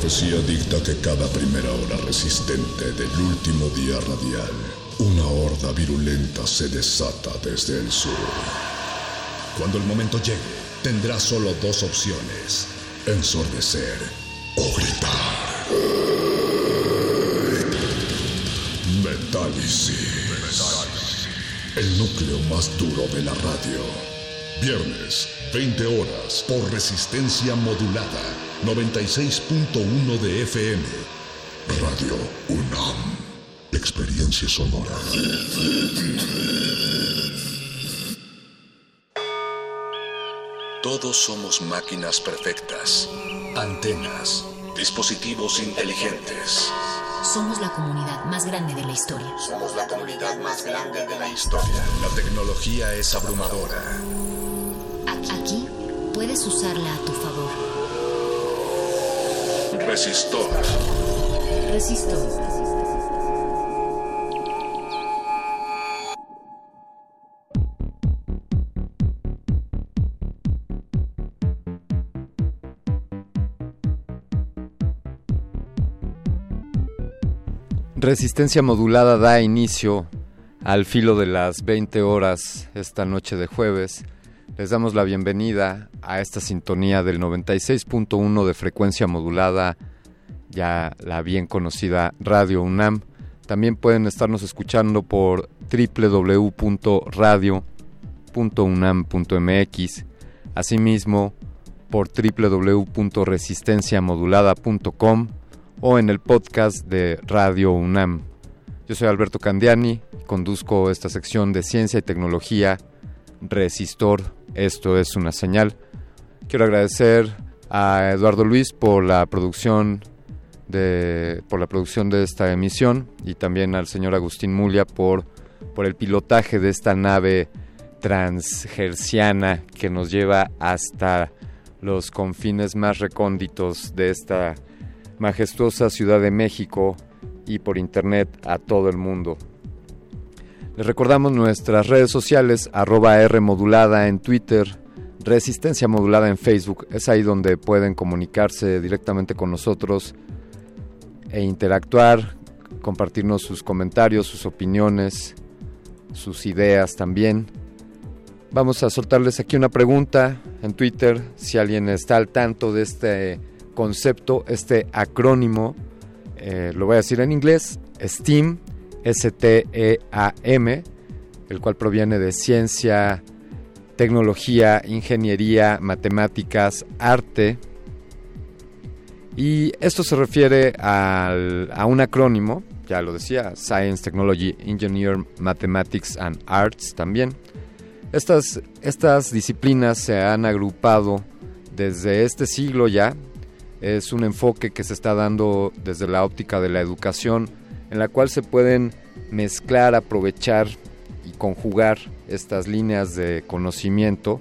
Profecía dicta que cada primera hora resistente del último día radial, una horda virulenta se desata desde el sur. Cuando el momento llegue, tendrá solo dos opciones, ensordecer o gritar. Metálisis. El núcleo más duro de la radio. Viernes, 20 horas, por resistencia modulada 96.1 de FM. Radio UNAM. Experiencia sonora. Todos somos máquinas perfectas, antenas, dispositivos inteligentes. Somos la comunidad más grande de la historia. Somos la comunidad más grande de la historia. La tecnología es abrumadora. Aquí puedes usarla a tu favor. Resistor. Resistor. Resistencia modulada da inicio al filo de las 20 horas esta noche de jueves. Les damos la bienvenida a esta sintonía del 96.1 de frecuencia modulada, ya la bien conocida Radio UNAM. También pueden estarnos escuchando por www.radio.unam.mx, asimismo por www.resistenciamodulada.com o en el podcast de Radio UNAM. Yo soy Alberto Candiani, conduzco esta sección de ciencia y tecnología, Resistor esto es una señal. Quiero agradecer a Eduardo Luis por la producción de, por la producción de esta emisión y también al señor Agustín Mulia por, por el pilotaje de esta nave transgerciana que nos lleva hasta los confines más recónditos de esta majestuosa Ciudad de México y por internet a todo el mundo. Les recordamos nuestras redes sociales, arroba R modulada en Twitter, Resistencia modulada en Facebook. Es ahí donde pueden comunicarse directamente con nosotros e interactuar, compartirnos sus comentarios, sus opiniones, sus ideas también. Vamos a soltarles aquí una pregunta en Twitter, si alguien está al tanto de este concepto, este acrónimo, eh, lo voy a decir en inglés, STEAM, S-T-E-A-M, el cual proviene de ciencia, tecnología, ingeniería, matemáticas, arte. Y esto se refiere a un acrónimo, ya lo decía, Science, Technology, Engineer, Mathematics and Arts también. Estas, estas disciplinas se han agrupado desde este siglo ya. Es un enfoque que se está dando desde la óptica de la educación en la cual se pueden mezclar, aprovechar y conjugar estas líneas de conocimiento.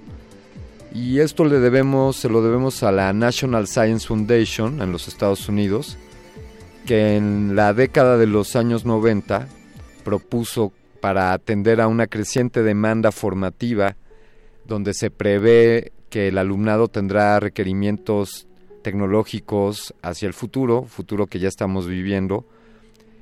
Y esto le debemos, se lo debemos a la National Science Foundation en los Estados Unidos, que en la década de los años 90 propuso para atender a una creciente demanda formativa donde se prevé que el alumnado tendrá requerimientos tecnológicos hacia el futuro, futuro que ya estamos viviendo,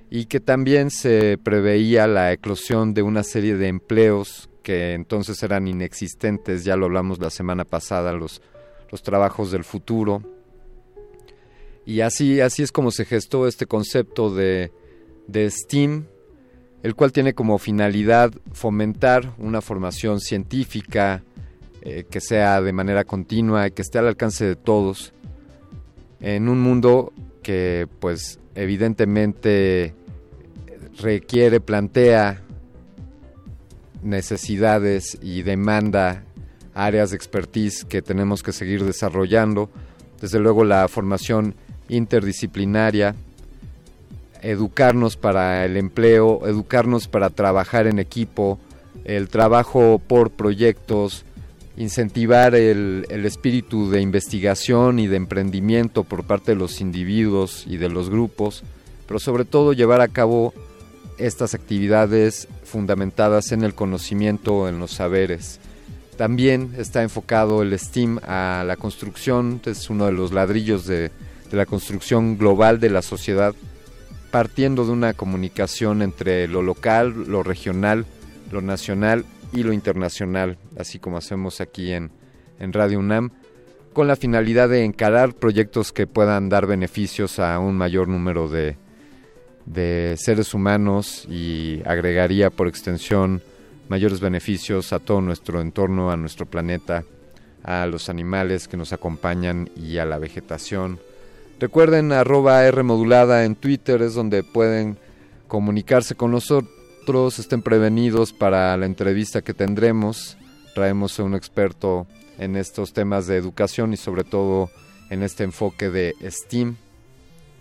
y que también se preveía la eclosión de una serie de empleos que entonces eran inexistentes, ya lo hablamos la semana pasada, los, los trabajos del futuro. Y así, así es como se gestó este concepto de, de STEAM, el cual tiene como finalidad fomentar una formación científica eh, que sea de manera continua y que esté al alcance de todos en un mundo que pues evidentemente requiere, plantea necesidades y demanda áreas de expertise que tenemos que seguir desarrollando. Desde luego la formación interdisciplinaria, educarnos para el empleo, educarnos para trabajar en equipo, el trabajo por proyectos, incentivar el, el, espíritu de investigación y de emprendimiento por parte de los individuos y de los grupos, pero sobre todo llevar a cabo estas actividades fundamentadas en el conocimiento, en los saberes. También está enfocado el STEAM a la construcción, es uno de los ladrillos de, de la construcción global de la sociedad, partiendo de una comunicación entre lo local, lo regional, lo nacional y lo internacional, así como hacemos aquí en, en Radio UNAM, con la finalidad de encarar proyectos que puedan dar beneficios a un mayor número de, de seres humanos y agregaría por extensión mayores beneficios a todo nuestro entorno, a nuestro planeta, a los animales que nos acompañan y a la vegetación. Recuerden arroba R modulada en Twitter, es donde pueden comunicarse con nosotros, estén prevenidos para la entrevista que tendremos. Traemos a un experto en estos temas de educación y sobre todo en este enfoque de STEAM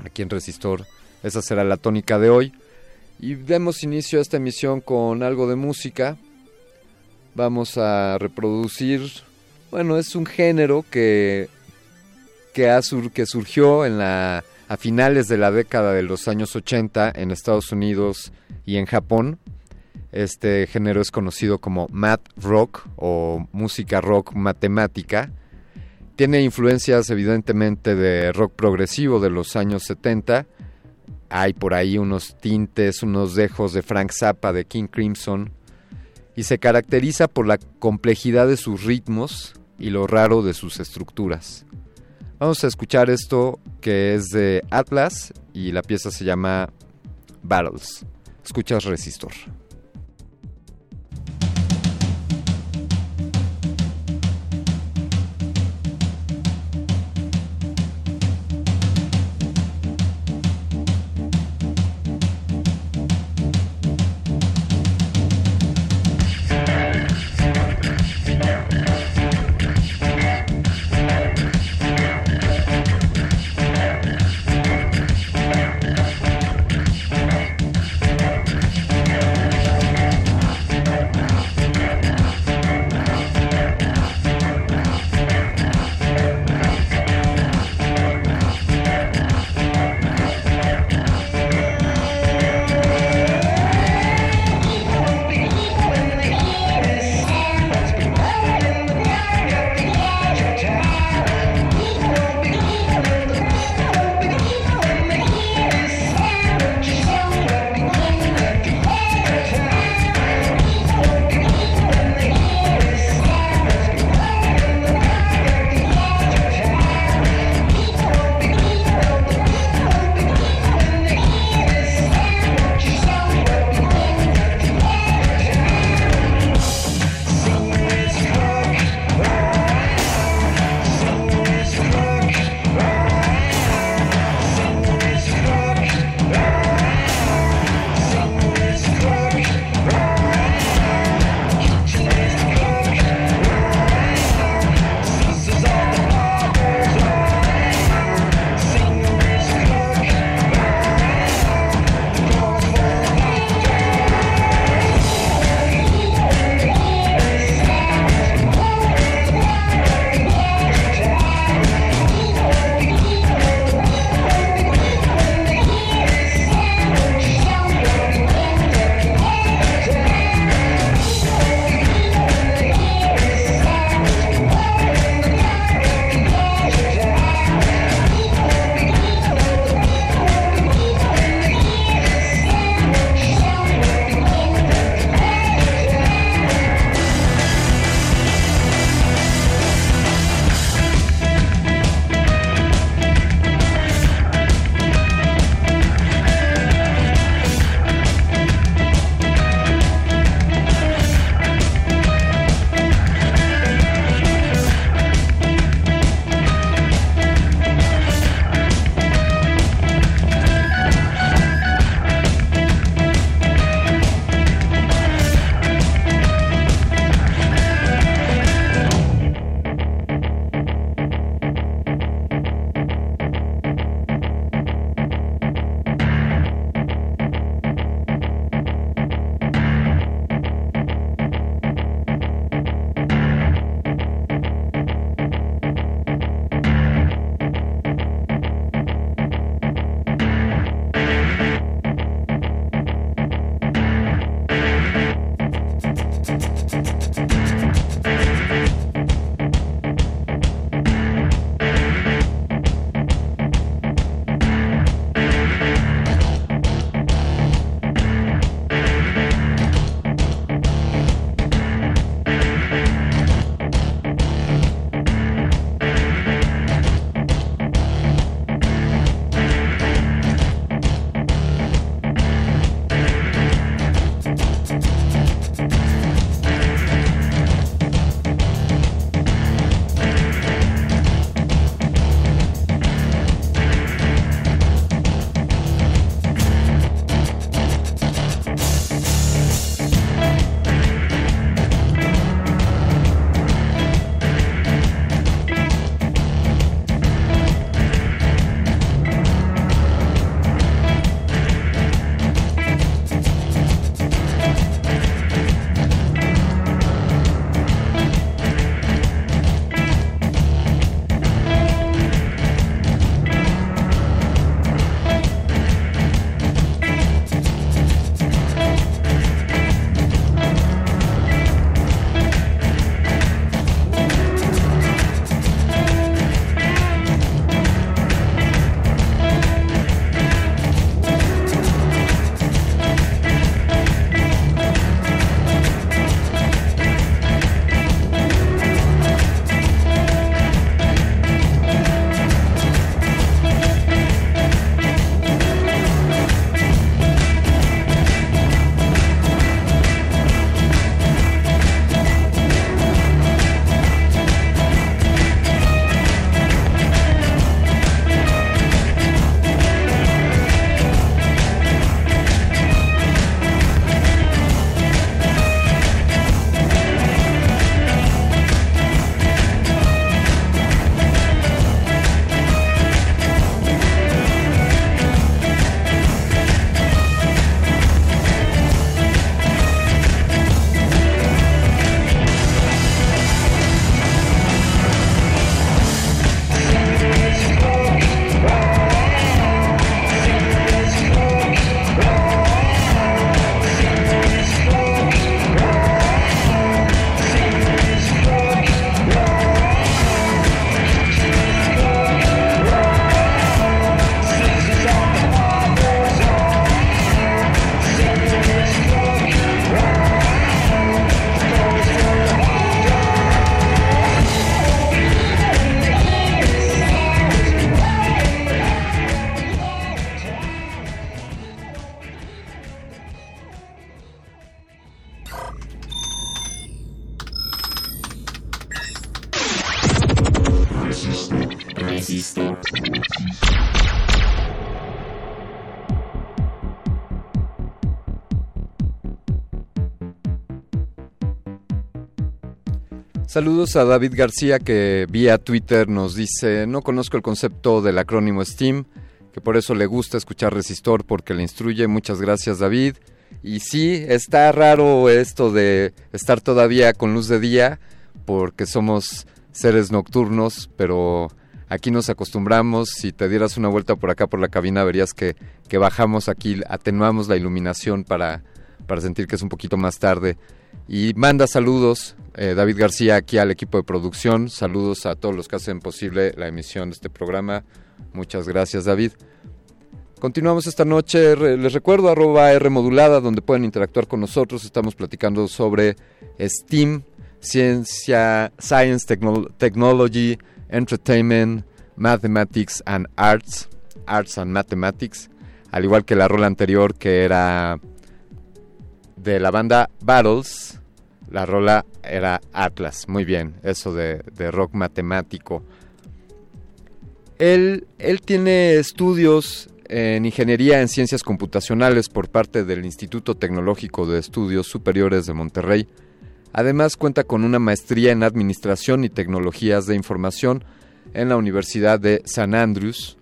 aquí en Resistor esa será la tónica de hoy. Y demos inicio a esta emisión con algo de música. Vamos a reproducir, bueno, es un género que, que, que surgió en la, a finales de la década de los años 80 en Estados Unidos y en Japón. Este género es conocido como math rock o música rock matemática. Tiene influencias evidentemente de rock progresivo de los años 70 hay por ahí unos tintes, unos dejos de Frank Zappa, de King Crimson, y se caracteriza por la complejidad de sus ritmos y lo raro de sus estructuras. Vamos a escuchar esto que es de Atlas y la pieza se llama Battles. Escuchas Resistor. Saludos a David García que vía Twitter nos dice, no conozco el concepto del acrónimo STEAM, que por eso le gusta escuchar Resistor porque le instruye. Muchas gracias David. Y sí, está raro esto de estar todavía con luz de día porque somos seres nocturnos, pero aquí nos acostumbramos. Si te dieras una vuelta por acá por la cabina verías que, que bajamos aquí, atenuamos la iluminación para, para sentir que es un poquito más tarde. Y manda saludos, eh, David García, aquí al equipo de producción. Saludos a todos los que hacen posible la emisión de este programa. Muchas gracias, David. Continuamos esta noche, les recuerdo arroba R modulada donde pueden interactuar con nosotros. Estamos platicando sobre STEAM, Ciencia, Science, Technology, Entertainment, Mathematics and Arts, Arts and Mathematics, al igual que la rola anterior que era de la banda Battles, la rola era Atlas, muy bien, eso de, rock matemático. Él, él tiene estudios en Ingeniería en Ciencias Computacionales por parte del Instituto Tecnológico de Estudios Superiores de Monterrey. Además cuenta con una maestría en Administración y Tecnologías de Información en la Universidad de San Andrews.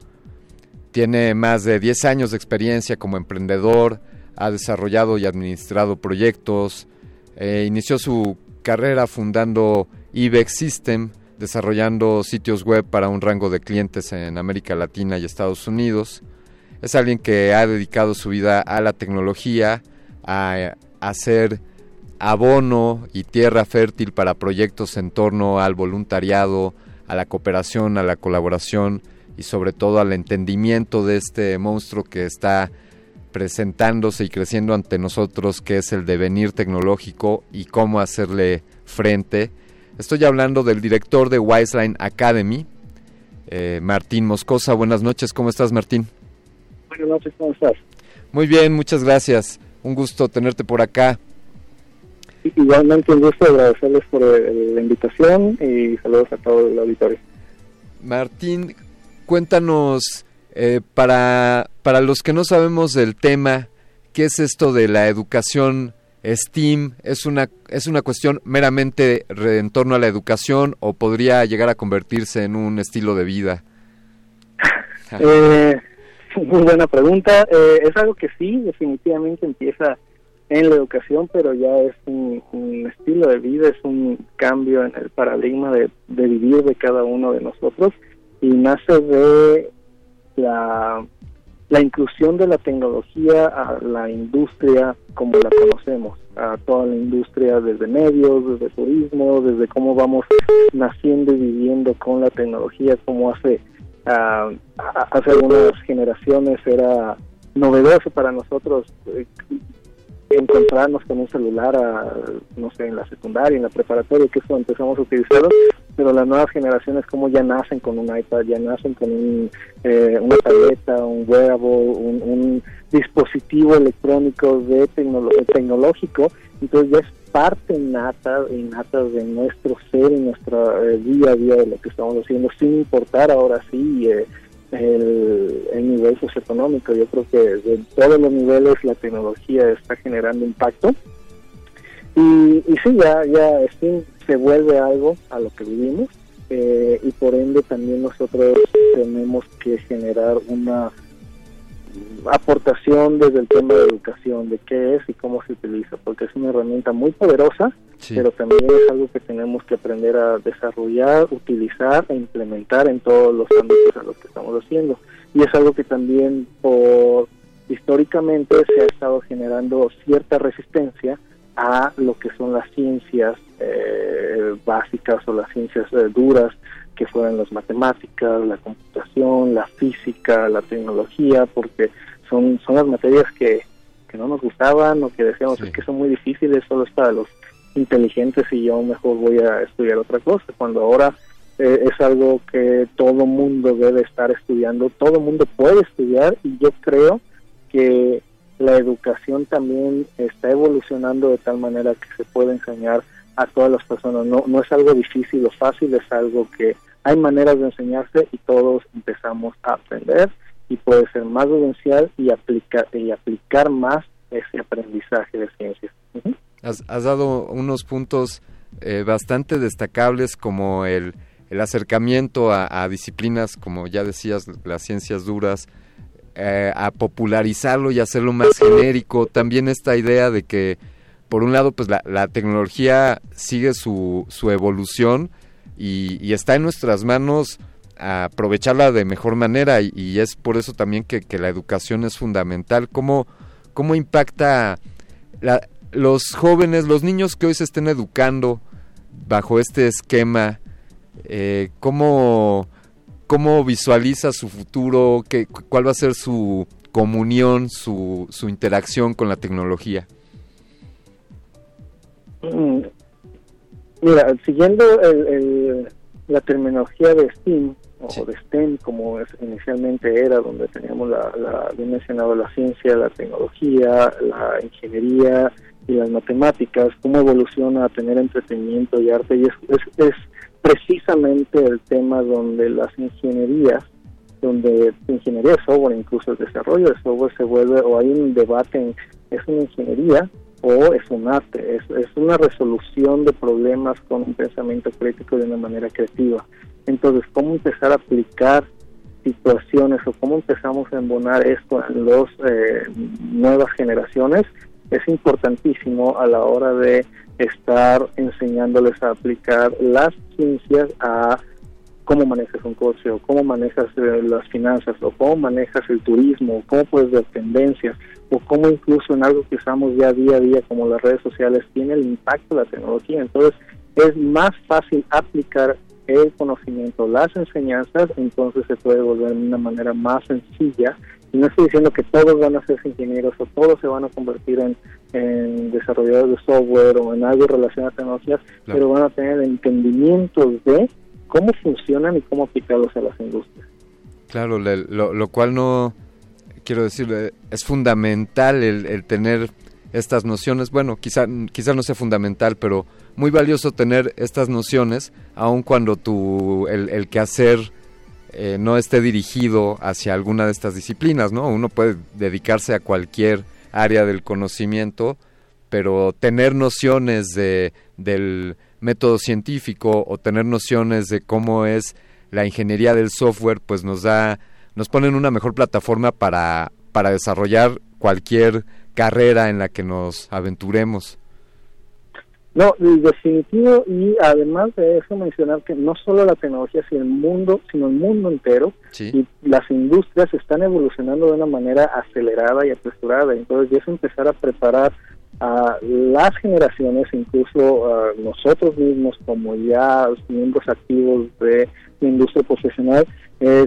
Tiene más de 10 años de experiencia como emprendedor, ha desarrollado y administrado proyectos, eh, inició su carrera fundando IBEX System, desarrollando sitios web para un rango de clientes en América Latina y Estados Unidos. Es alguien que ha dedicado su vida a la tecnología, a, hacer abono y tierra fértil para proyectos en torno al voluntariado, a la cooperación, a la colaboración y sobre todo al entendimiento de este monstruo que está presentándose y creciendo ante nosotros, que es el devenir tecnológico y cómo hacerle frente. Estoy hablando del director de Wiseline Academy, eh, Martín Moscosa. Buenas noches, ¿cómo estás Martín? Buenas noches, ¿cómo estás? Muy bien, muchas gracias. Un gusto tenerte por acá. Igualmente un gusto agradecerles por la invitación y saludos a todo el auditorio. Martín, cuéntanos eh, para, para los que no sabemos del tema, ¿qué es esto de la educación STEAM? ¿Es una, ¿Es una cuestión meramente en torno a la educación o podría llegar a convertirse en un estilo de vida? eh, muy buena pregunta. Eh, es algo que sí, definitivamente empieza en la educación, pero ya es un, estilo de vida, es un cambio en el paradigma de, de vivir de cada uno de nosotros y nace de la, la inclusión de la tecnología a la industria como la conocemos, a toda la industria desde medios, desde turismo, desde cómo vamos naciendo y viviendo con la tecnología, como hace, uh, hace algunas generaciones era novedoso para nosotros eh, encontrarnos con un celular, a, no sé, en la secundaria, en la preparatoria, que eso empezamos a utilizarlo, pero las nuevas generaciones como ya nacen con un iPad, ya nacen con un, eh, una tableta, un wearable, un, dispositivo electrónico de tecnológico, entonces ya es parte nata, nata de nuestro ser y nuestro eh, día a día de lo que estamos haciendo, sin importar ahora sí eh, el, el, nivel socioeconómico. Yo creo que de todos los niveles la tecnología está generando impacto. Y, y sí, ya, ya se vuelve algo a lo que vivimos eh, y por ende también nosotros tenemos que generar una aportación desde el tema de educación, de qué es y cómo se utiliza, porque es una herramienta muy poderosa, pero también es algo que tenemos que aprender a desarrollar, utilizar e implementar en todos los ámbitos en los que estamos haciendo. Y es algo que también por históricamente se ha estado generando cierta resistencia a lo que son las ciencias eh, básicas o las ciencias eh, duras que fueran las matemáticas, la computación, la física, la tecnología, porque son, son las materias que, que no nos gustaban o que decíamos es que son muy difíciles, solo es para los inteligentes y yo mejor voy a estudiar otra cosa, cuando ahora eh, es algo que todo mundo debe estar estudiando, todo mundo puede estudiar y yo creo que la educación también está evolucionando de tal manera que se puede enseñar a todas las personas. No, no es algo difícil o fácil, es algo que hay maneras de enseñarse y todos empezamos a aprender y puede ser más vivencial y aplicar, y aplicar más ese aprendizaje de ciencias. Has, has, dado unos puntos eh, bastante destacables como el, acercamiento a, disciplinas, como ya decías, las ciencias duras, eh, a popularizarlo y hacerlo más genérico. También esta idea de que, por un lado, pues la, la tecnología sigue su, su evolución y, está en nuestras manos aprovecharla de mejor manera y, es por eso también que, la educación es fundamental. ¿Cómo, cómo impacta los jóvenes, los niños que hoy se estén educando bajo este esquema? Eh, ¿cómo, ¿Cómo visualiza su futuro? ¿Qué, ¿Cuál va a ser su comunión, su, su interacción con la tecnología? Mm, Mira, siguiendo la terminología de STEAM, o de STEM, como inicialmente era, donde teníamos la, la, bien mencionado la ciencia, la tecnología, la ingeniería y las matemáticas, cómo evoluciona a tener entretenimiento y arte, y es, es, precisamente el tema donde las ingenierías, donde ingeniería de software, incluso el desarrollo de software se vuelve, o hay un debate en, es una ingeniería o es un arte, es, es una resolución de problemas con un pensamiento crítico de una manera creativa. Entonces, ¿cómo empezar a aplicar situaciones o cómo empezamos a embonar esto en las eh, nuevas generaciones? Es importantísimo a la hora de estar enseñándoles a aplicar las ciencias a cómo manejas un coche o cómo manejas eh, las finanzas o cómo manejas el turismo, cómo puedes ver tendencias o cómo incluso en algo que usamos ya día a día como las redes sociales tiene el impacto de la tecnología. Entonces es más fácil aplicar el conocimiento, las enseñanzas, entonces se puede volver de una manera más sencilla. Y no estoy diciendo que todos van a ser ingenieros o todos se van a convertir en, desarrolladores de software o en algo relacionado a tecnologías, pero van a tener entendimientos de cómo funcionan y cómo aplicarlos a las industrias. Claro, lo, cual no, quiero decir, es fundamental el, tener estas nociones. Bueno, quizá, quizá no sea fundamental, pero muy valioso tener estas nociones, aun cuando tu, el, el quehacer eh, no esté dirigido hacia alguna de estas disciplinas, ¿no? Uno puede dedicarse a cualquier área del conocimiento, pero tener nociones de, del método científico o tener nociones de cómo es la ingeniería del software, pues nos da, nos pone en una mejor plataforma para, para desarrollar cualquier carrera en la que nos aventuremos. No, definitivo y además de eso mencionar que no solo la tecnología sino el mundo, sino el mundo entero y las industrias están evolucionando de una manera acelerada y apresurada, entonces ya es empezar a preparar a las generaciones, incluso a nosotros mismos como ya miembros activos de la industria profesional, es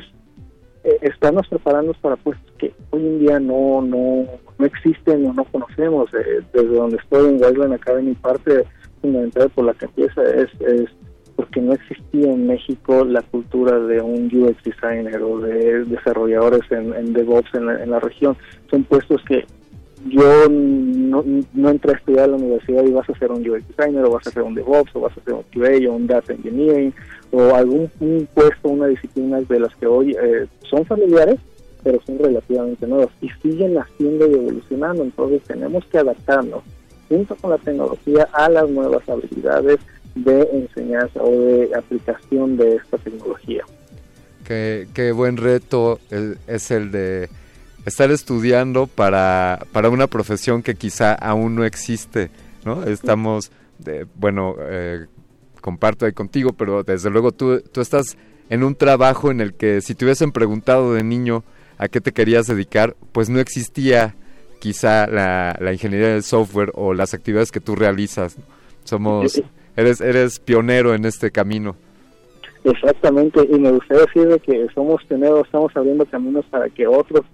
eh, estarnos preparando para puestos que hoy en día no no no existen o no conocemos. Eh, desde donde estoy en Wildland Academy, parte fundamental por la que empieza es, es porque no existía en México la cultura de un UX designer o de desarrolladores en, DevOps en la, en la región. Son puestos que yo no, no entré a estudiar a la universidad y vas a ser un UX designer o vas a ser un DevOps o vas a ser un QA o un Data Engineering o algún puesto, una disciplina de las que hoy eh, son familiares pero son relativamente nuevos y siguen naciendo y evolucionando, entonces tenemos que adaptarnos junto con la tecnología a las nuevas habilidades de enseñanza o de aplicación de esta tecnología. Qué, qué buen reto es el de estar estudiando para, para una profesión que quizá aún no existe, ¿no? Estamos, de, bueno, eh, comparto ahí contigo, pero desde luego tú, tú estás en un trabajo en el que si te hubiesen preguntado de niño a qué te querías dedicar, pues no existía quizá la, la ingeniería del software o las actividades que tú realizas. Somos, eres, eres pionero en este camino. Exactamente, y me gustaría decir que somos pioneros, estamos abriendo caminos para que otros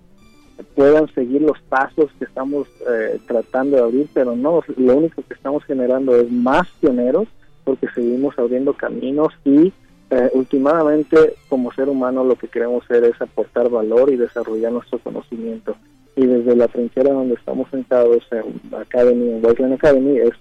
puedan seguir los pasos que estamos eh, tratando de abrir, pero no, lo único que estamos generando es más pioneros porque seguimos abriendo caminos y eh, últimamente como ser humano lo que queremos hacer es aportar valor y desarrollar nuestro conocimiento. Y desde la trinchera donde estamos sentados en Academy, en Whiteland Academy, es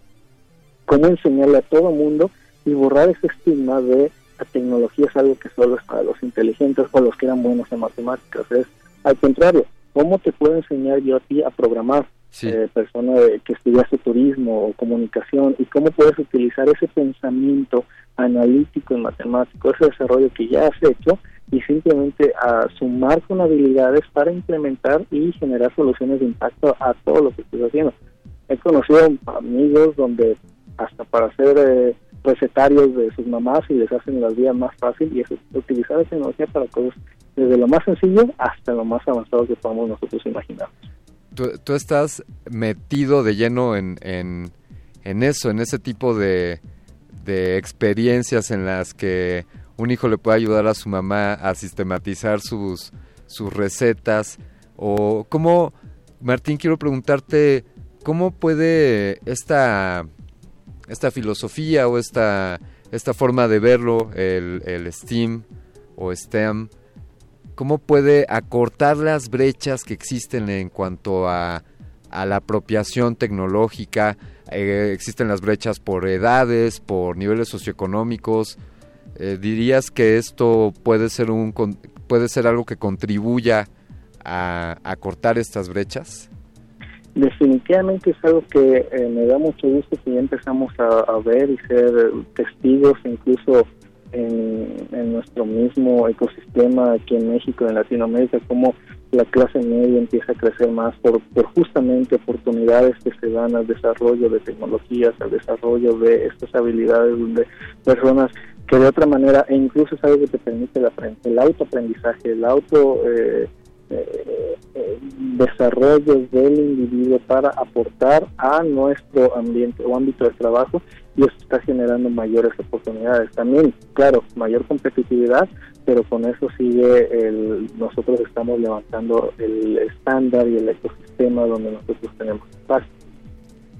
cómo enseñarle a todo mundo y borrar ese estigma de la tecnología es algo que solo es para los inteligentes o los que eran buenos en matemáticas. Es al contrario, ¿Cómo te puedo enseñar yo a ti a programar? Eh, persona que estudiaste turismo o comunicación y cómo puedes utilizar ese pensamiento analítico y matemático, ese desarrollo que ya has hecho y simplemente a sumar con habilidades para implementar y generar soluciones de impacto a todo lo que estás haciendo. He conocido amigos donde hasta para hacer eh, recetarios de sus mamás y les hacen las vidas más fácil y es utilizar esa tecnología para cosas desde lo más sencillo hasta lo más avanzado que podamos nosotros imaginar. Tú, estás metido de lleno en, en, en eso, en ese tipo de, de experiencias en las que un hijo le puede ayudar a su mamá a sistematizar sus, sus recetas. O cómo, Martín, quiero preguntarte, ¿cómo puede esta, esta filosofía o esta, esta forma de verlo, el, el STEAM o STEM, cómo puede acortar las brechas que existen en cuanto a, a la apropiación tecnológica? Eh, existen las brechas por edades, por niveles socioeconómicos, eh, ¿Dirías que esto puede ser, un, puede ser algo que contribuya a, cortar estas brechas? Definitivamente es algo que eh, me da mucho gusto que ya empezamos a, ver y ser testigos incluso en, nuestro mismo ecosistema aquí en México, en Latinoamérica, como la clase media empieza a crecer más por, por justamente oportunidades que se dan al desarrollo de tecnologías, al desarrollo de estas habilidades donde personas que de otra manera, e incluso es algo que te permite el, el autoaprendizaje, el auto eh, eh, eh, desarrollo del individuo para aportar a nuestro ambiente o ámbito de trabajo y eso está generando mayores oportunidades. También, claro, mayor competitividad, pero con eso sigue el, nosotros estamos levantando el estándar y el ecosistema donde nosotros tenemos espacio.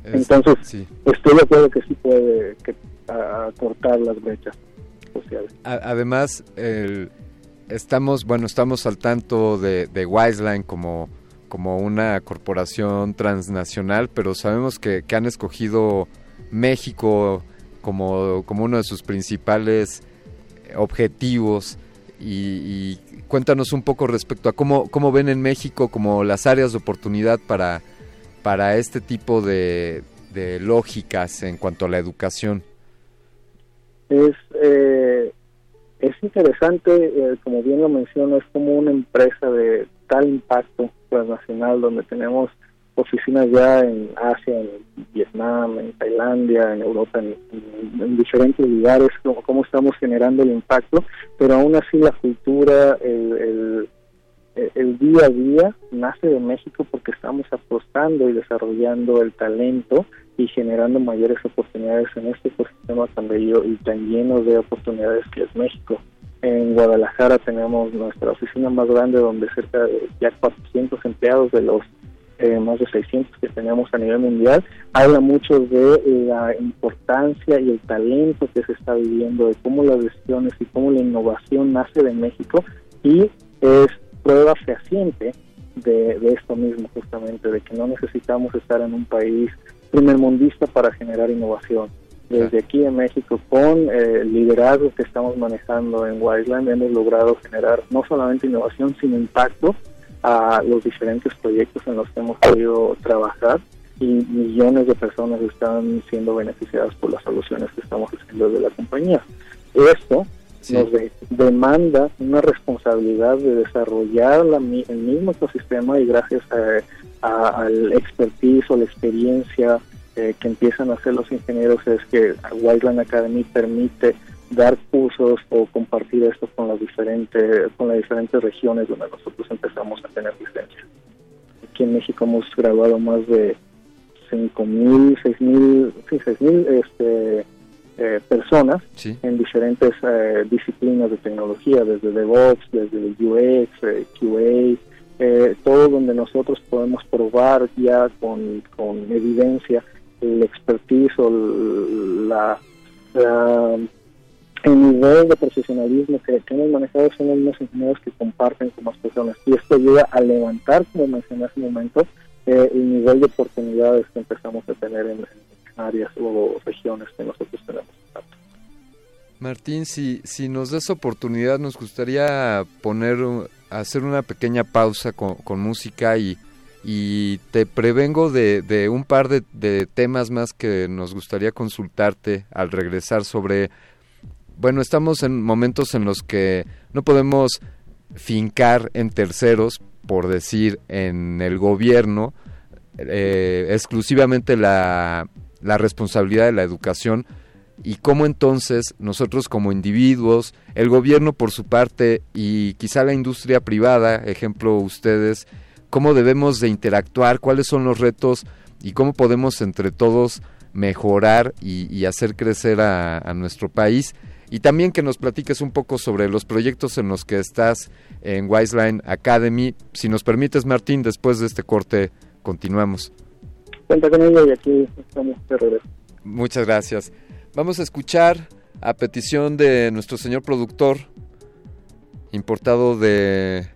Entonces, estoy de acuerdo que sí puede que, acortar las brechas además, estamos, bueno, estamos al tanto de, de Wiseline como, como una corporación transnacional, pero sabemos que, han escogido México como, como uno de sus principales objetivos. Y, cuéntanos un poco respecto a cómo, cómo ven en México como las áreas de oportunidad para, para este tipo de, lógicas en cuanto a la educación. Es eh, es interesante, eh, como bien lo menciono, es como una empresa de tal impacto transnacional donde tenemos oficinas ya en Asia, en Vietnam, en Tailandia, en Europa, en, diferentes lugares, cómo, estamos generando el impacto, pero aún así la cultura, el, el día a día nace de México porque estamos apostando y desarrollando el talento y generando mayores oportunidades en este ecosistema tan bello y tan lleno de oportunidades que es México. En Guadalajara tenemos nuestra oficina más grande donde cerca de ya 400 empleados de los eh, más de 600 que tenemos a nivel mundial, habla mucho de la importancia y el talento que se está viviendo, de cómo las decisiones y cómo la innovación nace de México y es prueba fehaciente de, de esto mismo justamente, de que no necesitamos estar en un país primermundista para generar innovación. Desde aquí en México, con eh, el liderazgo que estamos manejando en Wiseland, hemos logrado generar no solamente innovación, sino impacto a los diferentes proyectos en los que hemos podido trabajar y millones de personas están siendo beneficiadas por las soluciones que estamos haciendo desde la compañía. Esto nos demanda una responsabilidad de desarrollar la, el mismo ecosistema y gracias al expertise o la experiencia eh, que empiezan a hacer los ingenieros es que Wildland Academy permite dar cursos o compartir esto con las diferentes con las diferentes regiones donde nosotros empezamos a tener licencia. Aquí en México hemos graduado más de 5.000, 6.000, sí, 6.000 este, eh, personas en diferentes eh, disciplinas de tecnología, desde DevOps, desde UX, eh, QA, todo donde nosotros podemos probar ya con, evidencia el expertise o la, el nivel de profesionalismo que, hemos manejado son los mismos ingenieros que comparten con más personas y esto ayuda a levantar, como mencioné hace un momento, el nivel de oportunidades que empezamos a tener en, áreas o regiones que nosotros tenemos. Martín, si, si nos das oportunidad, nos gustaría poner, hacer una pequeña pausa con, música y, y te prevengo de, un par de, de, temas más que nos gustaría consultarte al regresar sobre, bueno, estamos en momentos en los que no podemos fincar en terceros, por decir, en el gobierno, eh, exclusivamente la, la responsabilidad de la educación y cómo entonces nosotros como individuos, el gobierno por su parte y quizá la industria privada, ejemplo ustedes, cómo debemos de interactuar, cuáles son los retos y cómo podemos entre todos mejorar y, hacer crecer a, a, nuestro país. Y también que nos platiques un poco sobre los proyectos en los que estás en Wiseline Academy. Si nos permites, Martín, después de este corte continuamos. Cuenta con y aquí estamos de regreso. Muchas gracias. Vamos a escuchar a petición de nuestro señor productor, importado de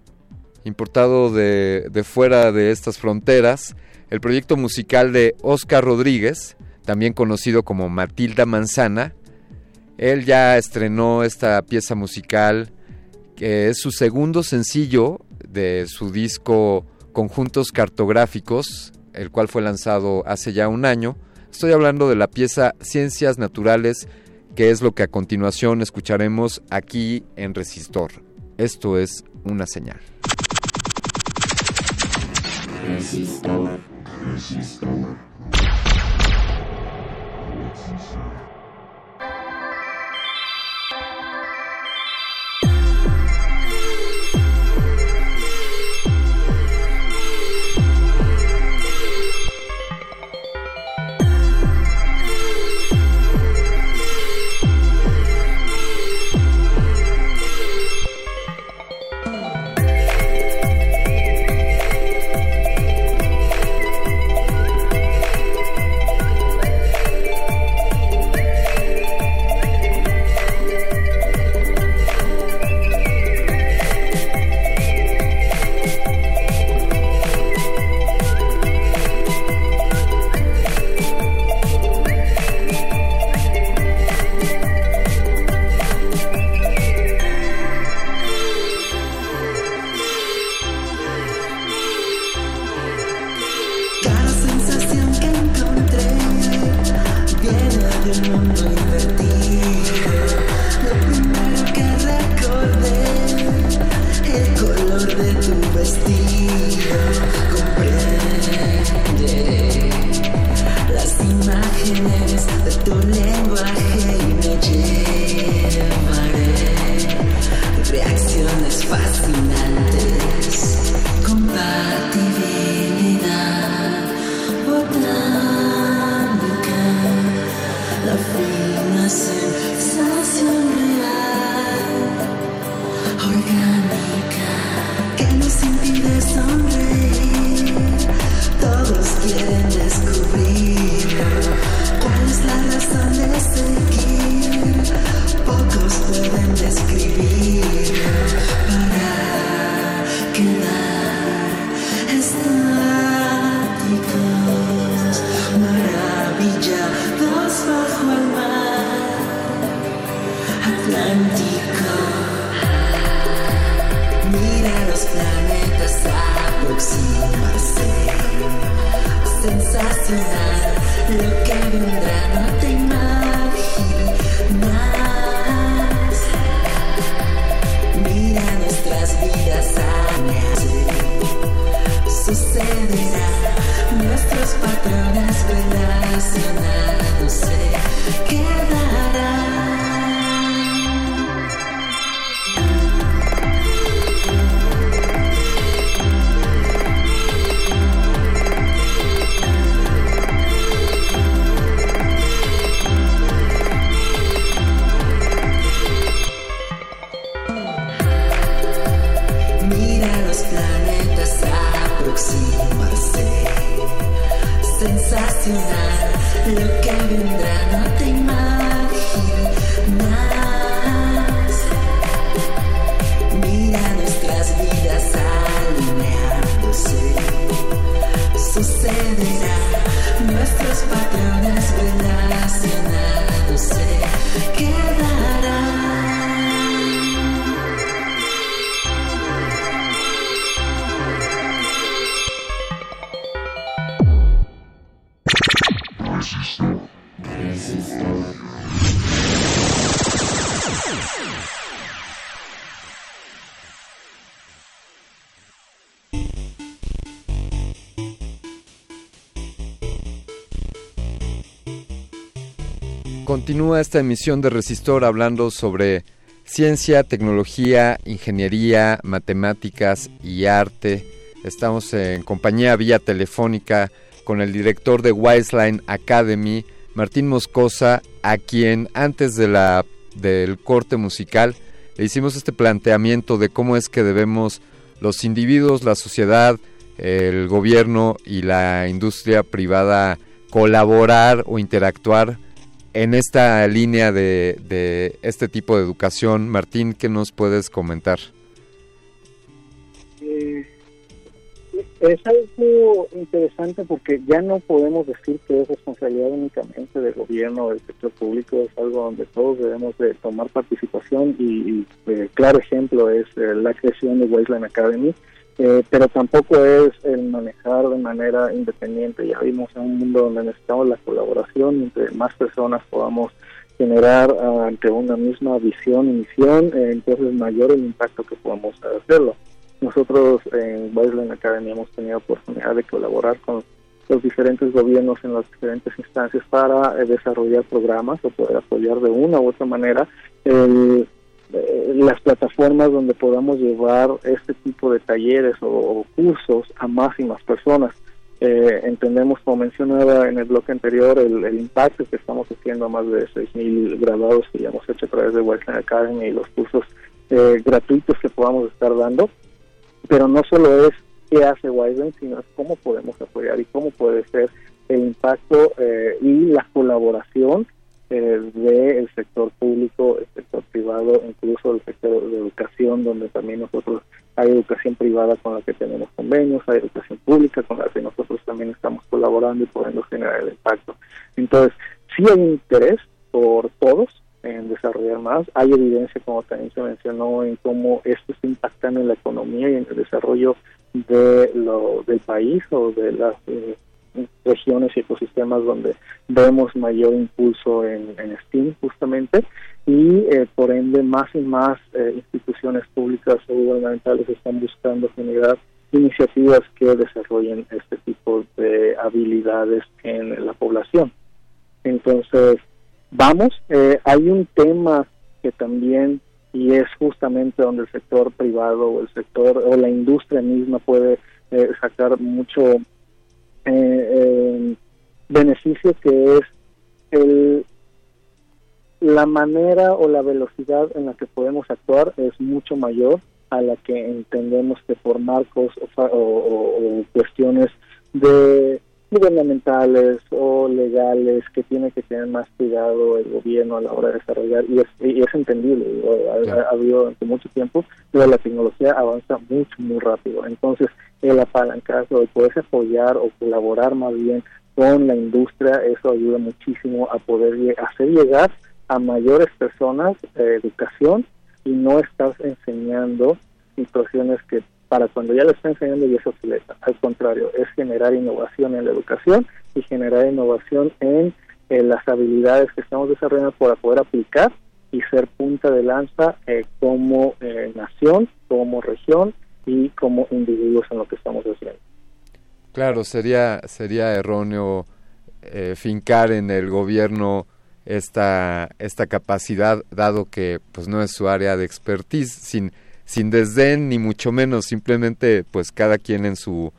importado de, de, fuera de estas fronteras, el proyecto musical de Oscar Rodríguez, también conocido como Matilda Manzana. Él ya estrenó esta pieza musical, que es su segundo sencillo de su disco Conjuntos Cartográficos, el cual fue lanzado hace ya un año. Estoy hablando de la pieza Ciencias Naturales, que es lo que a continuación escucharemos aquí en Resistor. Esto es una señal. Resistor. Resistor. Continúa esta emisión de Resistor hablando sobre ciencia, tecnología, ingeniería, matemáticas y arte. Estamos en compañía vía telefónica con el director de Wiseline Academy, Martín Moscosa, a quien antes de la, del corte musical le hicimos este planteamiento de cómo es que debemos los individuos, la sociedad, el gobierno y la industria privada colaborar o interactuar en esta línea de, este tipo de educación. Martín, ¿qué nos puedes comentar? Eh, es algo interesante porque ya no podemos decir que es responsabilidad únicamente del gobierno o del sector público, es algo donde todos debemos de tomar participación y, eh, claro ejemplo es eh, la creación de Wasteland Academy, eh, pero tampoco es el manejar de manera independiente. Ya vimos en un mundo donde necesitamos la colaboración, entre más personas podamos generar ah, ante una misma visión y misión, eh, entonces mayor el impacto que podamos hacerlo. Nosotros en Wiseland Academy hemos tenido oportunidad de colaborar con los diferentes gobiernos en las diferentes instancias para eh, desarrollar programas o poder apoyar de una u otra manera el eh, las plataformas donde podamos llevar este tipo de talleres o, cursos a más y más personas. Eh, entendemos, como mencionaba en el bloque anterior, el, impacto que estamos haciendo a más de 6.000 graduados que ya hemos hecho a través de Western Academy y los cursos eh, gratuitos que podamos estar dando. Pero no solo es qué hace Wiseline, sino es cómo podemos apoyar y cómo puede ser el impacto y la colaboración eh, del sector público, el sector privado, incluso el sector de educación, donde también nosotros hay educación privada con la que tenemos convenios, hay educación pública con la que nosotros también estamos colaborando y podemos generar el impacto. Entonces, sí hay interés por todos en desarrollar más. Hay evidencia, como también se mencionó, en cómo esto está impactando en la economía y en el desarrollo de lo, del país o de las eh, regiones y ecosistemas donde vemos mayor impulso en, STEAM justamente y eh, por ende más y más eh, instituciones públicas o gubernamentales están buscando generar iniciativas que desarrollen este tipo de habilidades en la población. Entonces, vamos, eh, hay un tema que también, y es justamente donde el sector privado o el sector o la industria misma puede sacar mucho eh, beneficio que es el, la manera o la velocidad en la que podemos actuar es mucho mayor a la que entendemos que por marcos o, cuestiones de gubernamentales o legales que tiene que tener más cuidado el gobierno a la hora de desarrollar y es, y es entendible ha, habido durante mucho tiempo pero la tecnología avanza mucho muy rápido. Entonces el apalancazo, el poderse apoyar o colaborar más bien con la industria, eso ayuda muchísimo a poder hacer llegar a mayores personas eh, educación y no estás enseñando situaciones que para cuando ya lo está enseñando ya es obsoleta. Al contrario, es generar innovación en la educación y generar innovación en, las habilidades que estamos desarrollando para poder aplicar y ser punta de lanza eh, como eh, nación, como región y como individuos en lo que estamos haciendo. Claro, sería, sería erróneo eh, fincar en el gobierno esta, esta capacidad, dado que pues no es su área de expertise, sin, sin desdén ni mucho menos, simplemente pues cada quien en su,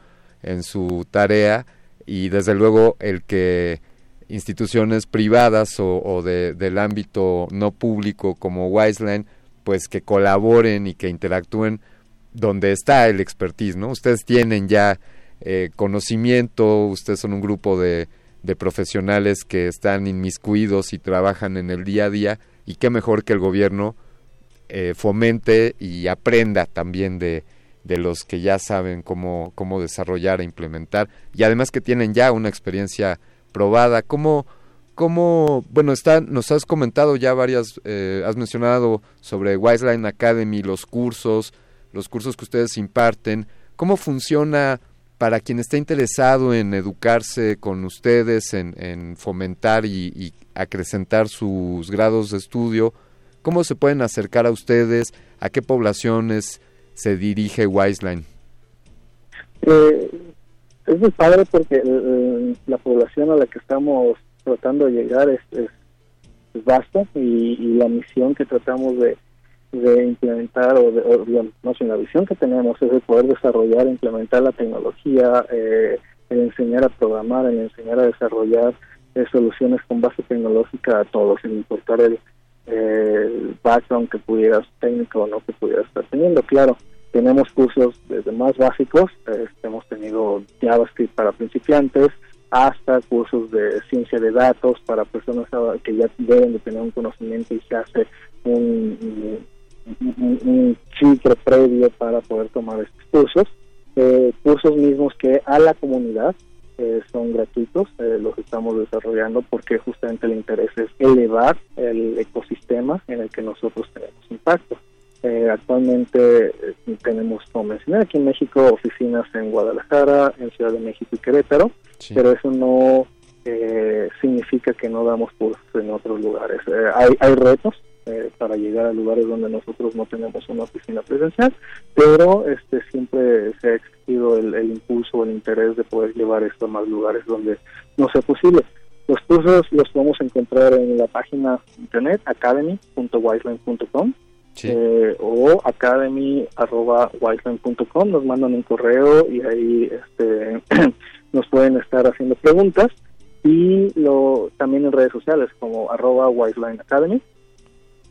en su tarea y desde luego el que instituciones privadas o, o de, del ámbito no público como Wiseline pues que colaboren y que interactúen donde está el expertise, ¿no? Ustedes tienen ya eh, conocimiento, ustedes son un grupo de, de profesionales que están inmiscuidos y trabajan en el día a día y qué mejor que el gobierno eh, fomente y aprenda también de, de los que ya saben cómo, cómo desarrollar e implementar. Y además que tienen ya una experiencia probada. ¿Cómo, cómo bueno, está, nos has comentado ya varias, eh, has mencionado sobre Wiseline Academy, los cursos, los cursos que ustedes imparten, cómo funciona para quien está interesado en educarse con ustedes, en, fomentar y, acrecentar sus grados de estudio, cómo se pueden acercar a ustedes, a qué poblaciones se dirige Wiseline. Eh, es muy padre porque la población a la que estamos tratando de llegar es, es vasto y, la misión que tratamos de, implementar, o, digamos, no sé, la visión que tenemos es de poder desarrollar, implementar la tecnología, eh, el enseñar a programar, el enseñar a desarrollar eh, soluciones con base tecnológica a todos, sin importar el, el background que pudieras, técnico o no que pudieras estar teniendo. Claro, tenemos cursos desde más básicos, este, hemos tenido JavaScript para principiantes, hasta cursos de ciencia de datos para personas que ya deben de tener un conocimiento y se hace un, un, previo para poder tomar estos cursos. Eh, cursos mismos que a la comunidad eh, son gratuitos, eh, los estamos desarrollando porque justamente el interés es elevar el ecosistema en el que nosotros tenemos impacto. Eh, actualmente tenemos, como mencioné, aquí en México oficinas en Guadalajara, en Ciudad de México y Querétaro, pero eso no significa que no damos cursos en otros lugares. hay, hay retos, eh, para llegar a lugares donde nosotros no tenemos una oficina presencial, pero este siempre se ha existido el, impulso o el interés de poder llevar esto a más lugares donde no sea posible. Los cursos los podemos encontrar en la página internet academy.wiseline.com eh, o academy.wiseline.com nos mandan un correo y ahí este, nos pueden estar haciendo preguntas. Y lo también en redes sociales como arroba Wiseline Academy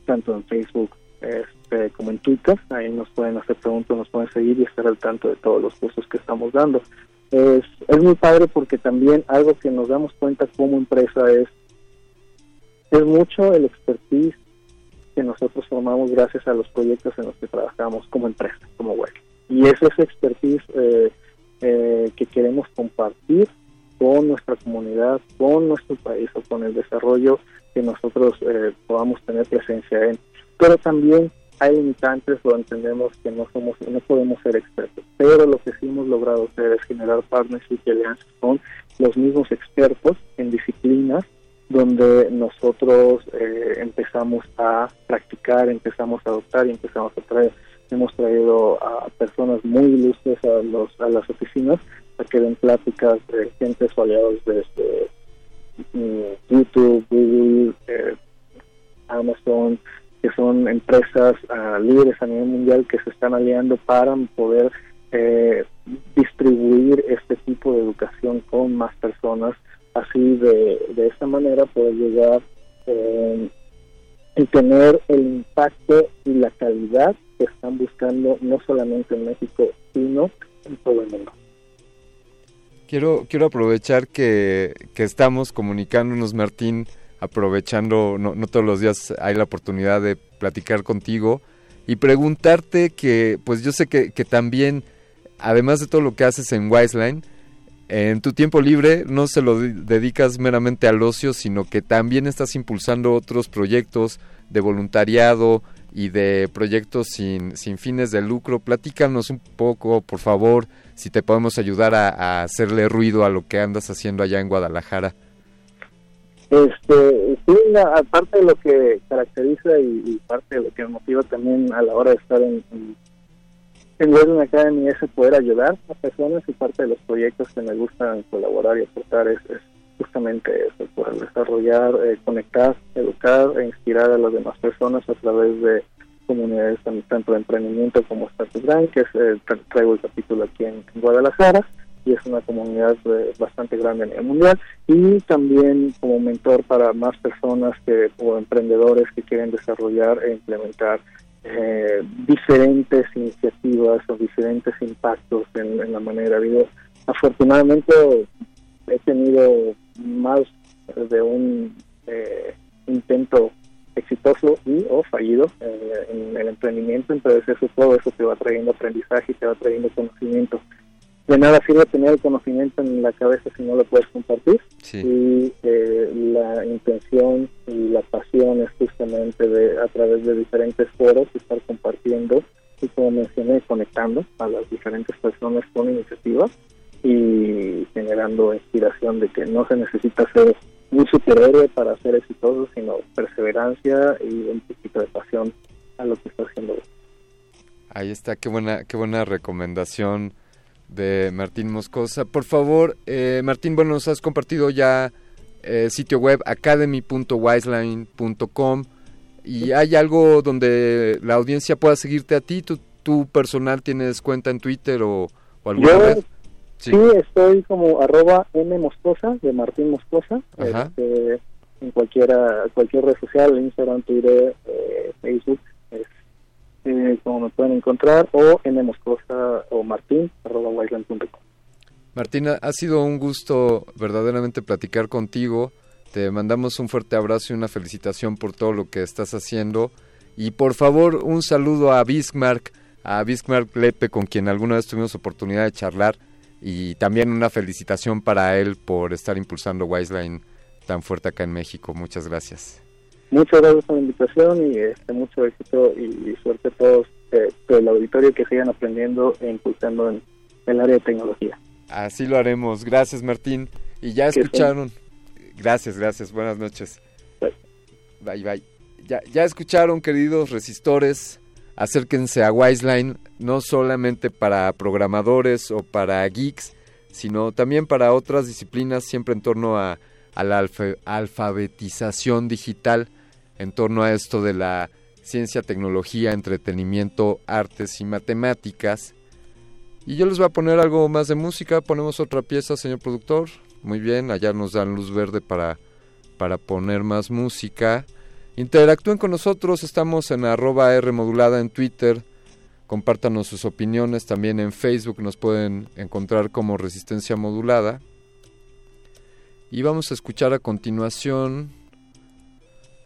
tanto en Facebook este, como en Twitter. Ahí nos pueden hacer preguntas, nos pueden seguir y estar al tanto de todos los cursos que estamos dando. Es, es muy padre porque también algo que nos damos cuenta como empresa es, es mucho el expertise que nosotros formamos gracias a los proyectos en los que trabajamos como empresa, como web. Y es expertise eh, eh, que queremos compartir con nuestra comunidad, con nuestro país o con el desarrollo que nosotros eh, podamos tener presencia en. Pero también hay limitantes o entendemos que no somos no podemos ser expertos pero lo que sí hemos logrado hacer es generar partnerships y alianzas con los mismos expertos en disciplinas donde nosotros eh, empezamos a practicar empezamos a adoptar y empezamos a traer hemos traído a personas muy ilustres a los a las oficinas a que den pláticas de gente o aliados YouTube, Google, eh, Amazon, que son empresas uh, líderes a nivel mundial que se están aliando para poder eh, distribuir este tipo de educación con más personas, así de, de esta manera poder llegar eh, y tener el impacto y la calidad que están buscando no solamente en México, sino en todo el mundo. Quiero, quiero aprovechar que, estamos comunicándonos, Martín, aprovechando, no, no, todos los días hay la oportunidad de platicar contigo y preguntarte que, pues yo sé que, que también, además de todo lo que haces en Wiseline, en tu tiempo libre no se lo dedicas meramente al ocio, sino que también estás impulsando otros proyectos de voluntariado y de proyectos sin, sin fines de lucro. Platícanos un poco, por favor, si te podemos ayudar a, hacerle ruido a lo que andas haciendo allá en Guadalajara. Este, sí, aparte de lo que caracteriza y, parte de lo que motiva también a la hora de estar en, en, en Academy es poder ayudar a personas y parte de los proyectos que me gustan colaborar y aportar es, justamente eso, poder desarrollar, eh, conectar, educar e inspirar a las demás personas a través de comunidades tanto de emprendimiento como Startup Brand, que es, eh, traigo el capítulo aquí en, Guadalajara y es una comunidad eh, bastante grande a nivel mundial y también como mentor para más personas que o emprendedores que quieren desarrollar e implementar eh, diferentes iniciativas o diferentes impactos en, la manera de vida. Afortunadamente he tenido más de un intento exitoso y o fallido eh, en el emprendimiento, entonces eso todo eso te va trayendo aprendizaje y te va trayendo conocimiento. De nada sirve tener el conocimiento en la cabeza si no lo puedes compartir. Y eh, la intención y la pasión es justamente de a través de diferentes foros estar compartiendo y como mencioné conectando a las diferentes personas con iniciativas y generando inspiración de que no se necesita ser un superhéroe para ser exitoso, sino perseverancia y un poquito de pasión a lo que está haciendo. Ahí está, qué buena, qué buena recomendación de Martín Moscosa. Por favor, eh, Martín, bueno, nos has compartido ya eh, sitio web academy.wiseline.com y hay algo donde la audiencia pueda seguirte a ti. ¿Tú, tú personal tienes cuenta en Twitter o, o alguna Yo, red? Sí. estoy como arroba M Moscosa, de Martín Moscosa, este, en cualquiera, cualquier red social, Instagram, Twitter, eh, Facebook, es eh, como me pueden encontrar, o M Moscosa o Martín, arroba wiseland.com. Martina, ha sido un gusto verdaderamente platicar contigo. Te mandamos un fuerte abrazo y una felicitación por todo lo que estás haciendo. Y por favor, un saludo a Bismarck, a Bismarck Lepe, con quien alguna vez tuvimos oportunidad de charlar. Y también una felicitación para él por estar impulsando Wiseline tan fuerte acá en México. Muchas gracias. Muchas gracias por la invitación y este, mucho éxito y, y suerte a todos eh, del auditorio que sigan aprendiendo e impulsando en, en el área de tecnología. Así lo haremos. Gracias, Martín. Y ya escucharon. Gracias, gracias. Buenas noches. Bye. Bye, bye. Ya, ya escucharon, queridos resistores. Acérquense a Wiseline, no solamente para programadores o para geeks, sino también para otras disciplinas, siempre en torno a, la alfa- alfabetización digital, en torno a esto de la ciencia, tecnología, entretenimiento, artes y matemáticas. Y yo les voy a poner algo más de música. Ponemos otra pieza, señor productor. Muy bien, allá nos dan luz verde para, para poner más música. Interactúen con nosotros, estamos en arroba R modulada en Twitter. Compártanos sus opiniones también en Facebook, nos pueden encontrar como Resistencia Modulada. Y vamos a escuchar a continuación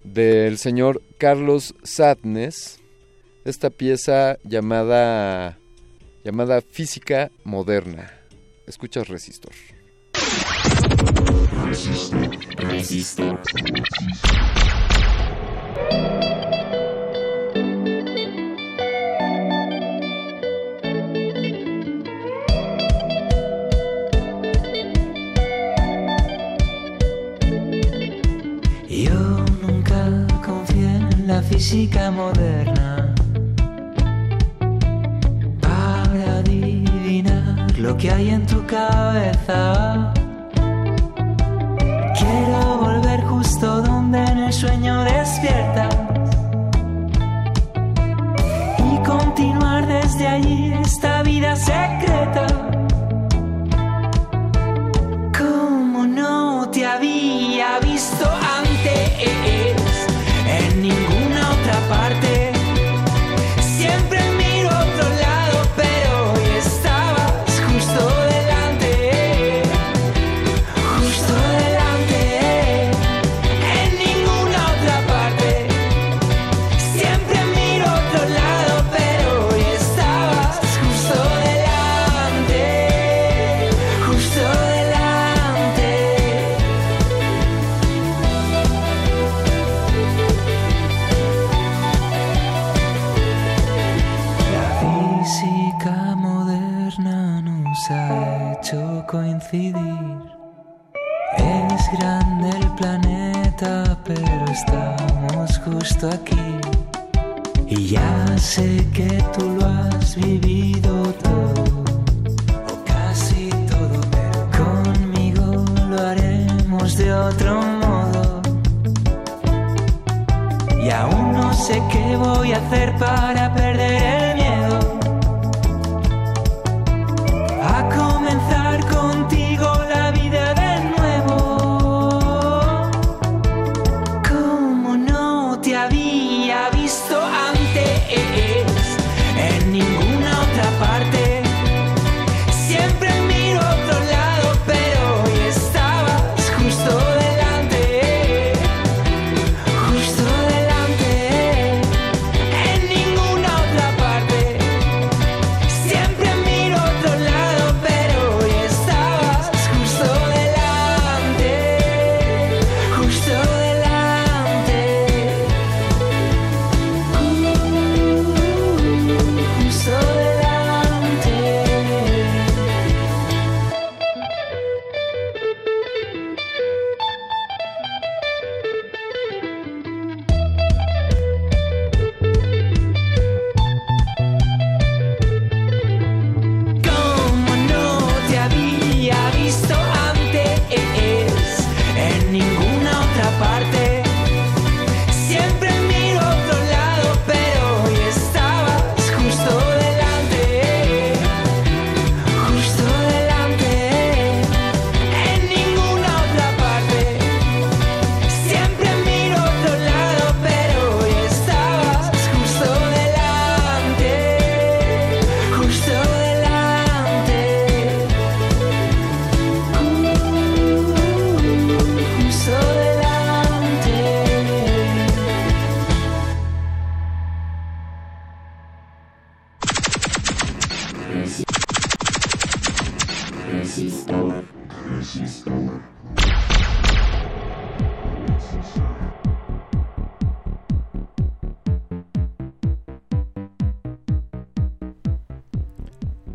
del señor Carlos Sadness esta pieza llamada llamada Física Moderna. Escuchas Resistor. Confié en la física moderna para adivinar lo que hay en tu cabeza. Quiero volver justo donde en el sueño despiertas y continuar desde allí esta vida secreta. Aquí. Y ya sé que tú lo has vivido todo, o casi todo, pero conmigo lo haremos de otro modo. Y aún no sé qué voy a hacer para perder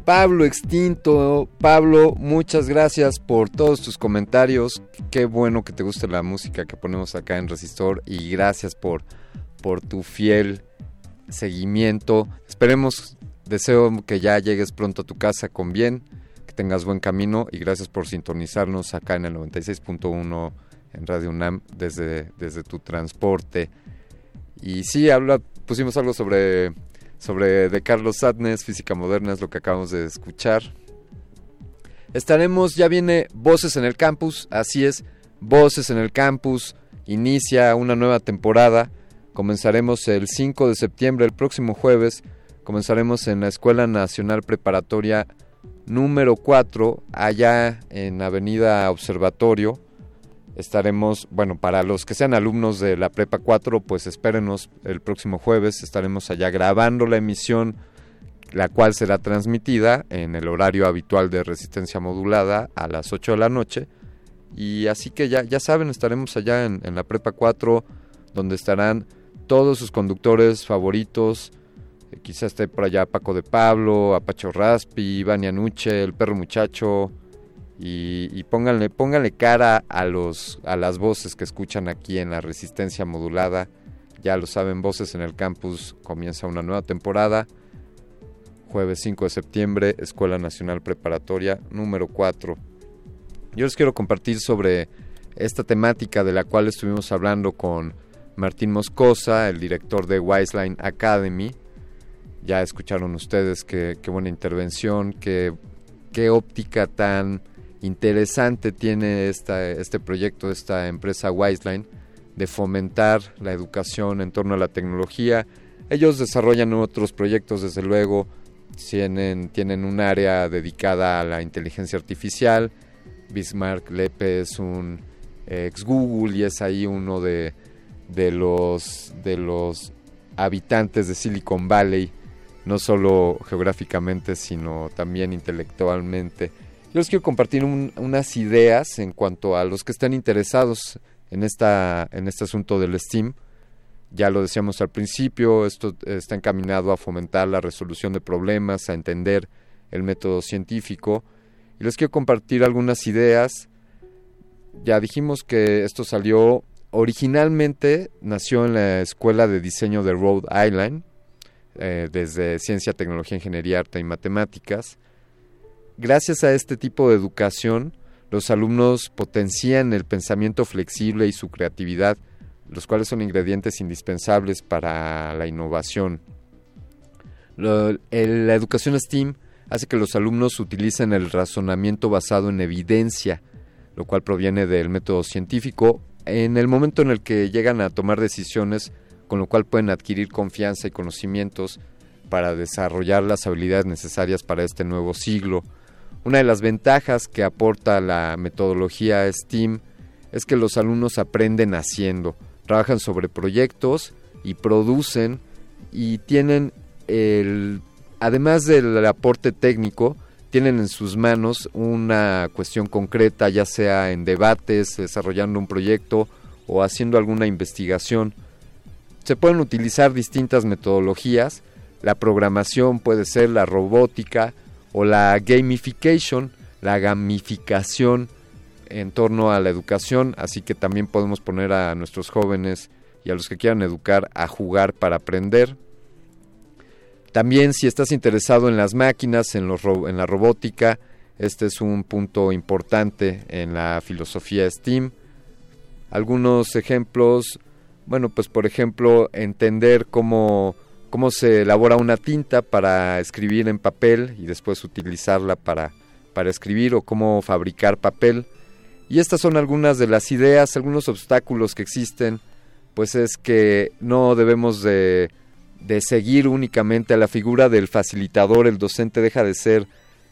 Pablo Extinto, Pablo, muchas gracias por todos tus comentarios. Qué bueno que te guste la música que ponemos acá en Resistor y gracias por, por tu fiel seguimiento. Esperemos, deseo que ya llegues pronto a tu casa con bien, tengas buen camino y gracias por sintonizarnos acá en el 96.1 en Radio UNAM desde, desde tu transporte. Y sí, habla, pusimos algo sobre sobre de Carlos Sadness, Física Moderna, es lo que acabamos de escuchar. Estaremos, ya viene Voces en el Campus, así es, Voces en el Campus, inicia una nueva temporada, comenzaremos el 5 de septiembre, el próximo jueves, comenzaremos en la Escuela Nacional Preparatoria número 4, allá en Avenida Observatorio, estaremos, bueno, para los que sean alumnos de la Prepa 4, pues espérenos el próximo jueves, estaremos allá grabando la emisión, la cual será transmitida en el horario habitual de resistencia modulada a las 8 de la noche. Y así que ya, ya saben, estaremos allá en, la Prepa 4, donde estarán todos sus conductores favoritos. Quizás esté por allá Paco de Pablo, Apacho Raspi, Iván Yanuche, el perro muchacho, y, pónganle, pónganle cara a, los, a las voces que escuchan aquí en la resistencia modulada. Ya lo saben, Voces en el Campus comienza una nueva temporada. Jueves 5 de septiembre, Escuela Nacional Preparatoria número 4. Yo les quiero compartir sobre esta temática de la cual estuvimos hablando con Martín Moscosa, el director de Wiseline Academy. Ya escucharon ustedes qué, qué buena intervención, qué, qué óptica tan interesante tiene este proyecto de esta empresa Wiseline de fomentar la educación en torno a la tecnología. Ellos desarrollan otros proyectos, desde luego, tienen, tienen un área dedicada a la inteligencia artificial. Bismarck Lepe es un ex Google y es ahí uno de, de, los, de los habitantes de Silicon Valley, no solo geográficamente, sino también intelectualmente. Yo les quiero compartir unas ideas en cuanto a los que están interesados en, esta, en este asunto del STEAM. Ya lo decíamos al principio, esto está encaminado a fomentar la resolución de problemas, a entender el método científico. Y les quiero compartir algunas ideas. Ya dijimos que esto salió originalmente, nació en la Escuela de Diseño de Rhode Island, eh, desde Ciencia, Tecnología, Ingeniería, Arte y Matemáticas gracias a este tipo de educación, los alumnos potencian el pensamiento flexible y su creatividad, los cuales son ingredientes indispensables para la innovación. la educación STEAM hace que los alumnos utilicen el razonamiento basado en evidencia, lo cual proviene del método científico, en el momento en el que llegan a tomar decisiones, con lo cual pueden adquirir confianza y conocimientos para desarrollar las habilidades necesarias para este nuevo siglo. Una de las ventajas que aporta la metodología STEAM es que los alumnos aprenden haciendo, trabajan sobre proyectos y producen y tienen el además del aporte técnico, tienen en sus manos una cuestión concreta, ya sea en debates, desarrollando un proyecto o haciendo alguna investigación. Se pueden utilizar distintas metodologías, la programación puede ser la robótica, o la gamification, la gamificación en torno a la educación, así que también podemos poner a nuestros jóvenes y a los que quieran educar a jugar para aprender. También si estás interesado en las máquinas, en, en la robótica, este es un punto importante en la filosofía STEAM. Algunos ejemplos, bueno, pues por ejemplo, entender cómo cómo se elabora una tinta para escribir en papel y después utilizarla para, para escribir o cómo fabricar papel. Y estas son algunas de las ideas, algunos obstáculos que existen, pues es que no debemos de, de seguir únicamente a la figura del facilitador, el docente deja de ser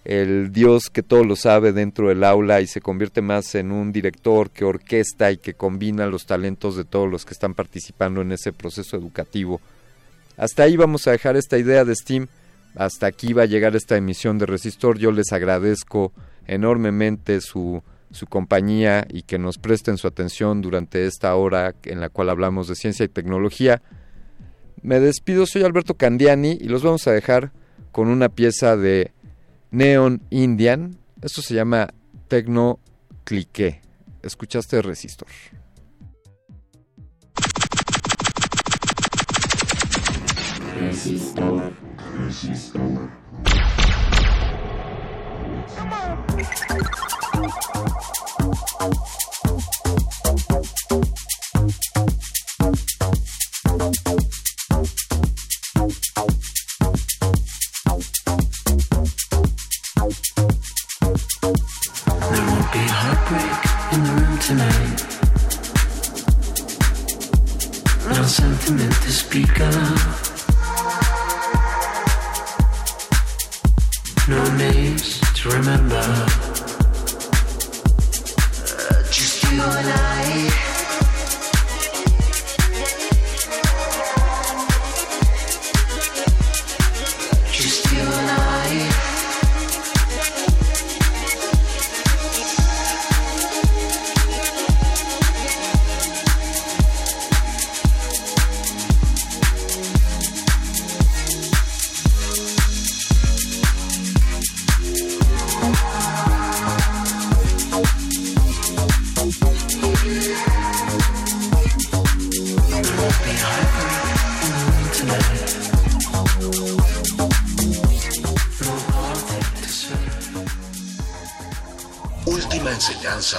el Dios que todo lo sabe dentro del aula y se convierte más en un director que orquesta y que combina los talentos de todos los que están participando en ese proceso educativo. Hasta ahí vamos a dejar esta idea de Steam. Hasta aquí va a llegar esta emisión de Resistor. Yo les agradezco enormemente su, su compañía y que nos presten su atención durante esta hora en la cual hablamos de ciencia y tecnología. Me despido, soy Alberto Candiani y los vamos a dejar con una pieza de Neon Indian. Esto se llama Tecno Clique. Escuchaste Resistor.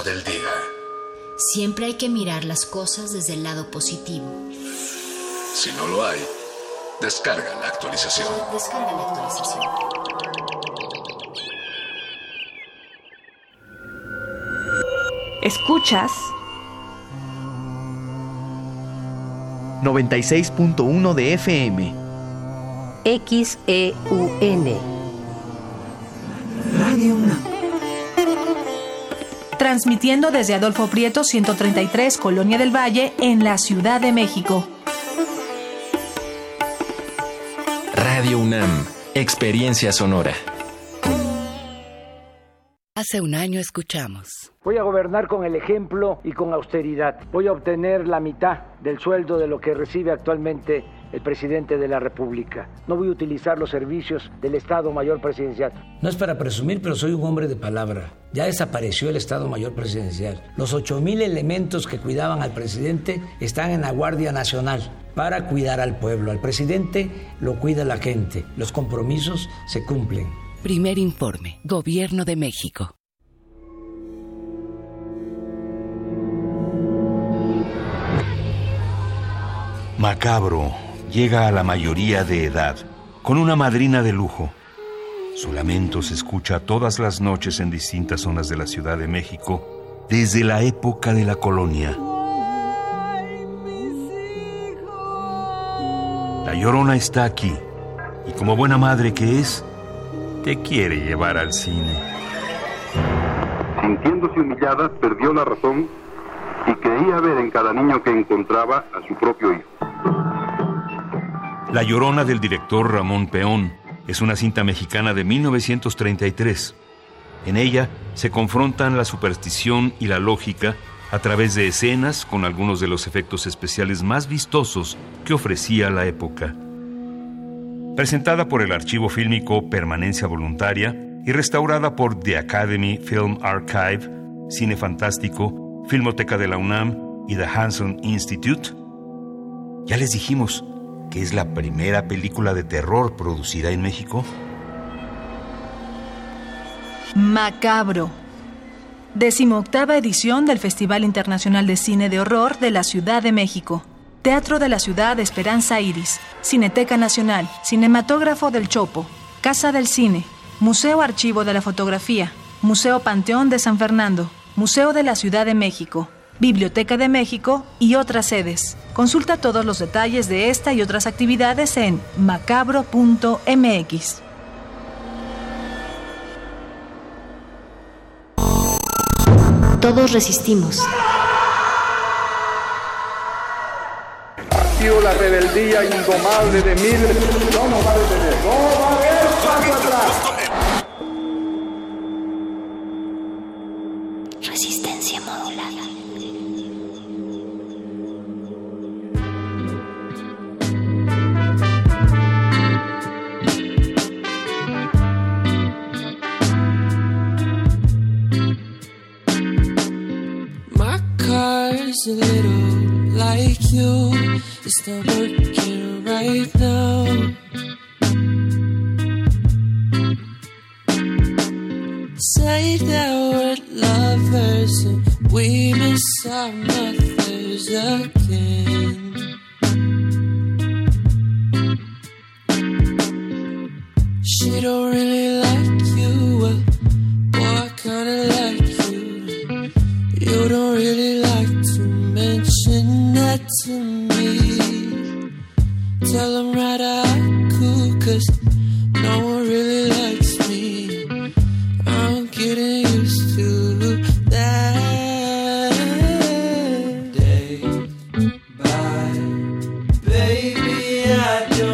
Del día. Siempre hay que mirar las cosas desde el lado positivo. Si no lo hay, descarga la actualización. Descarga la actualización. Escuchas 96.1 de FM. XEUN. Transmitiendo desde Adolfo Prieto 133, Colonia del Valle, en la Ciudad de México. Radio UNAM, Experiencia Sonora. Hace un año escuchamos. Voy a gobernar con el ejemplo y con austeridad. Voy a obtener la mitad del sueldo de lo que recibe actualmente el presidente de la República. No voy a utilizar los servicios del Estado Mayor Presidencial. No es para presumir, pero soy un hombre de palabra. Ya desapareció el Estado Mayor Presidencial. Los 8.000 elementos que cuidaban al presidente están en la Guardia Nacional para cuidar al pueblo. Al presidente lo cuida la gente. Los compromisos se cumplen. Primer informe. Gobierno de México. Macabro llega a la mayoría de edad con una madrina de lujo. Su lamento se escucha todas las noches en distintas zonas de la Ciudad de México desde la época de la colonia. La llorona está aquí y como buena madre que es, te quiere llevar al cine. Sintiéndose humillada, perdió la razón y creía ver en cada niño que encontraba a su propio hijo. La Llorona del director Ramón Peón es una cinta mexicana de 1933. En ella se confrontan la superstición y la lógica a través de escenas con algunos de los efectos especiales más vistosos que ofrecía la época. Presentada por el archivo fílmico Permanencia Voluntaria y restaurada por The Academy Film Archive, Cine Fantástico, Filmoteca de la UNAM y The Hanson Institute, ya les dijimos que es la primera película de terror producida en México. Macabro. Decimoctava edición del Festival Internacional de Cine de Horror de la Ciudad de México. Teatro de la Ciudad Esperanza Iris, Cineteca Nacional, Cinematógrafo del Chopo, Casa del Cine, Museo Archivo de la Fotografía, Museo Panteón de San Fernando, Museo de la Ciudad de México, Biblioteca de México y otras sedes. Consulta todos los detalles de esta y otras actividades en macabro.mx. Todos resistimos. Ha sido la rebeldía indomable de miles. No nos va a detener. No va a haber little like you. It's not working right now. Say that we're lovers and we miss our mothers again. She don't really like to me. Tell them right out cool, cause no one really likes me. I'm getting used to that. Day by baby, I don't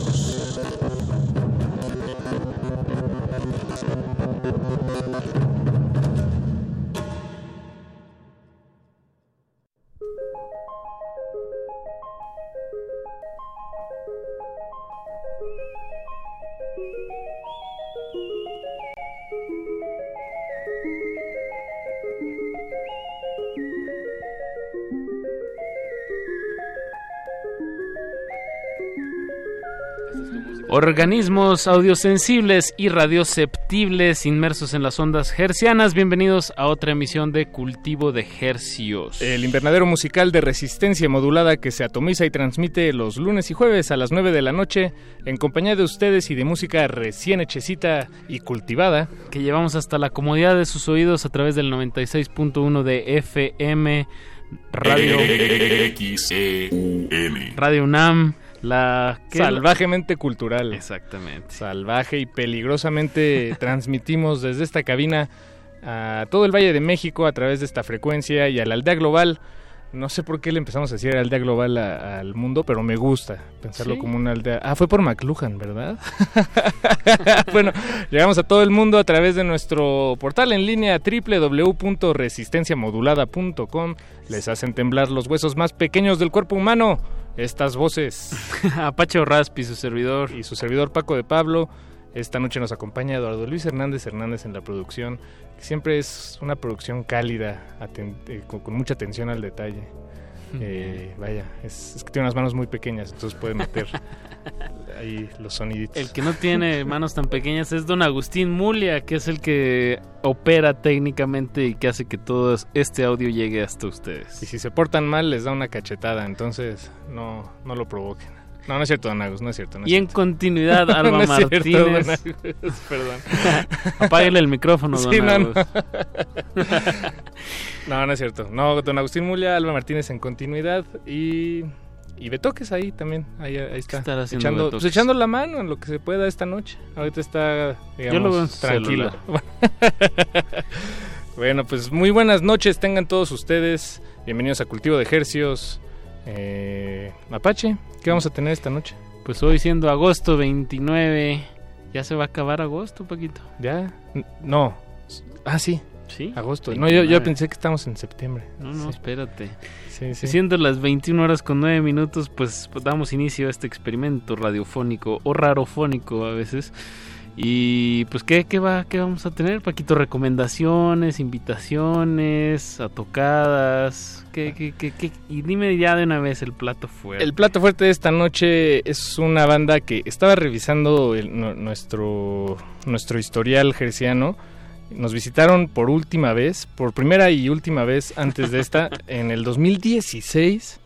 Organismos audiosensibles y radioceptibles inmersos en las ondas hercianas, bienvenidos a otra emisión de Cultivo de Hercios. El invernadero musical de resistencia modulada que se atomiza y transmite los lunes y jueves a las 9 de la noche en compañía de ustedes y de música recién hechecita y cultivada. Que llevamos hasta la comodidad de sus oídos a través del 96.1 de FM Radio XEUN. Radio UNAM. La Salvajemente cultural. Exactamente. Salvaje y peligrosamente transmitimos desde esta cabina a todo el Valle de México a través de esta frecuencia y a la aldea global no sé por qué le empezamos a decir aldea global a- al mundo, pero me gusta pensarlo Sí. como una aldea. Ah, fue por McLuhan, ¿verdad? bueno, llegamos a todo el mundo a través de nuestro portal en línea www.resistenciamodulada.com. Les hacen temblar los huesos más pequeños del cuerpo humano. Estas voces. Apache Raspi, su servidor. Y su servidor Paco de Pablo. Esta noche nos acompaña Eduardo Luis Hernández Hernández en la producción. que Siempre es una producción cálida, eh, con mucha atención al detalle. Eh, vaya, es, es que tiene unas manos muy pequeñas, entonces puede meter ahí los soniditos. El que no tiene manos tan pequeñas es don Agustín Mulia, que es el que opera técnicamente y que hace que todo este audio llegue hasta ustedes. Y si se portan mal, les da una cachetada, entonces no, no lo provoquen. No, no es cierto, Don Agus, no es cierto. no es Y en continuidad, Alba No es cierto, Martínez. Agus, Perdón. Apáguele el micrófono, don Sí, no, Agus. no. No, no es cierto. No, don Agustín Mulia, Alba Martínez en continuidad y, y Betoques ahí también. Ahí, ahí está. echando, pues echando la mano en lo que se pueda esta noche. Ahorita está, digamos, tranquilo. bueno, pues muy buenas noches tengan todos ustedes. Bienvenidos a Cultivo de Ejercios. Eh, Apache, ¿qué vamos a tener esta noche? Pues hoy siendo agosto 29, ya se va a acabar agosto, Paquito. ¿Ya? N- No. Ah, sí. ¿Sí? Agosto. No, yo, yo 29. pensé que estamos en septiembre. No, no, Sí. espérate. Sí, sí. Siendo las 21 horas con 9 minutos, pues, pues damos inicio a este experimento radiofónico o rarofónico a veces. Y pues, ¿qué, qué, va, ¿qué vamos a tener, Paquito? ¿Recomendaciones, invitaciones, a tocadas? ¿Qué, qué, qué, qué? Y dime ya de una vez el plato fuerte. El plato fuerte de esta noche es una banda que estaba revisando el- nuestro, nuestro historial gerciano. Nos visitaron por última vez, por primera y última vez antes de esta, en el 2016.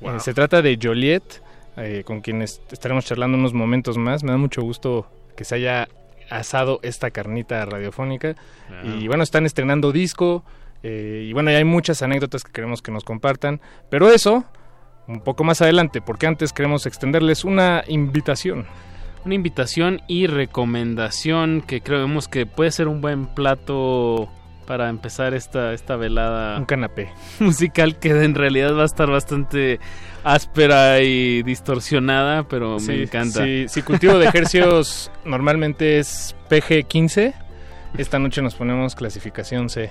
Wow. Eh, se trata de Joliet, eh, con quienes estaremos charlando unos momentos más. Me da mucho gusto que se haya asado esta carnita radiofónica. Y bueno, están estrenando disco. eh, y bueno, ya hay muchas anécdotas que queremos que nos compartan. Pero eso, un poco más adelante, porque antes queremos extenderles una invitación. Una invitación y recomendación que creemos que puede ser un buen plato para empezar esta, esta velada Un canapé. musical que en realidad va a estar bastante áspera y distorsionada, pero me Sí, encanta. sí, si cultivo de ejercicios normalmente es PG15, esta noche nos ponemos clasificación C.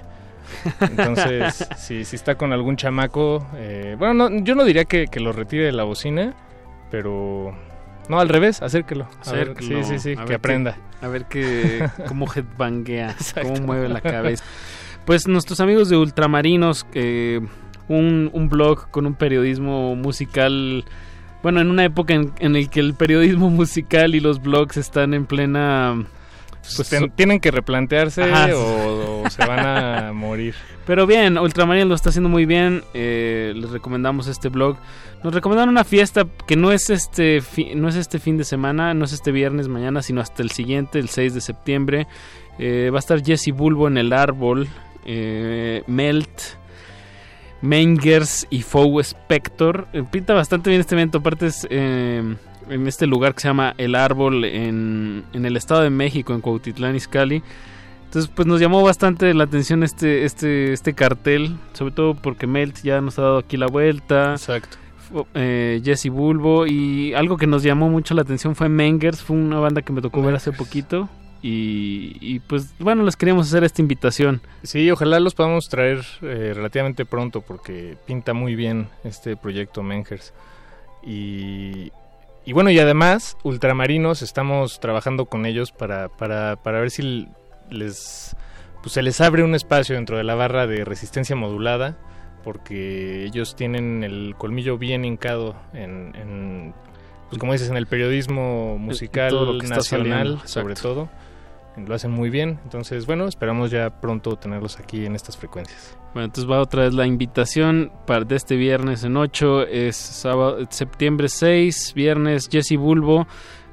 Entonces, si, si está con algún chamaco, eh, bueno, no, yo no diría que, que lo retire de la bocina, pero no, al revés, acérquelo. Ver, Acérquelo, sí, sí, sí, a que aprenda. a ver que, cómo headbanguea, cómo mueve la cabeza. Pues nuestros amigos de Ultramarinos, eh, un, un blog con un periodismo musical, bueno, en una época en, en el que el periodismo musical y los blogs están en plena... Pues ten- tienen que replantearse o, o se van a morir. Pero bien, Ultramarinos lo está haciendo muy bien. eh, les recomendamos este blog. Nos recomendaron una fiesta que no es este fi- no es este fin de semana, no es este viernes mañana, sino hasta el siguiente, el 6 de septiembre. Eh, va a estar Jesse Bulbo en el árbol, eh, Melt, Mengers y Foe Spector. Eh, pinta bastante bien este evento. Aparte es en este lugar que se llama El Árbol en, en el Estado de México, en Cuautitlán Izcalli. Entonces, pues nos llamó bastante la atención este, este, este cartel, sobre todo porque Melt ya nos ha dado aquí la vuelta. Exacto. Eh, Jesse Bulbo y algo que nos llamó mucho la atención fue Mengers, fue una banda que me tocó ver hace poquito. Y, y, pues bueno, les queríamos hacer esta invitación. Sí, ojalá los podamos traer eh, relativamente pronto porque pinta muy bien este proyecto Mengers. Y, y bueno, y además, Ultramarinos, estamos trabajando con ellos para, para, para ver si les, pues se les abre un espacio dentro de la barra de resistencia modulada, porque ellos tienen el colmillo bien hincado en, en, pues como dices, en el periodismo musical nacional, sobre todo. Lo hacen muy bien, entonces bueno, esperamos ya pronto tenerlos aquí en estas frecuencias. Bueno, entonces va otra vez la invitación para este viernes en 8, es sábado, septiembre 6, viernes Jesse Bulbo,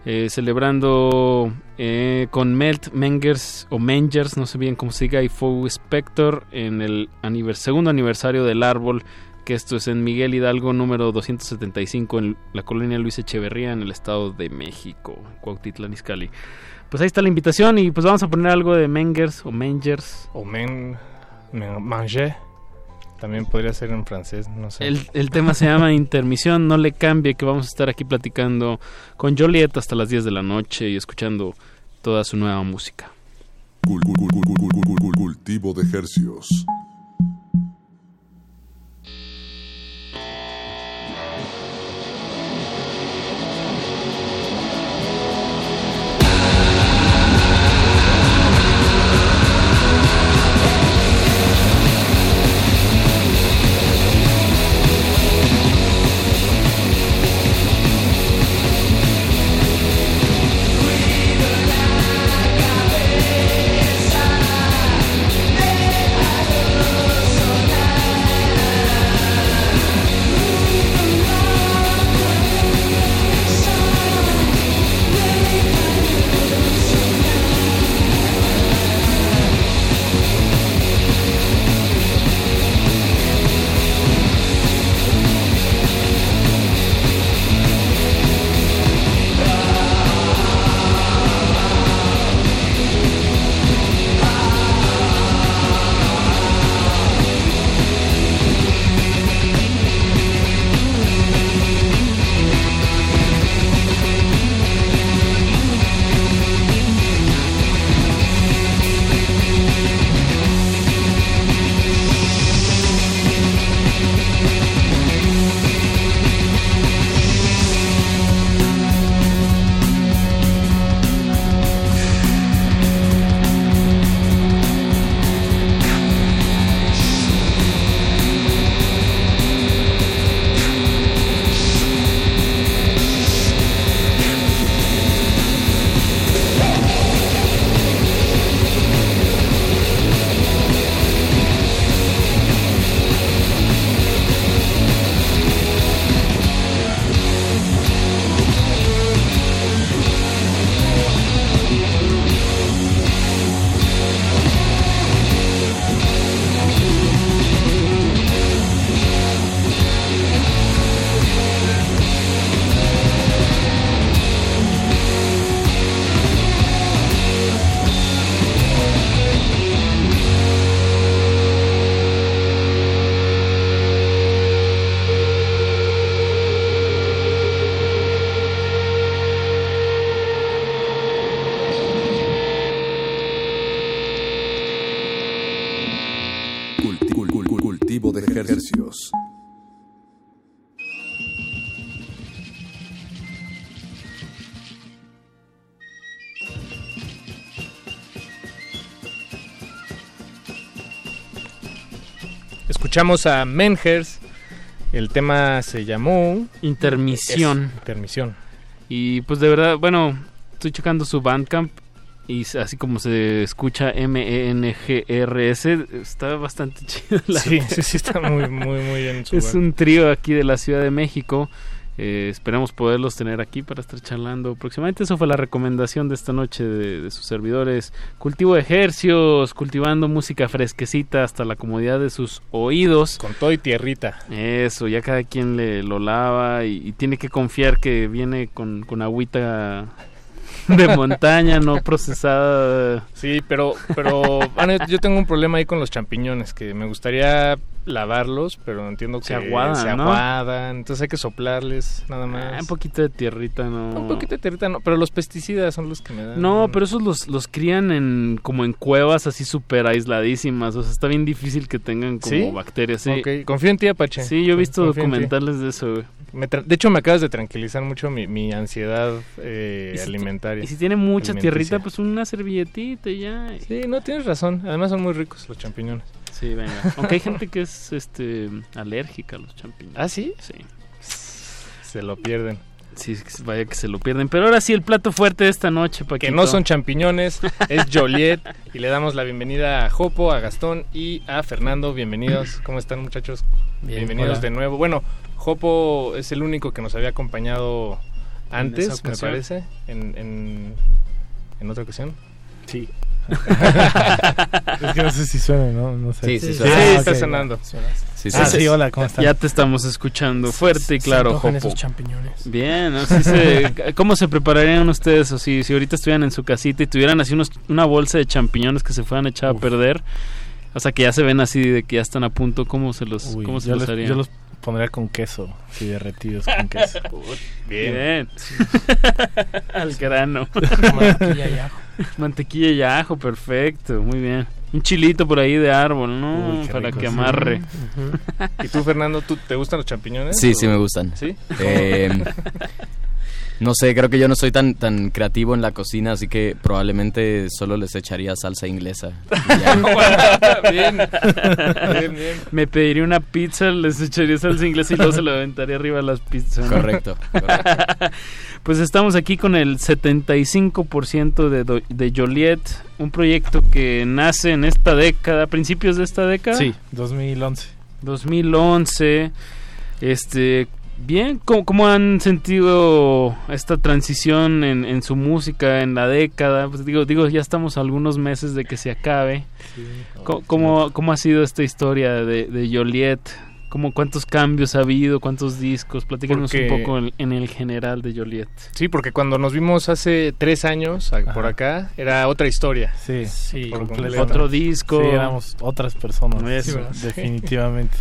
eh, celebrando eh, con Melt Mengers o Mengers, no sé bien cómo se diga, y Foe Spector en el segundo aniversario del árbol, que esto es en Miguel Hidalgo número 275 en la colonia Luis Echeverría en el estado de México, Cuautitlán Izcalli. Pues ahí está la invitación y pues vamos a poner algo de Mengers o Mengers. O Men, men Manger. También podría ser en francés, no sé. El, el tema se llama Intermisión, no le cambie, que vamos a estar aquí platicando con Joliet hasta las 10 de la noche y escuchando toda su nueva música. Cul- cul- cul- cul- cul- cul- cul- Cultivo de ejercios. Escuchamos a Menhers. El tema se llamó Intermisión. Intermisión. Y pues de verdad, bueno, estoy checando su Bandcamp y s- así como se escucha M-E-N-G-R-S, está bastante chido. la Sí, sí, sí, está muy, muy, muy bien. su Es band. un trío aquí de la Ciudad de México. Eh, esperemos poderlos tener aquí para estar charlando próximamente. Eso fue la recomendación de esta noche de, de sus servidores. Cultivo de ejercios, cultivando música fresquecita hasta la comodidad de sus oídos. Con todo y tierrita. Eso, ya cada quien le lo lava y, y tiene que confiar que viene con, con agüita de montaña, no procesada. Sí, pero, pero yo tengo un problema ahí con los champiñones, que me gustaría lavarlos, pero entiendo que Se aguadan, se ¿no? aguadan, entonces hay que soplarles, nada más. Ah, un poquito de tierrita, no. Un poquito de tierrita, no, pero los pesticidas son los que me dan. No, pero esos los, los crían en como en cuevas así súper aisladísimas. O sea, está bien difícil que tengan como ¿Sí? bacterias. Sí. Ok, confío en ti, Apache. Sí, yo he visto Confío documentales de eso, güey. Me tra- de hecho, me acabas de tranquilizar mucho mi, mi ansiedad eh, Y Y si tiene mucha tierrita, pues una servilletita y ya. Sí, no tienes razón. Además son muy ricos los champiñones. Sí, venga. Aunque hay gente que es este alérgica a los champiñones. ¿Ah, sí? Sí. Se lo pierden. Sí, vaya que se lo pierden. Pero ahora sí, el plato fuerte de esta noche, Paquito. Que no son champiñones, es Joliet. y le damos la bienvenida a Jopo, a Gastón y a Fernando. Bienvenidos. ¿Cómo están, muchachos? Bien, Bienvenidos hola. de nuevo. Bueno, Jopo es el único que nos había acompañado antes, me parece. En, en, en otra ocasión. Sí. es que no sé si suena, ¿no? No sé. Sí, sí, suena. Sí, está ok, sonando. Sí, ah, sí, sí, hola, ¿cómo están? Ya te estamos escuchando fuerte y Se claro, Jopo. esos champiñones. Bien, ¿no? Se- ¿cómo se prepararían ustedes? O si, si ahorita estuvieran en su casita y tuvieran así unos, una bolsa de champiñones que se fueran echar a perder, O sea, que ya se ven así de que ya están a punto, ¿cómo se los, Uy, cómo se yo, los les- harían? yo los pondría con queso, sí, derretidos con queso. Bien. Al grano. Mantequilla y ajo. Mantequilla y ajo, perfecto, muy bien. Un chilito por ahí de árbol, ¿no? Uy, Para rico, que sí. amarre. ¿Y tú, Fernando, ¿tú, te gustan los champiñones? Sí, o- sí me gustan. ¿Sí? Eh, no sé, creo que yo no soy tan tan creativo en la cocina, así que probablemente solo les echaría salsa inglesa. Bien. bien, bien. Me pediría una pizza, les echaría salsa inglesa y luego se la aventaría arriba a las pizzas. ¿no? Correcto, correcto. pues estamos aquí con el 75% de, Do- de Joliet, un proyecto que nace en esta década, a principios de esta década. Sí, 2011. 2011. Este, bien, ¿cómo, cómo han sentido esta transición en, en su música en la década? Pues digo, digo, ya estamos a algunos meses de que se acabe. ¿Cómo, cómo, cómo ha sido esta historia de, de Joliet? ¿Cómo, ¿Cuántos cambios ha habido? ¿Cuántos discos? Platícanos Porque- un poco en, en el general de Joliet. Sí, porque cuando nos vimos hace tres años a- por acá, era otra historia. Sí, Sí, otro disco. Sí, éramos otras personas. Eso. definitivamente.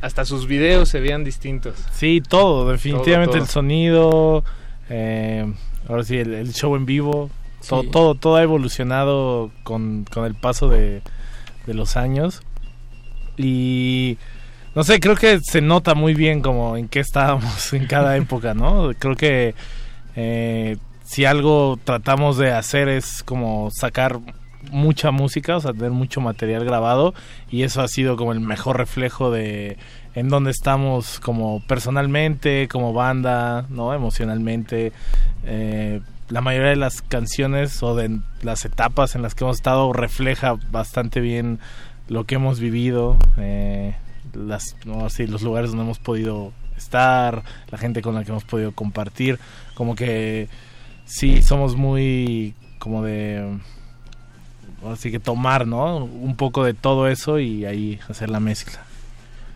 Hasta sus videos se veían distintos. Sí, todo, definitivamente Todo, todo. el sonido, eh, ahora sí, el, el show en vivo, todo, Sí. todo, todo ha evolucionado con, con el paso de, de los años. Y no sé, creo que se nota muy bien como en qué estábamos en cada época, ¿no? Creo que eh, si algo tratamos de hacer es como sacar mucha música, o sea, tener mucho material grabado y eso ha sido como el mejor reflejo de en dónde estamos como personalmente, como banda, ¿no? Emocionalmente. Eh, la mayoría de las canciones o de las etapas en las que hemos estado refleja bastante bien lo que hemos vivido, eh, las, no, sí, los lugares donde hemos podido estar, la gente con la que hemos podido compartir, como que sí somos muy como de así que tomar, ¿no? Un poco de todo eso y ahí hacer la mezcla.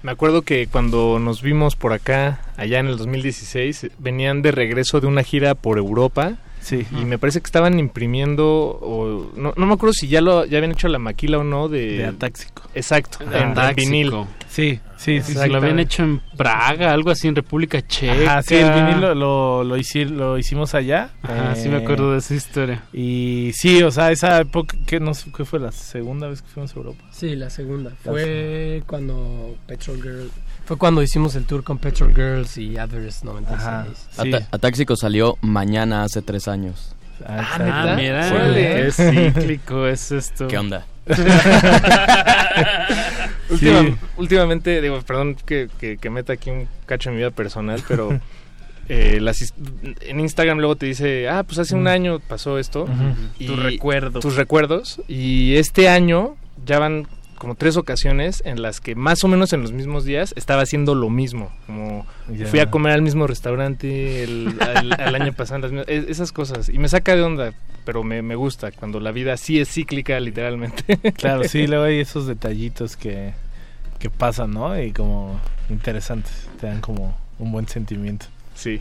Me acuerdo que cuando nos vimos por acá, allá en el 2016, venían de regreso de una gira por Europa. Sí. Y me parece que estaban imprimiendo, o, no, no me acuerdo si ya lo ya habían hecho la maquila o no de... De Atáxico. Exacto, De en, en vinil. Sí, sí, sí. Sí, lo habían hecho en Praga, algo así en República Checa. Ajá, sí, el vinil lo, lo, lo hici- lo hicimos allá. Ajá, sí me eh, acuerdo de esa historia. Y sí, o sea, esa época, que no sé, ¿qué fue la segunda vez que fuimos a Europa? Sí, la segunda. La Fue cuando Petrol Girl. Fue cuando hicimos el tour con Petrol Girls y Adverse 96. Ajá. Ata- Atáxico salió mañana hace tres años. Ah, ¿neta? mira, Órale. qué cíclico es esto. ¿Qué onda? Última- Sí. Últimamente, digo, perdón que, que, que meta aquí un cacho en mi vida personal, pero eh, las en Instagram luego te dice, ah, pues hace un Mm. año pasó esto. Y Tus recuerdos. Tus recuerdos. Y este año ya van como tres ocasiones en las que más o menos en los mismos días estaba haciendo lo mismo. Como fui a comer al mismo restaurante el, al, al año pasado, las mismas- es- esas cosas. Y me saca de onda, pero me, me gusta cuando la vida sí es cíclica, literalmente. Claro, sí, luego hay esos detallitos que, que pasan, ¿no? Y como interesantes, te dan como un buen sentimiento. Sí.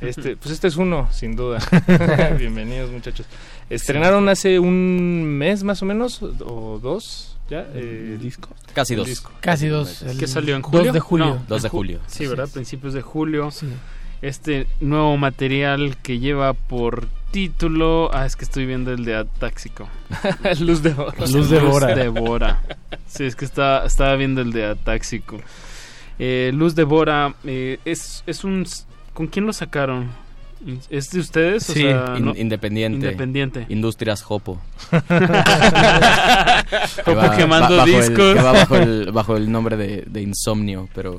Este, pues este es uno, sin duda. Bienvenidos, muchachos. Estrenaron hace un mes más o menos, o dos, ¿ya? Eh, ¿El disco? Casi dos. disco. Casi dos. el ¿Qué salió en 2 julio? de julio. No, Dos de ju- julio. Sí, ¿verdad? Principios de julio. Sí. Este nuevo material que lleva por título... Ah, es que estoy viendo el de Atáxico. Luz de oro. Luz de Bora. de Bora. Sí, es que está, estaba viendo el de Atáxico. Eh, Luz de Bora eh, es, es un... ¿Con quién lo sacaron? ¿Es de ustedes? O Sí, sea, In- no- independiente. Independiente. Industrias Jopo. Jopo quemando bajo discos. El, que va bajo el, bajo el nombre de, de Insomnio, pero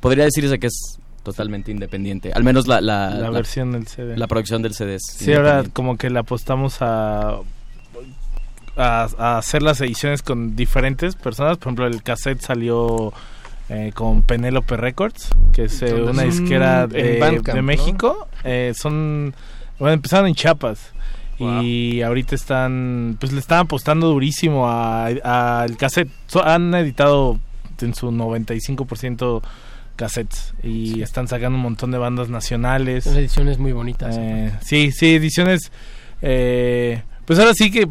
podría decirse que es totalmente independiente. Al menos la, la, La, versión del CD. la producción del CD es Sí, ahora como que le apostamos a, a, a hacer las ediciones con diferentes personas. Por ejemplo, el cassette salió eh, con Penelope Records, que es eh, una disquera de, Bandcamp, de ¿no? México. Eh, son, bueno, empezaron en Chiapas. Wow. Y ahorita están, pues le están apostando durísimo al el cassette. So- han editado en su 95% cassettes y están sacando un montón de bandas nacionales. Son ediciones muy bonitas. Sí, sí, ediciones. eh, pues ahora sí que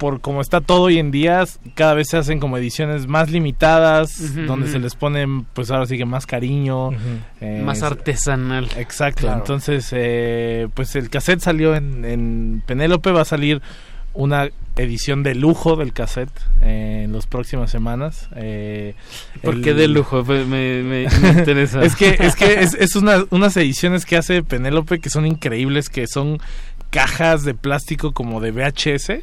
por como está todo hoy en día, cada vez se hacen como ediciones más limitadas, donde se les ponen, pues ahora sí que más cariño. eh, Más es- artesanal. Exacto, Claro. entonces eh, pues el cassette salió en, en Penélope, va a salir una edición de lujo del cassette eh, en las próximas semanas. Eh, ¿Por el- qué de lujo? Pues me, me- me interesa. es que es que es, es una- unas ediciones que hace Penélope que son increíbles, que son cajas de plástico como de VHS,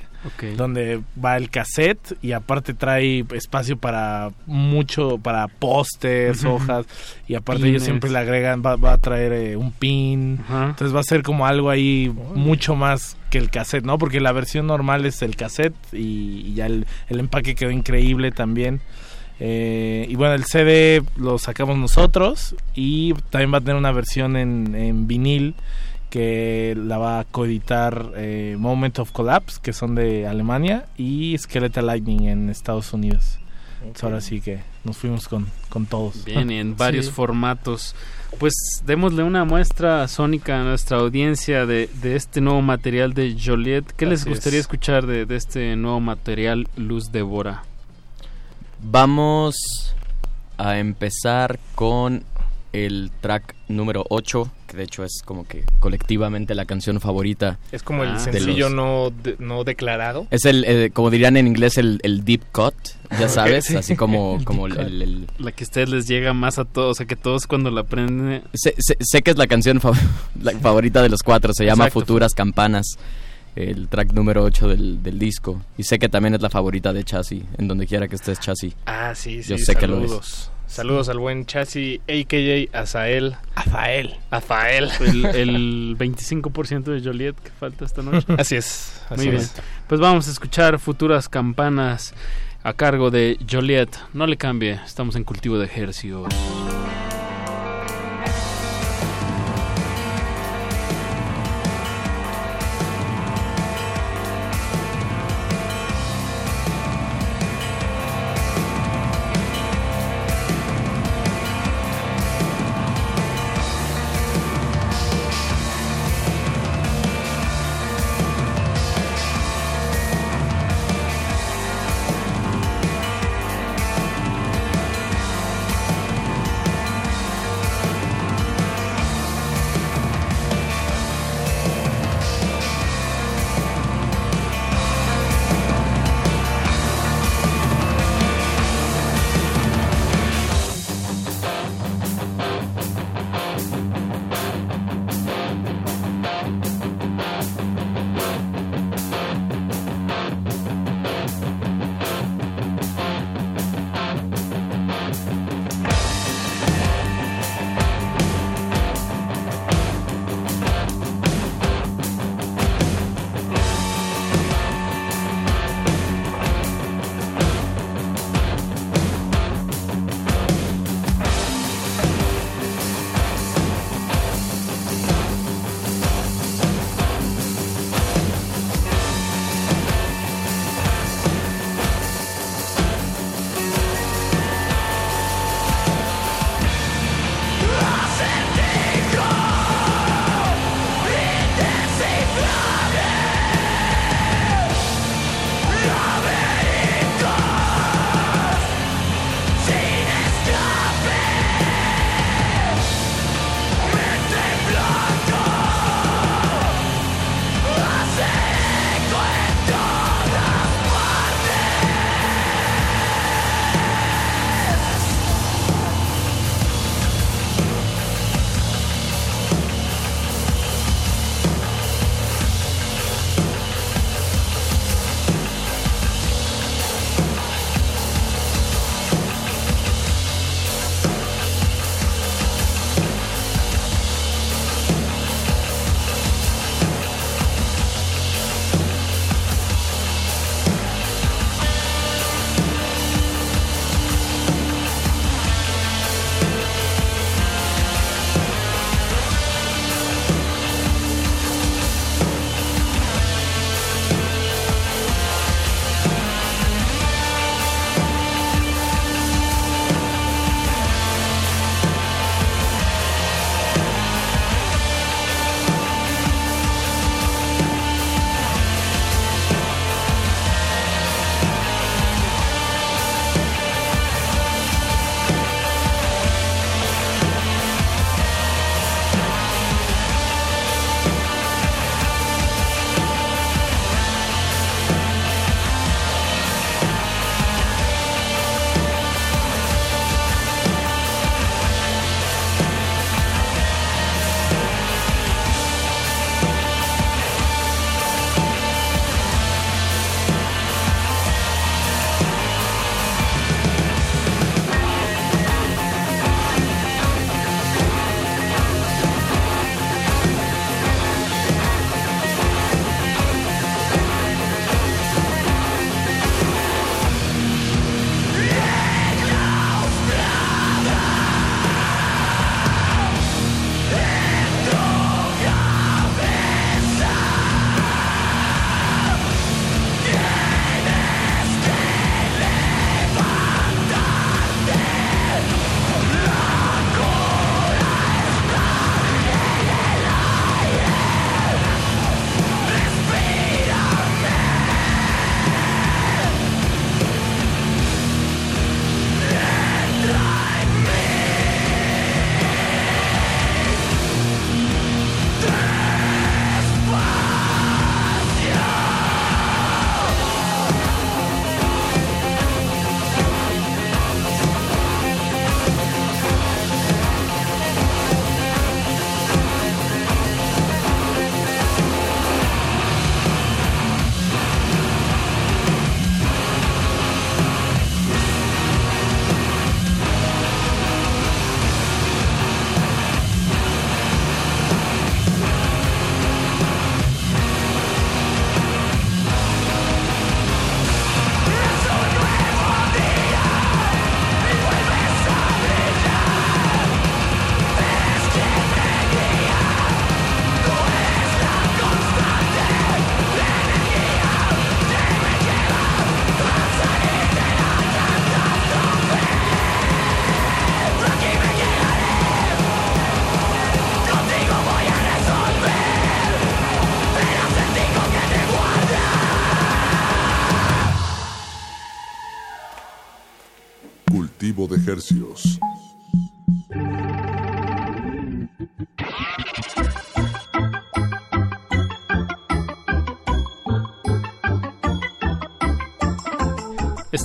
donde va el cassette y aparte trae espacio para mucho, para pósters, Ujú. hojas, y aparte ellos siempre le agregan, va, va a traer eh, un pin, entonces va a ser como algo ahí mucho más que el cassette, ¿no? Porque la versión normal es el cassette y, y ya el, el empaque quedó increíble también. Eh, y bueno, el CD lo sacamos nosotros y también va a tener una versión en, en vinil que la va a coeditar eh, Moment of Collapse, que son de Alemania, y Skeletal Lightning en Estados Unidos. Entonces, ahora sí que nos fuimos con, con todos. Bien, y en varios Sí. formatos. Pues démosle una muestra sónica a nuestra audiencia de, de este nuevo material de Joliet. ¿Qué les gustaría es. escuchar de, de este nuevo material Luz Devora? Vamos a empezar con el track número 8, que de hecho es como que colectivamente la canción favorita. Es como el de sencillo los- no, de- no declarado. Es el, eh, como dirían en inglés, el, el deep cut, ya sabes, Sí. así como, El como el, el- el- La que a ustedes les llega más a todos, o sea que todos cuando la aprenden... Sé, sé- sé que es la canción fa- la favorita de los cuatro, se llama Exacto. Futuras Campanas, el track número 8 del, del disco. Y sé que también es la favorita de Chassis, en donde quiera que estés Chassis. Ah, sí, sí. Yo sé que lo es. Saludos. Al buen Chassis, a.k.a. Azael. Azael. Azael. El, el 25% de Joliet que falta esta noche. Así es, así Muy bien. es. Pues vamos a escuchar futuras campanas a cargo de Joliet. No le cambie, estamos en cultivo de ejercicios.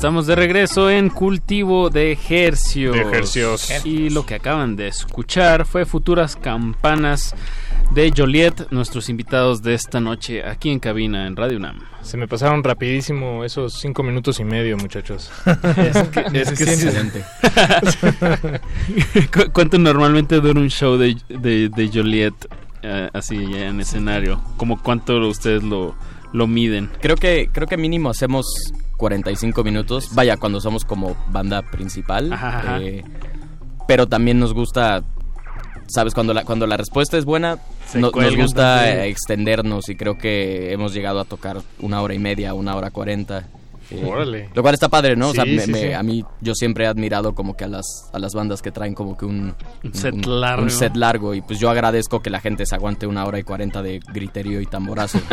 Estamos de regreso en Cultivo de Hercios. De hercios. Y lo que acaban de escuchar fue Futuras Campanas de Joliet, nuestros invitados de esta noche aquí en cabina en Radio UNAM. Se me pasaron rapidísimo esos cinco minutos y medio, muchachos. Es que, es que. ¿Cu- ¿Cuánto normalmente dura un show de, de, de Joliet eh, así en escenario? ¿Como cuánto ustedes lo, lo miden? Creo que, creo que mínimo hacemos 45 minutos. Vaya, cuando somos como banda principal. Ajá, ajá. eh, pero también nos gusta, ¿sabes? Cuando la, cuando la respuesta es buena, no- nos gusta también. extendernos y creo que hemos llegado a tocar una hora y media, una hora cuarenta. Eh, Órale. Lo cual está padre, ¿no? o sea, Sí, me- sí, me- sí. a mí yo siempre he admirado como que a las, a las bandas que traen como que un, Un set largo. un set largo y pues yo agradezco que la gente se aguante una hora y cuarenta de griterío y tamborazo.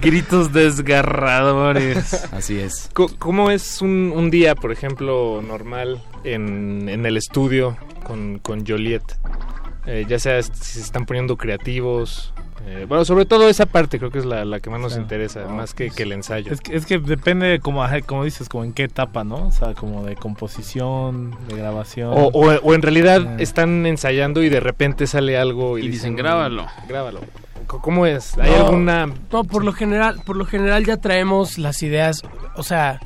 Gritos desgarradores. Así es. ¿Cómo es un, un día, por ejemplo, normal en, en el estudio con, con Joliet? Eh, ya sea si se están poniendo creativos. Eh, bueno, sobre todo esa parte creo que es la, la que más nos interesa, más que, que el ensayo. Es que, es que depende, como, como dices, como en qué etapa, ¿no? O sea, como de composición, de grabación. O, o- o en realidad Eh. están ensayando y de repente sale algo y, Y dicen, "Grábalo". Grábalo. C- ¿Cómo es? ¿Hay No, alguna...? No, por lo general, por lo general ya traemos las ideas, o sea.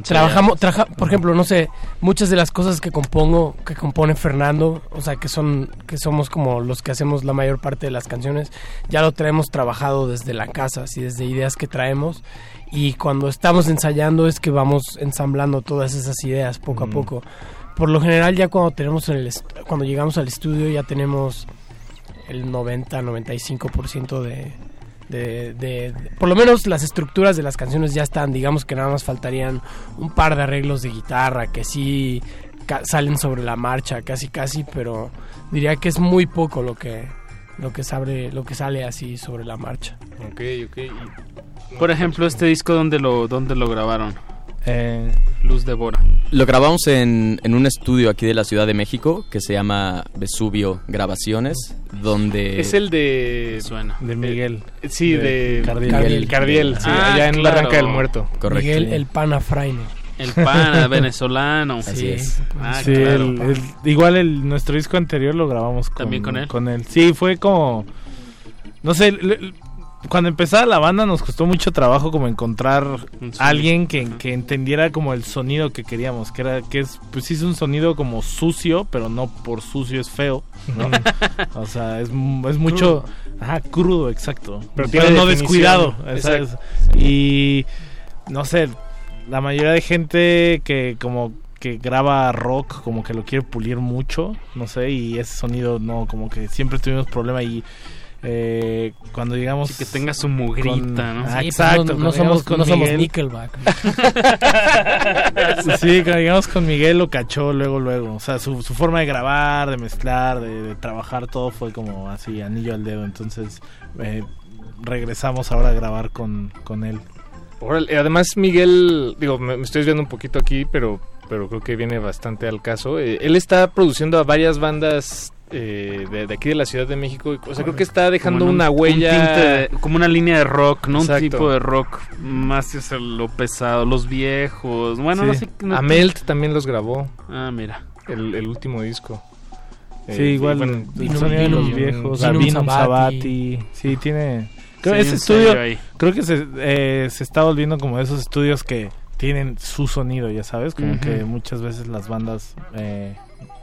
Trabajamos, traja- por ejemplo, no sé, muchas de las cosas que compongo, que compone Fernando, o sea, que son, que somos como los que hacemos la mayor parte de las canciones, ya lo traemos trabajado desde la casa, así desde ideas que traemos. Y cuando estamos ensayando es que vamos ensamblando todas esas ideas poco a poco. Por lo general ya cuando tenemos en el cuando llegamos al estudio ya tenemos el 90-95% de, de, de, de- Por lo menos las estructuras de las canciones ya están, digamos que nada más faltarían un par de arreglos de guitarra que sí ca- salen sobre la marcha, casi casi, pero diría que es muy poco lo que lo que sale, lo que sale así sobre la marcha. Ok, ok. y- Por ejemplo, este disco, ¿dónde lo, dónde lo grabaron? Eh, Luz Devora. Lo grabamos en, en un estudio aquí de la Ciudad de México que se llama Vesubio Grabaciones, donde... Es el de... Suena. de Miguel. Eh, Sí, de... Cardiel. Cardiel. Cardiel, sí, Ah, allá en claro. Barranca del Muerto. Correcto. Miguel el pana Fraile. El pana venezolano. Así Sí. es. Ah, Sí, claro. el- el- igual el, nuestro disco anterior lo grabamos con, ¿También con él? Con él. Sí, fue como... No sé, cuando empezaba la banda nos costó mucho trabajo como encontrar sonido. alguien que, que entendiera como el sonido que queríamos, que era que es pues sí es un sonido como sucio, pero no por sucio es feo, ¿no? o sea, es, es mucho ajá, crudo, exacto. Pero Pero, no descuidado. Y no sé, la mayoría de gente que como que graba rock como que lo quiere pulir mucho, no sé, y ese sonido no, como que siempre tuvimos problema y eh, cuando llegamos Sí, que tenga su mugrita, ¿no? Ah, Sí, exacto, no, somos, con no somos. Nickelback. Sí, cuando llegamos con Miguel lo cachó luego, luego. O sea, su, su forma de grabar, de mezclar, de, de trabajar, todo fue como así, anillo al dedo. Entonces, eh, regresamos ahora a grabar con, con él. Además, Miguel, digo, me, me estoy desviando un poquito aquí, pero, pero creo que viene bastante al caso. Eh, él está produciendo a varias bandas eh, de, de aquí de la Ciudad de México. O sea, creo que está dejando un- una un huella. de- como una línea de rock, ¿no? Exacto. Un tipo de rock más hacia lo pesado, los viejos. Bueno, no Sí. sé. no- Amelt también los grabó, Ah, mira. el, el último disco. Sí, Eh, igual bueno, Vinum- de los viejos, Vinum Sabati. Sí, tiene. Creo Sí, ese estudio, ahí. creo que se, eh, se está volviendo como de esos estudios que tienen su sonido, ya sabes, como que muchas veces las bandas eh,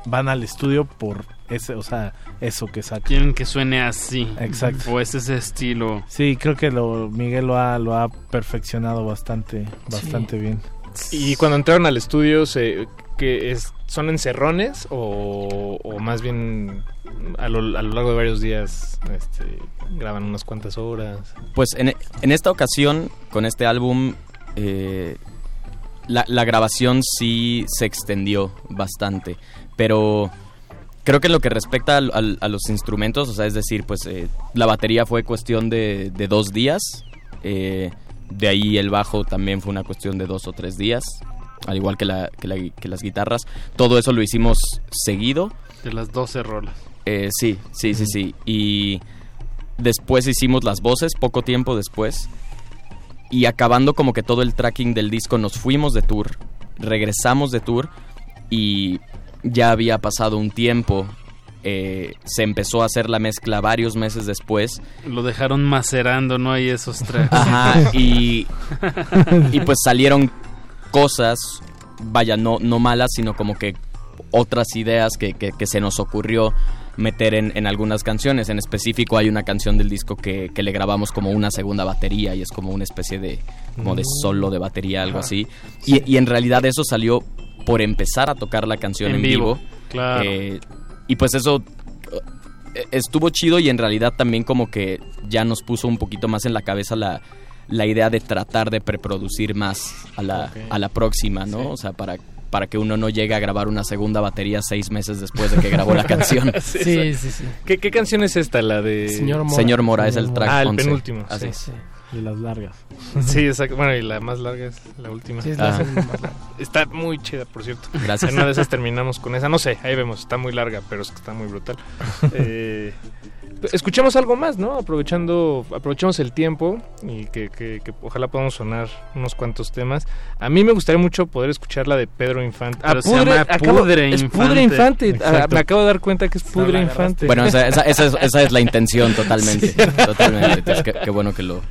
van al estudio por ese, o sea, eso que sacan. Quieren que suene así. Exacto. O es ese estilo. Sí, creo que lo Miguel lo ha, lo ha perfeccionado bastante, bastante bien. Y cuando entraron al estudio, se, que es, ¿son encerrones o, o más bien a lo, a lo largo de varios días este, graban unas cuantas horas? Pues en, en esta ocasión, con este álbum, eh, la, la grabación sí se extendió bastante, pero creo que en lo que respecta a, los instrumentos, o sea, es decir, pues eh, la batería fue cuestión de, de dos días, eh, de ahí el bajo también fue una cuestión de dos o tres días, al igual que, la, que, la- que las guitarras. Todo eso lo hicimos seguido. De las 12 rolas. Eh, sí, sí, sí, sí. Y después hicimos las voces, poco tiempo después. Y acabando como que todo el tracking del disco, nos fuimos de tour, regresamos de tour y ya había pasado un tiempo. eh, se empezó a hacer la mezcla varios meses después. Lo dejaron macerando, ¿no? Hay esos tracks. Ajá, y, y pues salieron cosas, vaya, no, no malas, sino como que otras ideas que, que- que se nos ocurrió meter en, en algunas canciones. En específico hay una canción del disco que, que le grabamos como una segunda batería y es como una especie de, como de Mm. solo de batería, algo así. Y, y en realidad eso salió por empezar a tocar la canción En en, vivo, vivo. claro. Eh, y pues eso eh, estuvo chido y en realidad también como que ya nos puso un poquito más en la cabeza la, la idea de tratar de preproducir más a la, a la próxima, ¿no? O sea, para, para que uno no llegue a grabar una segunda batería seis meses después de que grabó la canción. Sí, exacto. ¿Qué, qué canción es esta? La de... Señor Mora. Señor Mora, es el track Ah, el 11. penúltimo. Así sí. De las largas. Sí, exacto. Bueno, y la más larga es la última. Sí, es la Ah. segunda más larga. Está muy chida, por cierto. Gracias. En una de esas terminamos con esa. No sé, ahí vemos. Está muy larga, pero es que está muy brutal. Eh, escuchemos algo más, ¿no? Aprovechando, aprovechamos el tiempo y que, que- que ojalá podamos sonar unos cuantos temas. A mí me gustaría mucho poder escuchar la de Pedro Infante. Pero se llama Pudre es Infante. Pudre Infante. Ah, Exacto. me acabo de dar cuenta que es Pudre Infante. Bueno, esa, esa, esa es, esa es la intención totalmente. Sí. Totalmente. Entonces, qué, qué bueno que lo,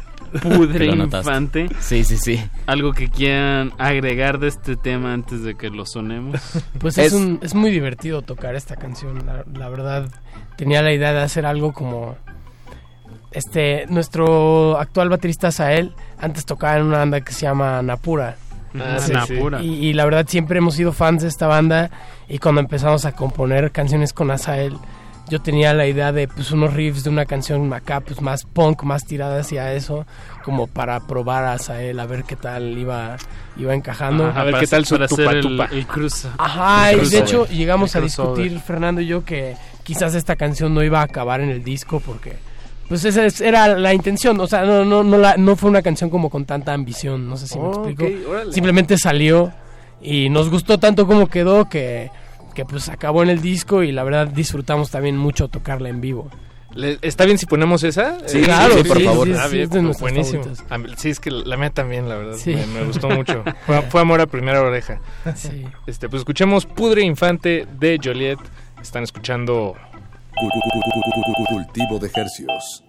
Pudre. Infante. Sí, sí, sí. Algo que quieran agregar de este tema antes de que lo sonemos. Pues es, un- es muy divertido tocar esta canción. La, la verdad, tenía la idea de hacer algo como. Este, nuestro actual baterista Sael antes tocaba en una banda que se llama Napura. Ah, Sí, Napura. Y, y la verdad siempre hemos sido fans de esta banda y cuando empezamos a componer canciones con Asael, yo tenía la idea de pues unos riffs de una canción acá pues más punk, más tirada hacia eso, como para probar a Asael a ver qué tal iba iba encajando. Ajá, para hacer- para hacer el- el cruce. Ajá, El y de hecho llegamos a discutir Fernando y yo que quizás esta canción no iba a acabar en el disco porque pues esa es- era la intención, o sea, no no no la, no fue una canción como con tanta ambición, no sé si me explico. Simplemente salió y nos gustó tanto como quedó que que pues acabó en el disco y la verdad disfrutamos también mucho tocarla en vivo. ¿Está bien si ponemos esa? Sí, claro, sí, por favor. Ah, sí, bien, es nuestras buenísimo. favoritas. A mí- Sí, es que la mía también, la verdad. Sí. Me, me gustó mucho. Fue, fue amor a primera oreja. Sí. Este, pues escuchemos Pudre Infante de Joliet. Están escuchando Cultivo de ejercios.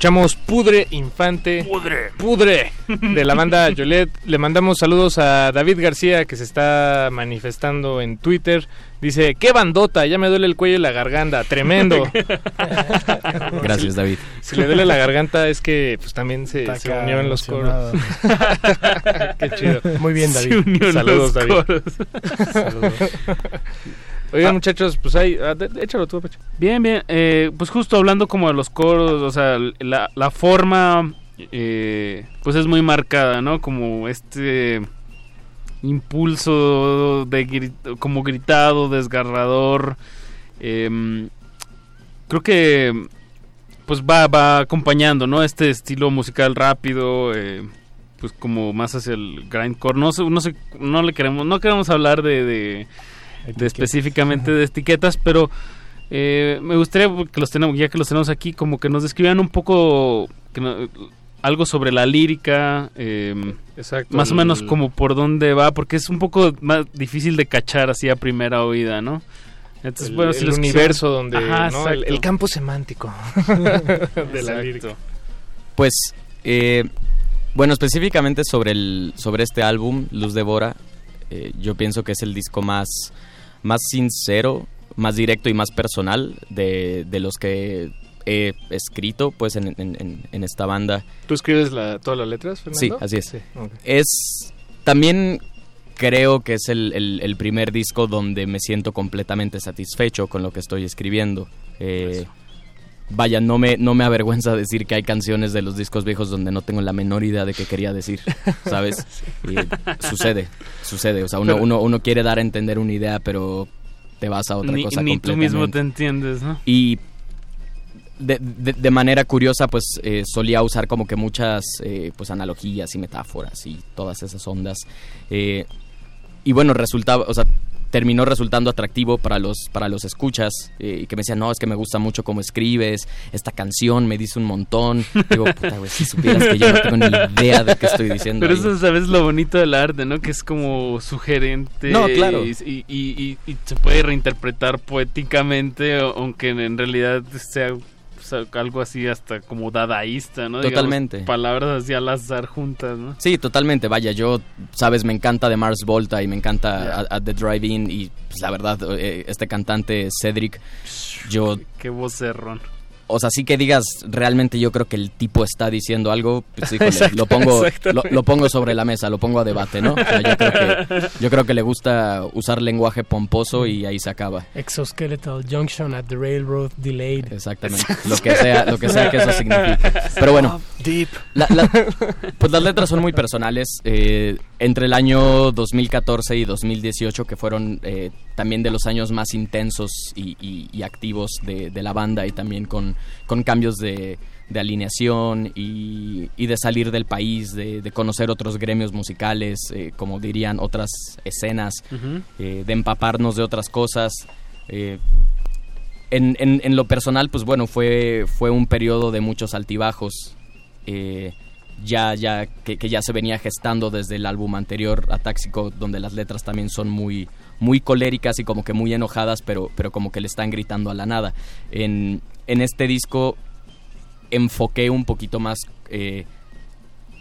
Escuchamos Pudre Infante. Pudre. Pudre. De la banda Yolet. Le mandamos saludos a David García que se está manifestando en Twitter. Dice, qué bandota, ya me duele el cuello y la garganta. Tremendo. Gracias, David. Si le duele la garganta es que pues también se, unió en los coros. qué chido. Muy bien, David. Se unió en Saludos, los David. coros. Saludos. Oigan, muchachos, pues ahí, ah, échalo tú, Pecho. Bien, bien. eh, pues justo hablando como de los coros, o sea, la, la forma, eh, pues es muy marcada, ¿no? Como este impulso de gri- como gritado, desgarrador. em, creo que pues va, va acompañando, ¿no? Este estilo musical rápido, eh, pues como más hacia el grindcore. No sé, no sé, no le queremos, no queremos hablar de, de, de específicamente de etiquetas, pero eh, me gustaría que los tenemos, ya que los tenemos aquí, como que nos describieran un poco que no- algo sobre la lírica, eh, Exacto, más o menos como por dónde va, porque es un poco más difícil de cachar así a primera oída, ¿no? Entonces, el, bueno, si el los universo quisieran- donde Ajá, ¿no? el, campo semántico de la lírica. Pues, eh, bueno, específicamente sobre, el, sobre este álbum, Luz Devora, eh, yo pienso que es el disco más, más sincero, más directo y más personal de, de los que he escrito pues en, en- en- esta banda. ¿Tú escribes la, todas las letras, Fernando? Sí, así es. Sí. Es también creo que es el, el- el primer disco donde me siento completamente satisfecho con lo que estoy escribiendo. Eh, vaya, no me, no me avergüenza decir que hay canciones de los discos viejos donde no tengo la menor idea de qué quería decir, ¿sabes? Y sucede, sucede. O sea, uno, Pero- uno, uno quiere dar a entender una idea, pero te vas a otra ni, cosa ni tú mismo te entiendes, ¿no? Y de, de- de manera curiosa, pues eh, solía usar como que muchas eh, pues analogías y metáforas y todas esas ondas. Eh, y bueno, resultaba, o sea, terminó resultando atractivo para los, para los escuchas eh, y que me decían, no, es que me gusta mucho cómo escribes, esta canción me dice un montón. Digo, puta, güey, si supieras que yo no tengo ni idea de qué estoy diciendo. Pero ahí". eso, ¿sabes? Lo bonito del arte, ¿no? Que es como sugerente. No, claro. Y, y, y- y se puede reinterpretar poéticamente, aunque en realidad sea, algo así hasta como dadaísta, ¿no? Digamos, Totalmente. palabras así al azar juntas, ¿no? Sí, totalmente. Vaya, yo, sabes, me encanta de Mars Volta y me encanta a- a The Drive-In y pues, la verdad, eh, este cantante Cedric, yo, Qué vocerrón. O sea, sí que digas, realmente yo creo que el tipo está diciendo algo, pues híjole, Exacto, lo pongo, lo, pongo sobre la mesa, lo pongo a debate, ¿no? O sea, yo creo que, yo creo que le gusta usar lenguaje pomposo y ahí se acaba. Exoskeletal Junction at the Railroad Delayed. Exactamente. Lo que sea, lo que sea que eso signifique. Pero bueno, Deep. la- la- pues las letras son muy personales. eh, entre el año 2014 y 2018, que fueron eh, también de los años más intensos y, y- y activos de, de la banda y también con, con cambios de, de alineación y, y de salir del país, de, de conocer otros gremios musicales, eh, como dirían otras escenas, eh, de empaparnos de otras cosas. eh, en, en- en lo personal, pues bueno, fue, fue un periodo de muchos altibajos. ya, ya, que, que ya se venía gestando desde el álbum anterior, Atáxico, donde las letras también son muy, muy coléricas y como que muy enojadas, pero, pero como que le están gritando a la nada. En, en este disco enfoqué un poquito más eh,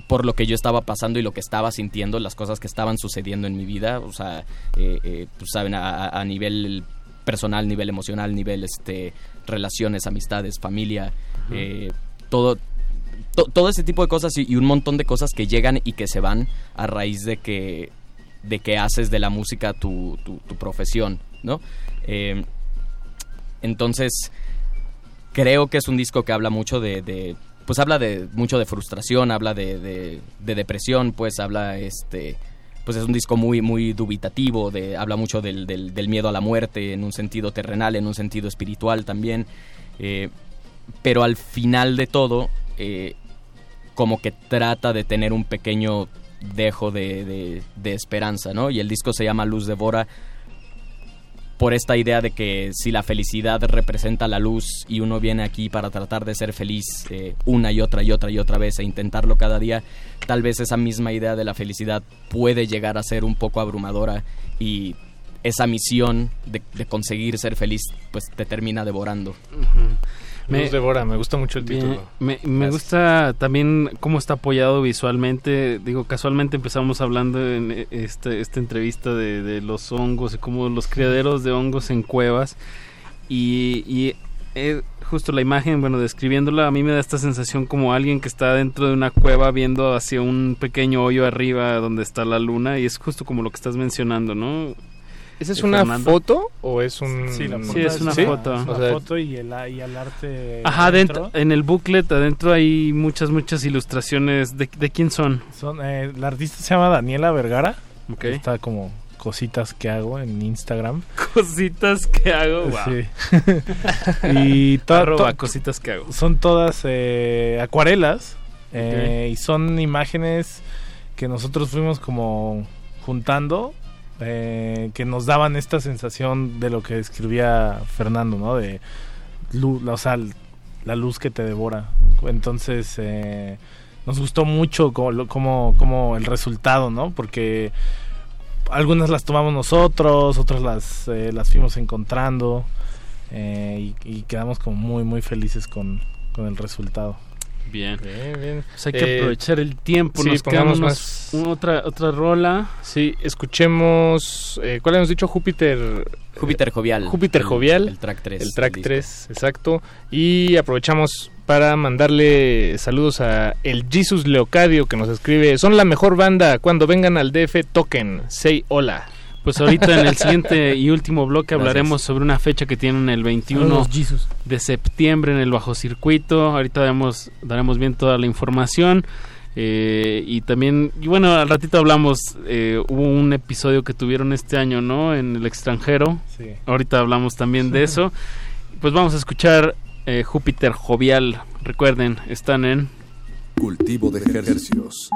por lo que yo estaba pasando y lo que estaba sintiendo, las cosas que estaban sucediendo en mi vida, o sea, eh, eh, pues saben, a, nivel personal, nivel emocional, nivel este relaciones, amistades, familia, eh, todo, to- todo ese tipo de cosas y, y un montón de cosas que llegan y que se van a raíz de que de que haces de la música tu, tu, profesión, ¿no? Eh, entonces, creo que es un disco que habla mucho de, de- pues habla de mucho de frustración, habla de, de- de depresión, pues habla este pues es un disco muy muy dubitativo, de, habla mucho del, del- del miedo a la muerte en un sentido terrenal, en un sentido espiritual también, eh, pero al final de todo eh, como que trata de tener un pequeño dejo de, de- esperanza, ¿no? Y el disco se llama Luz Devora por esta idea de que si la felicidad representa la luz y uno viene aquí para tratar de ser feliz eh, una y otra y otra y otra vez e intentarlo cada día, tal vez esa misma idea de la felicidad puede llegar a ser un poco abrumadora y esa misión de, de conseguir ser feliz pues te termina devorando. Me, Luz devora, me gusta mucho el título. Me, me gusta también cómo está apoyado visualmente. Digo, casualmente empezamos hablando en este, esta entrevista de, de los hongos y cómo los criaderos de hongos en cuevas. Y, y eh, justo la imagen, bueno, describiéndola, a mí me da esta sensación como alguien que está dentro de una cueva viendo hacia un pequeño hoyo arriba donde está la luna. Y es justo como lo que estás mencionando, ¿no? ¿Esa es una Fernando. foto o es un...? Sí, la foto Sí, es una foto. es una O sea, foto y el, y el arte. Ajá, adentro. dentro, en el booklet adentro hay muchas, muchas ilustraciones. ¿De, de quién son? Son, eh, la artista se llama Daniela Vergara. Ok. Está como cositas que hago en Instagram. Cositas que hago, wow. Sí. y to- Arroba to- cositas que hago. son todas eh, acuarelas eh, y son imágenes que nosotros fuimos como juntando eh, que nos daban esta sensación de lo que escribía Fernando, ¿no? De luz, o sea, la luz que te devora. Entonces eh, nos gustó mucho como, como, el resultado, ¿no? Porque algunas las tomamos nosotros, otras las, eh, las fuimos encontrando eh, y, quedamos como muy, muy felices con el resultado. Bien. Bien, bien. Pues hay que Eh, aprovechar el tiempo. sí, Nos pongamos quedamos más- otra, otra rola. Sí, escuchemos... Eh, ¿Cuál hemos dicho? Júpiter... Júpiter Jovial. Júpiter El- Jovial. el track 3 El track disco. 3, exacto. Y aprovechamos para mandarle saludos a el Jesus Leocadio que nos escribe, son la mejor banda, cuando vengan al DF toquen, say hola. Pues ahorita en el siguiente y último bloque Gracias. hablaremos sobre una fecha que tienen el 21 Saludos, Jesus. de septiembre en el bajo circuito. Ahorita daremos, daremos bien toda la información. Eh, y también, y bueno, al ratito hablamos, eh, hubo un episodio que tuvieron este año, ¿no? En el extranjero. Sí. Ahorita hablamos también de eso. Pues vamos a escuchar eh, Júpiter Jovial. Recuerden, están en... Cultivo de ejercicios.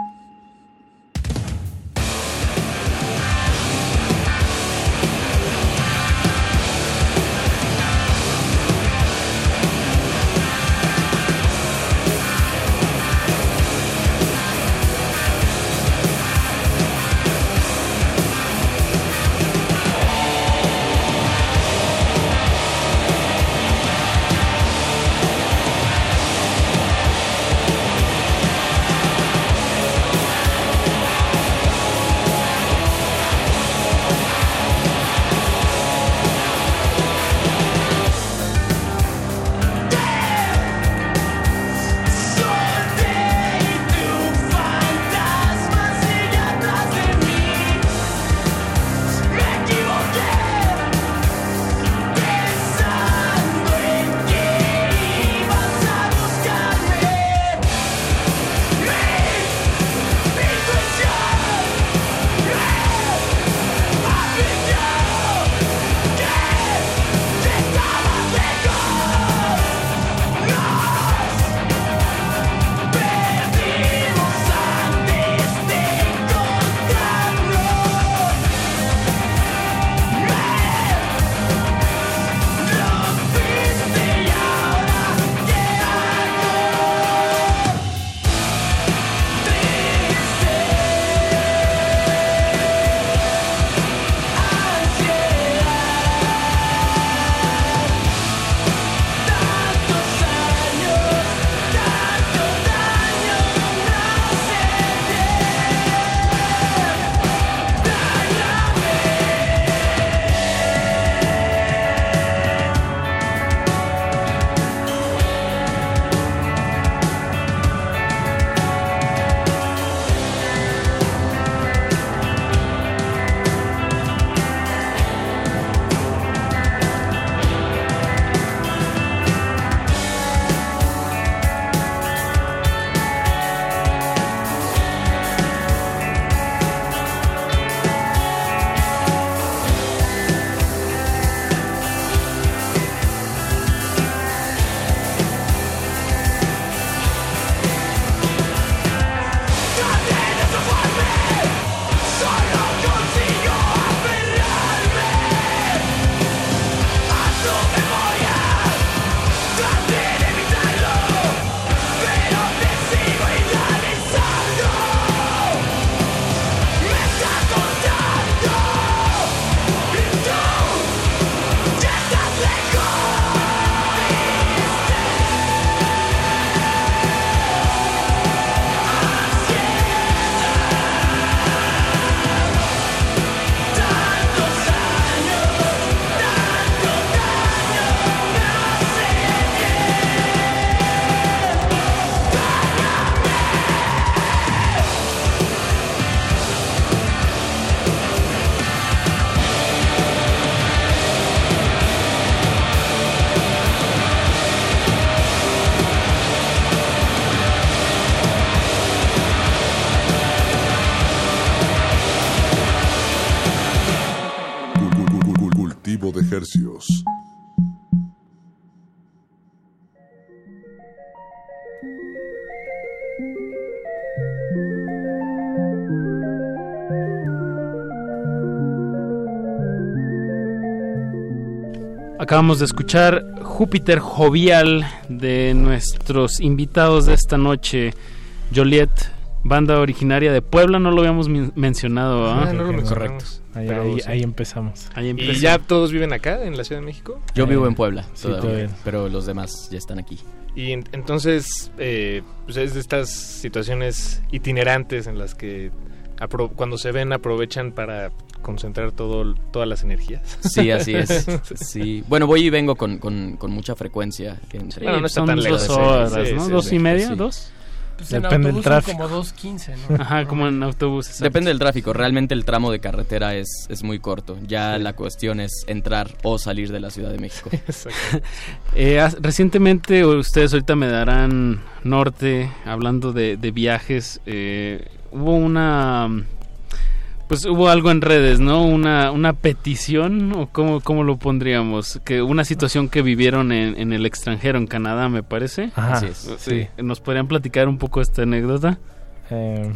Acabamos de escuchar Júpiter Jovial de nuestros invitados de esta noche, Joliet, banda originaria de Puebla, no lo habíamos men- mencionado. ¿ah? Ah, no lo mencionamos. Ahí, Pero ahí- sí. ahí empezamos. Ahí ¿Y empezamos. ya todos viven acá, en la Ciudad de México? Yo vivo en Puebla sí, todavía, todavía. pero los demás ya están aquí. Y en- entonces, eh, pues es de estas situaciones itinerantes en las que cuando se ven aprovechan para concentrar todo, todas las energías. Sí, así es. Sí. Bueno, voy y vengo con, con, con mucha frecuencia. entre- Bueno, no está son tan lejos, dos horas, sí, ¿no? sí, ¿Dos sí, y media? sí. ¿Dos? Pues en Depende del tráfico. como 2.15, ¿no? Ajá, como en autobús. exacto. Depende del tráfico. Realmente el tramo de carretera es, es muy corto. Ya la cuestión es entrar o salir de la Ciudad de México. Eh, recientemente, ustedes ahorita me darán norte, hablando de, de viajes, eh, hubo una... Pues hubo algo en redes, ¿no? Una, una petición, o cómo, cómo lo pondríamos, que una situación que vivieron en, en el extranjero, en Canadá, me parece. Ajá, Así es. sí. ¿Nos podrían platicar un poco esta anécdota? Eh,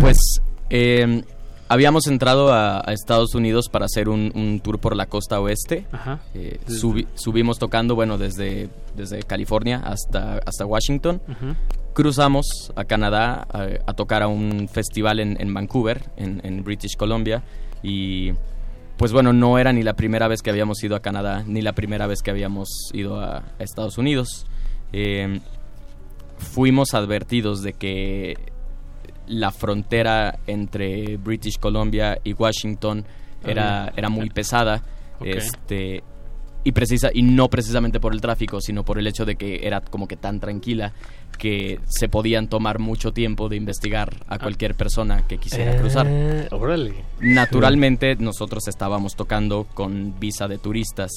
Pues eh, habíamos entrado a, a Estados Unidos para hacer un, un tour por la costa oeste. Ajá. Eh, subi- subimos tocando, bueno, desde, desde California hasta, hasta Washington. Ujú. Cruzamos a Canadá a, a tocar a un festival en, en Vancouver, en, en British Columbia. Y pues bueno, no era ni la primera vez que habíamos ido a Canadá, ni la primera vez que habíamos ido a, a Estados Unidos. Eh, fuimos advertidos de que la frontera entre British Columbia y Washington era, era muy pesada. Este, y precisa y no precisamente por el tráfico sino por el hecho de que era como que tan tranquila que se podían tomar mucho tiempo de investigar a cualquier persona que quisiera cruzar Eh, órale. naturalmente nosotros estábamos tocando con visa de turistas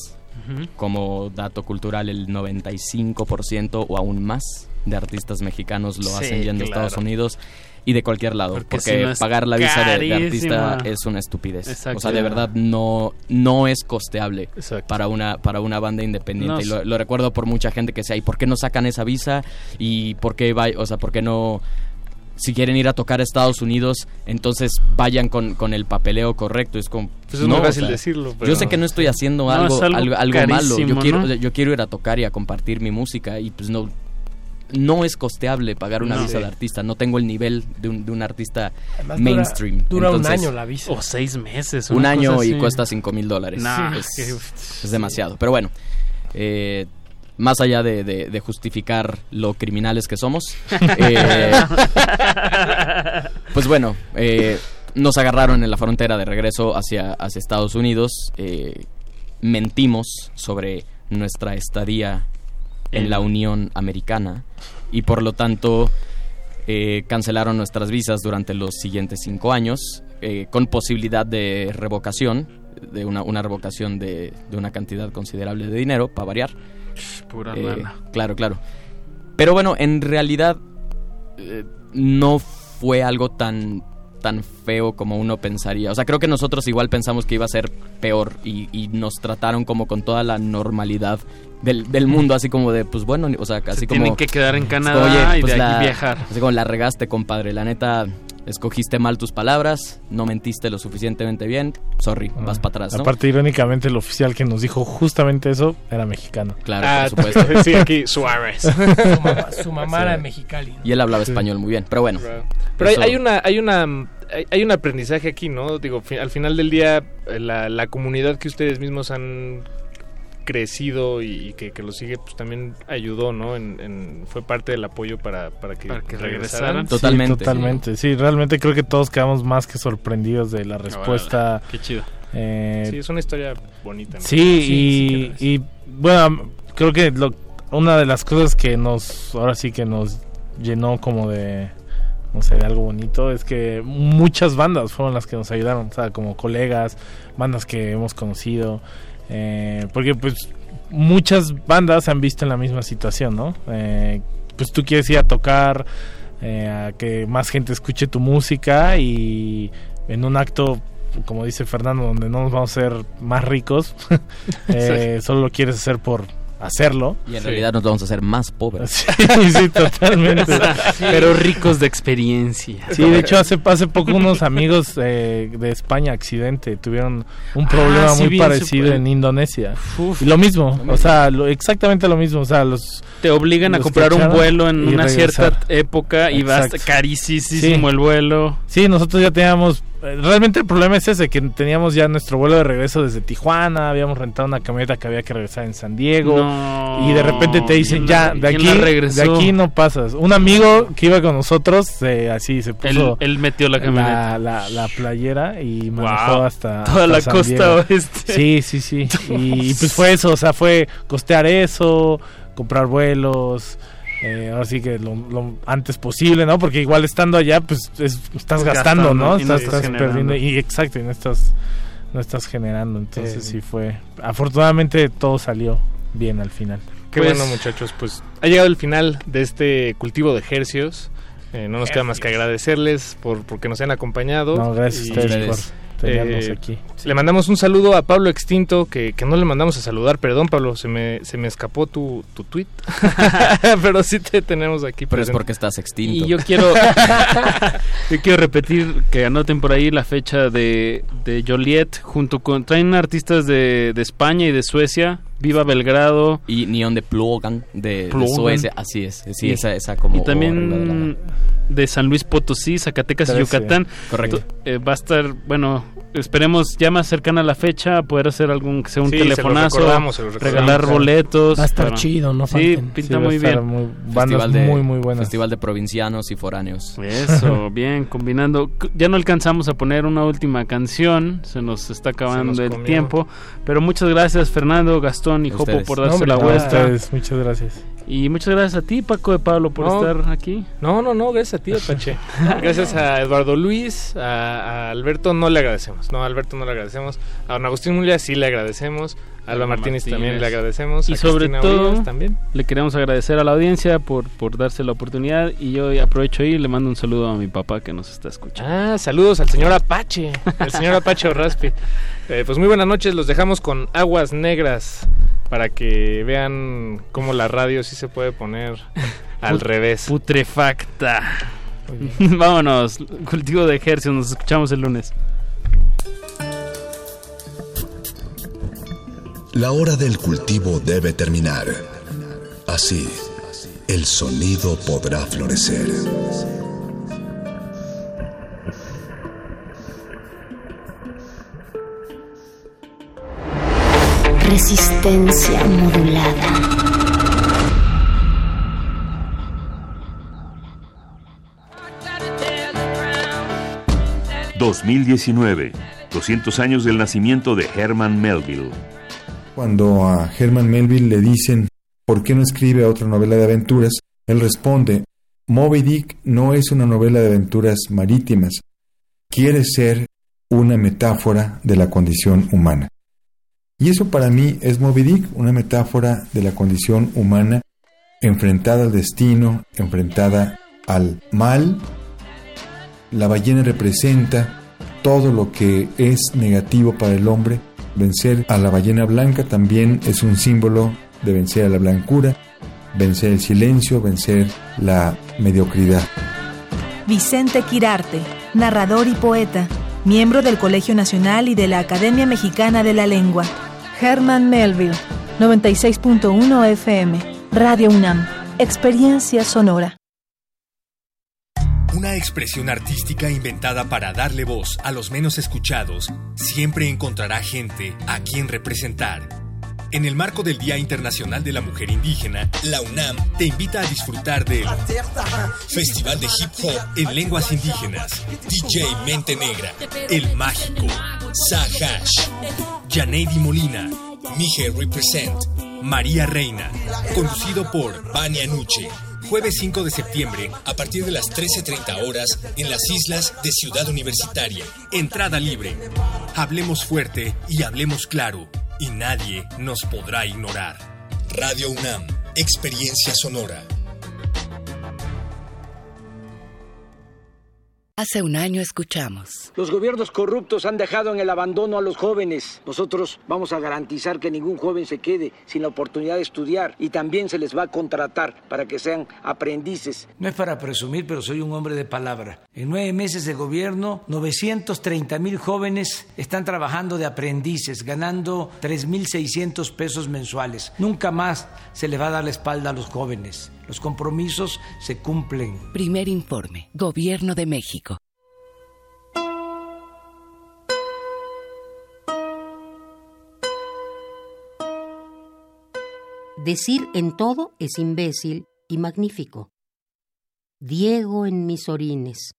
como dato cultural el 95% o aún más de artistas mexicanos lo Sí, hacen yendo a. Estados Unidos y de cualquier lado Porque porque, si no es pagar la visa de, artista es una estupidez Exacto. o sea de verdad no no es costeable Exacto. para una para una banda independiente No, y lo, lo recuerdo por mucha gente que decía y por qué no sacan esa visa y por qué va o sea por qué no si quieren ir a tocar a Estados Unidos, entonces vayan con, con el papeleo correcto. Es como, Pues es muy fácil decirlo, pero- Yo sé que no estoy haciendo No, algo, es algo algo, algo malo. Yo yo quiero ir a tocar y a compartir mi música y pues no, no es costeable pagar una No. visa Sí. de artista. No tengo el nivel de un, de un artista Además, mainstream. dura un Entonces, año la visa. O seis meses. un año y así. cuesta 5 mil dólares. Nah, es, que- es demasiado. Pero bueno, eh, más allá de, de- de justificar lo criminales que somos, eh, pues bueno, eh, nos agarraron en la frontera de regreso hacia, hacia Estados Unidos. eh, mentimos sobre nuestra estadía en la Unión Americana y por lo tanto eh, cancelaron nuestras visas durante los siguientes cinco años eh, con posibilidad de revocación, de una, una revocación de, de una cantidad considerable de dinero, para variar. Pura Eh, claro, claro. Pero bueno, en realidad no fue algo tan tan feo como uno pensaría. O sea, creo que nosotros igual pensamos que iba a ser peor y, y nos trataron como con toda la normalidad del, del mundo, así como de, pues bueno, o sea, así como... tienen que quedar en Canadá como, y de aquí la- viajar. Así como la regaste, compadre. La neta, escogiste mal tus palabras, no mentiste lo suficientemente bien. Sorry, vas para atrás, ¿no? Aparte, irónicamente, el oficial que nos dijo justamente eso era mexicano. Claro, Ah, por supuesto. sí, aquí Suárez. Su mamá, su mamá Sí. era de Mexicali. ¿no? Y él hablaba español muy bien, pero bueno. Pero hay, Eso- hay una, hay una, hay, un aprendizaje aquí, ¿no? Digo, al final del día, eh, la, la comunidad que ustedes mismos han crecido y, y que, que lo sigue, pues también ayudó, ¿no? En, en- fue parte del apoyo para, para que, Para que regresaran. Totalmente. Sí, totalmente. Sí, realmente creo que todos quedamos más que sorprendidos de la respuesta. Qué chido. Eh, Sí, es una historia bonita. ¿no? Sí, sí, y, y, bueno, creo que lo- una de las cosas que nos, ahora sí que nos llenó como de, no sé, de algo bonito, es que muchas bandas fueron las que nos ayudaron, o sea, como colegas, bandas que hemos conocido, eh, porque pues muchas bandas se han visto en la misma situación, ¿no? Eh, pues tú quieres ir a tocar, eh, a que más gente escuche tu música y en un acto como dice Fernando, donde no nos vamos a ser más ricos, eh, solo lo quieres hacer por hacerlo. Y en realidad nos vamos a hacer más pobres. Sí, sí, totalmente. Pero ricos de experiencia. Sí, de hecho hace, hace poco unos amigos eh, de España, accidente, tuvieron un problema Ah, sí, muy parecido en Indonesia. Y lo mismo, o sea, lo- exactamente lo mismo, o sea, los... Te obligan a comprar un vuelo en una regresar. cierta época y va a estar Exacto. carísimo Sí. el vuelo. Sí, nosotros ya teníamos. Eh, Realmente el problema es ese: que teníamos ya nuestro vuelo de regreso desde Tijuana. Habíamos rentado una camioneta que había que regresar en San Diego. No. y de repente te dicen: ¿Quién Ya, de aquí, de aquí no pasas. Un amigo que iba con nosotros, eh, así se puso. Él, él metió la camioneta. La, la, la playera y manejó Wow. hasta. Toda hasta la San costa Diego. oeste. Sí, sí, sí. Y, y pues fue eso: o sea, fue costear eso, comprar vuelos. Eh, ahora sí que lo, lo antes posible, ¿no? Porque igual estando allá, pues es- estás gastando, Gastando, ¿no? y no Estás, perdiendo y exacto, y no estás, no estás generando. Entonces Sí. sí fue. Afortunadamente todo salió bien al final. Qué Pues- bueno, muchachos. Pues ha llegado el final de este cultivo de ejercios. Eh, no nos queda más que agradecerles por porque nos han acompañado. No, gracias Y, a ustedes ustedes. por tenernos eh, aquí. Le mandamos un saludo a Pablo Extinto, que, que no le mandamos a saludar. Perdón, Pablo, se me, se me escapó tu, tu tweet. Pero sí te tenemos aquí. Pero es porque estás extinto. Y yo quiero yo quiero repetir que anoten por ahí la fecha de, de Joliet junto con traen artistas de, de España y de Suecia, Viva Belgrado Y Neon de Plogan de, de. Suecia. Así es. Sí, Y- esa, esa como. y también de San Luis Potosí, Zacatecas y. Yucatán. Correcto. Eh, va a estar, bueno, esperemos ya más cercana a la fecha poder hacer algún que sea un Sí, se los telefonazo, recordamos, se los recordamos. regalar Claro. boletos. Va a estar chido, no Sí, pinta Sí, muy bien. muy- Festival de, muy, muy buenas. Festival de provincianos y foráneos. Eso, bien, combinando. Ya no alcanzamos a poner una última canción, se nos está acabando nos el comió. tiempo. Pero muchas gracias, Fernando, Gastón y Jopo, por darse la vuelta. muchas gracias. Y muchas gracias a ti, Paco de Pablo, por No. estar aquí. No, no, no, gracias a ti, Apache. Gracias a Eduardo Luis, a, a Alberto no le agradecemos. No, a Alberto no le agradecemos. A don Agustín Mulia sí le agradecemos. Alba Martínez, también le agradecemos. Y a sobre Cristina todo- Urias también. Le queremos agradecer a la audiencia por, por darse la oportunidad. Y yo aprovecho ahí y le mando un saludo a mi papá que nos está escuchando. Ah, saludos al señor Apache, al señor Apache Raspi. Eh, pues muy buenas noches, los dejamos con Aguas Negras para que vean cómo la radio sí se puede poner al Put- revés. Putrefacta. Vámonos, cultivo de ejercicios, nos escuchamos el lunes. La hora del cultivo debe terminar. Así, el sonido podrá florecer. Resistencia modulada. 2019, 200 años del nacimiento de Herman Melville. Cuando a Herman Melville le dicen ¿por qué no escribe otra novela de aventuras? Él responde Moby Dick no es una novela de aventuras marítimas, quiere ser una metáfora de la condición humana. Y eso para mí es Moby Dick, una metáfora de la condición humana enfrentada al destino, enfrentada al mal. La ballena representa todo lo que es negativo para el hombre. Vencer a la ballena blanca también es un símbolo de vencer a la blancura, vencer el silencio, vencer la mediocridad. Vicente Quirarte, narrador y poeta, miembro del Colegio Nacional y de la Academia Mexicana de la Lengua. Herman Melville, 96.1 FM, Radio UNAM, Experiencia Sonora. Una expresión artística inventada para darle voz a los menos escuchados siempre encontrará gente a quien representar. En el marco del Día Internacional de la Mujer Indígena, la UNAM te invita a disfrutar del Festival de Hip Hop en Lenguas Indígenas, DJ Mente Negra, El Mágico, Sahash, Janeidi Molina, Mije Represent, María Reina, conducido por Vania Nuche. Jueves 5 de septiembre, a partir de las 13.30 horas, en las islas de Ciudad Universitaria. Entrada libre. Hablemos fuerte y hablemos claro, y nadie nos podrá ignorar. Radio UNAM, Experiencia Sonora. Hace un año escuchamos. Los gobiernos corruptos han dejado en el abandono a los jóvenes. Nosotros vamos a garantizar que ningún joven se quede sin la oportunidad de estudiar y también se les va a contratar para que sean aprendices. No es para presumir, pero soy un hombre de palabra. En nueve meses de gobierno, 930 mil jóvenes están trabajando de aprendices, ganando 3.600 pesos mensuales. Nunca más se les va a dar la espalda a los jóvenes. Los compromisos se cumplen. Primer informe. Gobierno de México. Decir en todo es imbécil y magnífico. Diego en mis orines,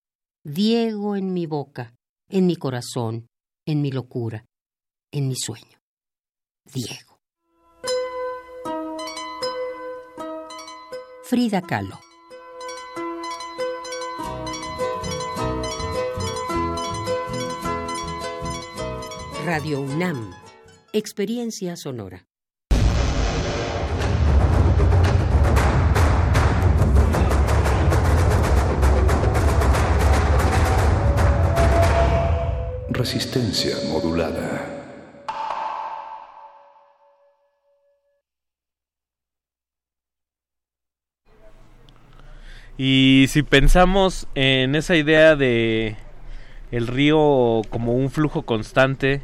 Diego en mi boca, en mi corazón, en mi locura, en mi sueño. Diego. Frida Kahlo. Radio UNAM. Experiencia sonora. Resistencia modulada. Y si pensamos en esa idea de el río como un flujo constante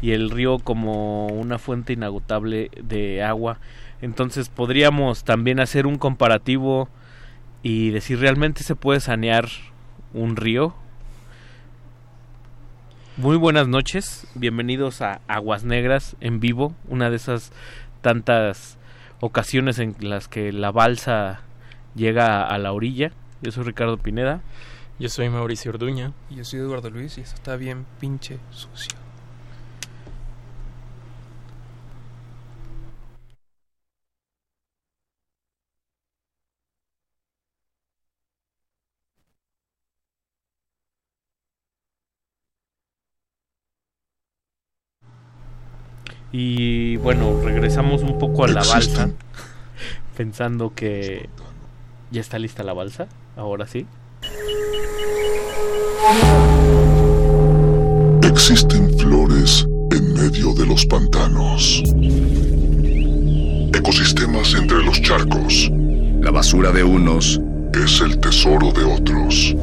y el río como una fuente inagotable de agua, entonces podríamos también hacer un comparativo y decir realmente se puede sanear un río. Muy buenas noches, bienvenidos a Aguas Negras en vivo, una de esas tantas ocasiones en las que la balsa llega a la orilla. Yo soy Ricardo Pineda. Yo soy Mauricio Orduña. Y yo soy Eduardo Luis y eso está bien pinche sucio. Y bueno, regresamos un poco a la balsa, pensando que ya está lista la balsa, ahora sí. Existen flores en medio de los pantanos. Ecosistemas entre los charcos. La basura de unos es el tesoro de otros.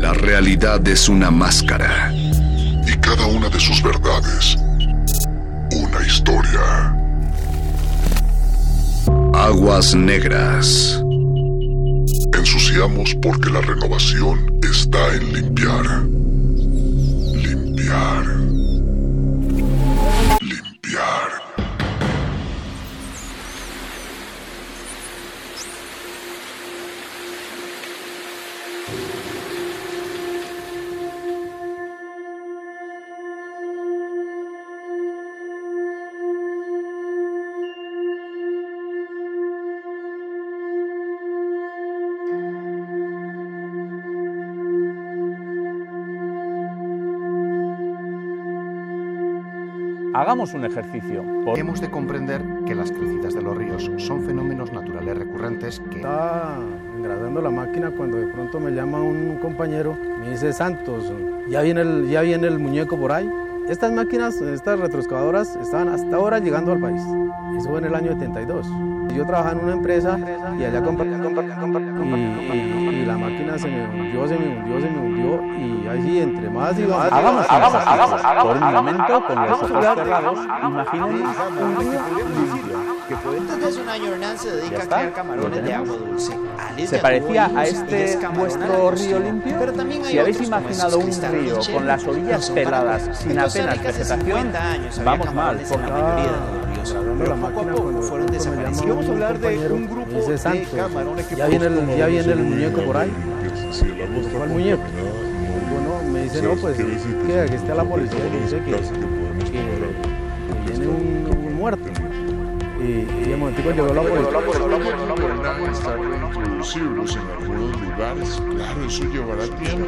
La realidad es una máscara. Y cada una de sus verdades, una historia. Aguas negras. Ensuciamos porque la renovación está en limpiar. Limpiar. Hagamos un ejercicio. Hemos de comprender que las crecidas de los ríos son fenómenos naturales recurrentes que... Estaba engrasando la máquina cuando de pronto me llama un compañero, me dice, Santos, ya viene el, ya viene el muñeco por ahí. Estas máquinas, estas retroexcavadoras, estaban hasta ahora llegando al país. Eso fue en el año 72. Yo trabajaba en una empresa y allá compré, y, y, la máquina se me hundió, se me hundió, se me hundió y allí entre más iba... Hagamos, hagamos, hagamos, hagamos, por un momento con los ojos cerrados, imaginemos un río limpio. Desde hace un año Hernán se dedica a crear camarones de agua dulce. ¿Se parecía a este vuestro río limpio? Pero también hay si habéis imaginado un río con las orillas peladas, sin apenas vegetación, vamos mal. en la mayoría de los ríos. Pero poco a poco fueron desapareciendo. Y vamos a hablar de un grupo de camarones que... Ya viene el, ya viene el muñeco por ahí. ¿Cuál muñeco? Bueno, me dice, no, pues que aquí está la policía y dice que, que, que viene un, un muerto. Y, y de momentico llegó la policía. estar introducirlos en algunos lugares. Claro, eso. Llevará tiempo.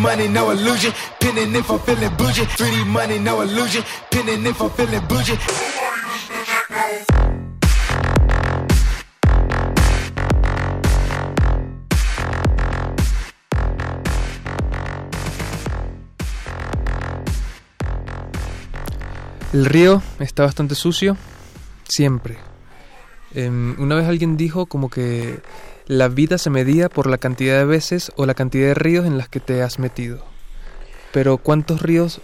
Money, no illusion. Pinning if I'm feeling bougie. 3D money, no illusion. Pinning if I'm feeling bougie. El río está bastante sucio, siempre. Em, una vez alguien dijo como que la vida se medía por la cantidad de veces o la cantidad de ríos en las que te has metido. Pero ¿cuántos ríos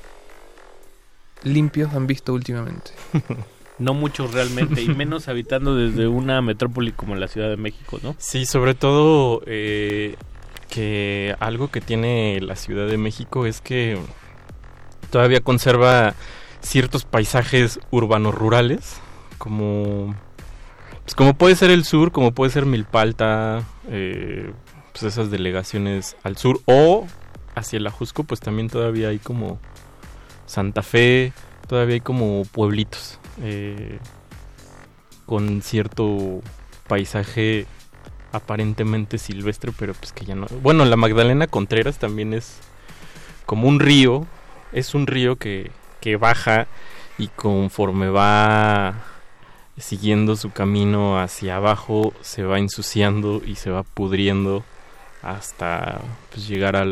limpios han visto últimamente? no muchos realmente, y menos habitando desde una metrópoli como la Ciudad de México, ¿no? Sí, sobre todo eh, que algo que tiene la Ciudad de México es que todavía conserva ciertos paisajes urbanos rurales, como pues como puede ser el sur, como puede ser Milpalta, eh, pues esas delegaciones al sur, o hacia el Ajusco, pues también todavía hay como Santa Fe, todavía hay como pueblitos eh, con cierto paisaje aparentemente silvestre, pero pues que ya no. Bueno, la Magdalena Contreras también es como un río, es un río que que baja y conforme va siguiendo su camino hacia abajo se va ensuciando y se va pudriendo hasta pues, llegar a,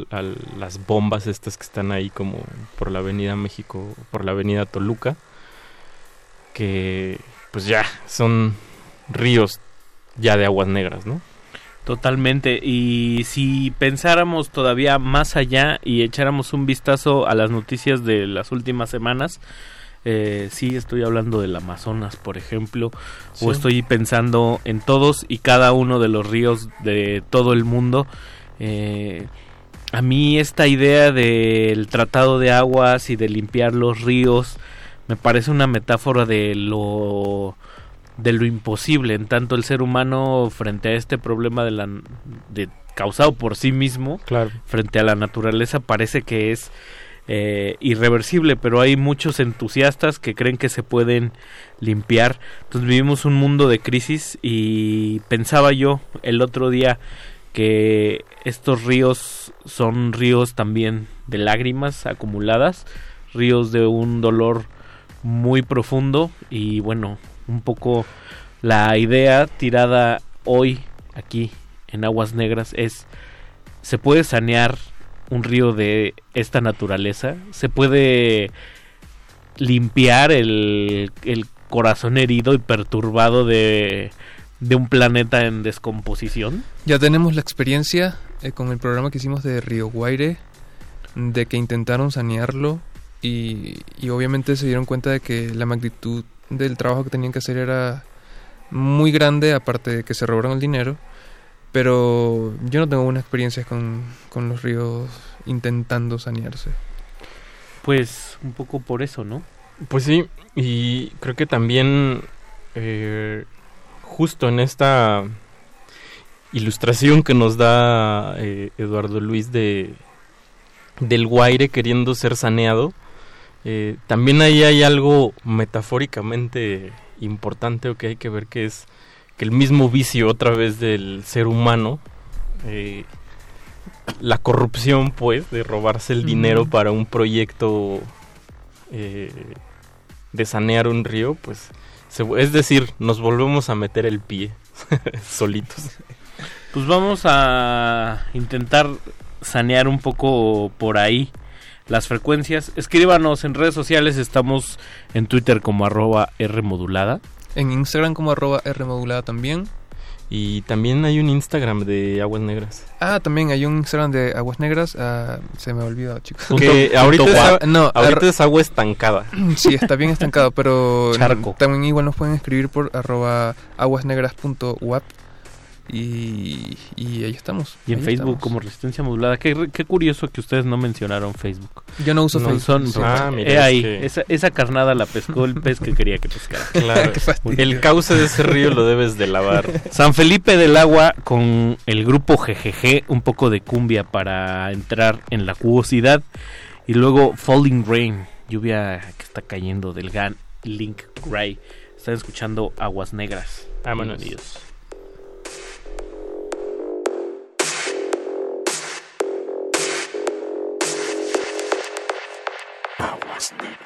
las bombas estas que están ahí como por la avenida México, por la avenida Toluca, que pues ya son ríos ya de aguas negras, ¿no? Totalmente. Y si pensáramos todavía más allá y echáramos un vistazo a las noticias de las últimas semanas, eh, sí estoy hablando del Amazonas, por ejemplo, o estoy pensando en todos y cada uno de los ríos de todo el mundo. Eh, a mí esta idea del tratado de aguas y de limpiar los ríos me parece una metáfora de lo de lo imposible, en tanto el ser humano frente a este problema de la de, causado por sí mismo, frente a la naturaleza parece que es eh, irreversible, pero hay muchos entusiastas que creen que se pueden limpiar. Entonces vivimos un mundo de crisis y pensaba yo el otro día que estos ríos son ríos también de lágrimas acumuladas, ríos de un dolor muy profundo y bueno, un poco la idea tirada hoy aquí en Aguas Negras es, ¿se puede sanear un río de esta naturaleza? ¿Se puede limpiar el, el corazón herido y perturbado de, de, un planeta en descomposición? Ya tenemos la experiencia eh, con el programa que hicimos de Río Guaire, de que intentaron sanearlo y, y obviamente se dieron cuenta de que la magnitud del trabajo que tenían que hacer era muy grande, aparte de que se robaron el dinero. Pero yo no tengo una experiencia con, con los ríos intentando sanearse. Pues un poco por eso, ¿no? Pues sí, y creo que también eh, justo en esta ilustración que nos da eh, Eduardo Luis de del Guaire queriendo ser saneado, eh, también ahí hay algo metafóricamente importante o que hay que ver que es que el mismo vicio otra vez del ser humano, eh, la corrupción pues de robarse el dinero para un proyecto eh, de sanear un río, pues es decir, nos volvemos a meter el pie solitos. Pues vamos a intentar sanear un poco por ahí las frecuencias. Escríbanos en redes sociales, estamos en Twitter como arroba Rmodulada. En Instagram como arroba Rmodulada también. Y también hay un Instagram de Aguas Negras. Ah, también hay un Instagram de Aguas Negras. Ah, se me olvidó, chicos. Que ahorita, es, no, ahorita es agua estancada. Sí, está bien estancado, pero también igual nos pueden escribir por arroba aguasnegras.wap y, y ahí estamos. Y en Facebook como Resistencia Modulada. Qué, curioso que ustedes no mencionaron Facebook. Yo no uso Facebook. ah, ahí. Esa, esa, carnada la pescó el pez que quería que pescara. Claro. el cauce de ese río lo debes de lavar. San Felipe del Agua con el grupo GGG, un poco de cumbia para entrar en la jugosidad. Y luego Falling Rain, lluvia que está cayendo del GAN Link Gray. Están escuchando Aguas Negras. Vámonos. At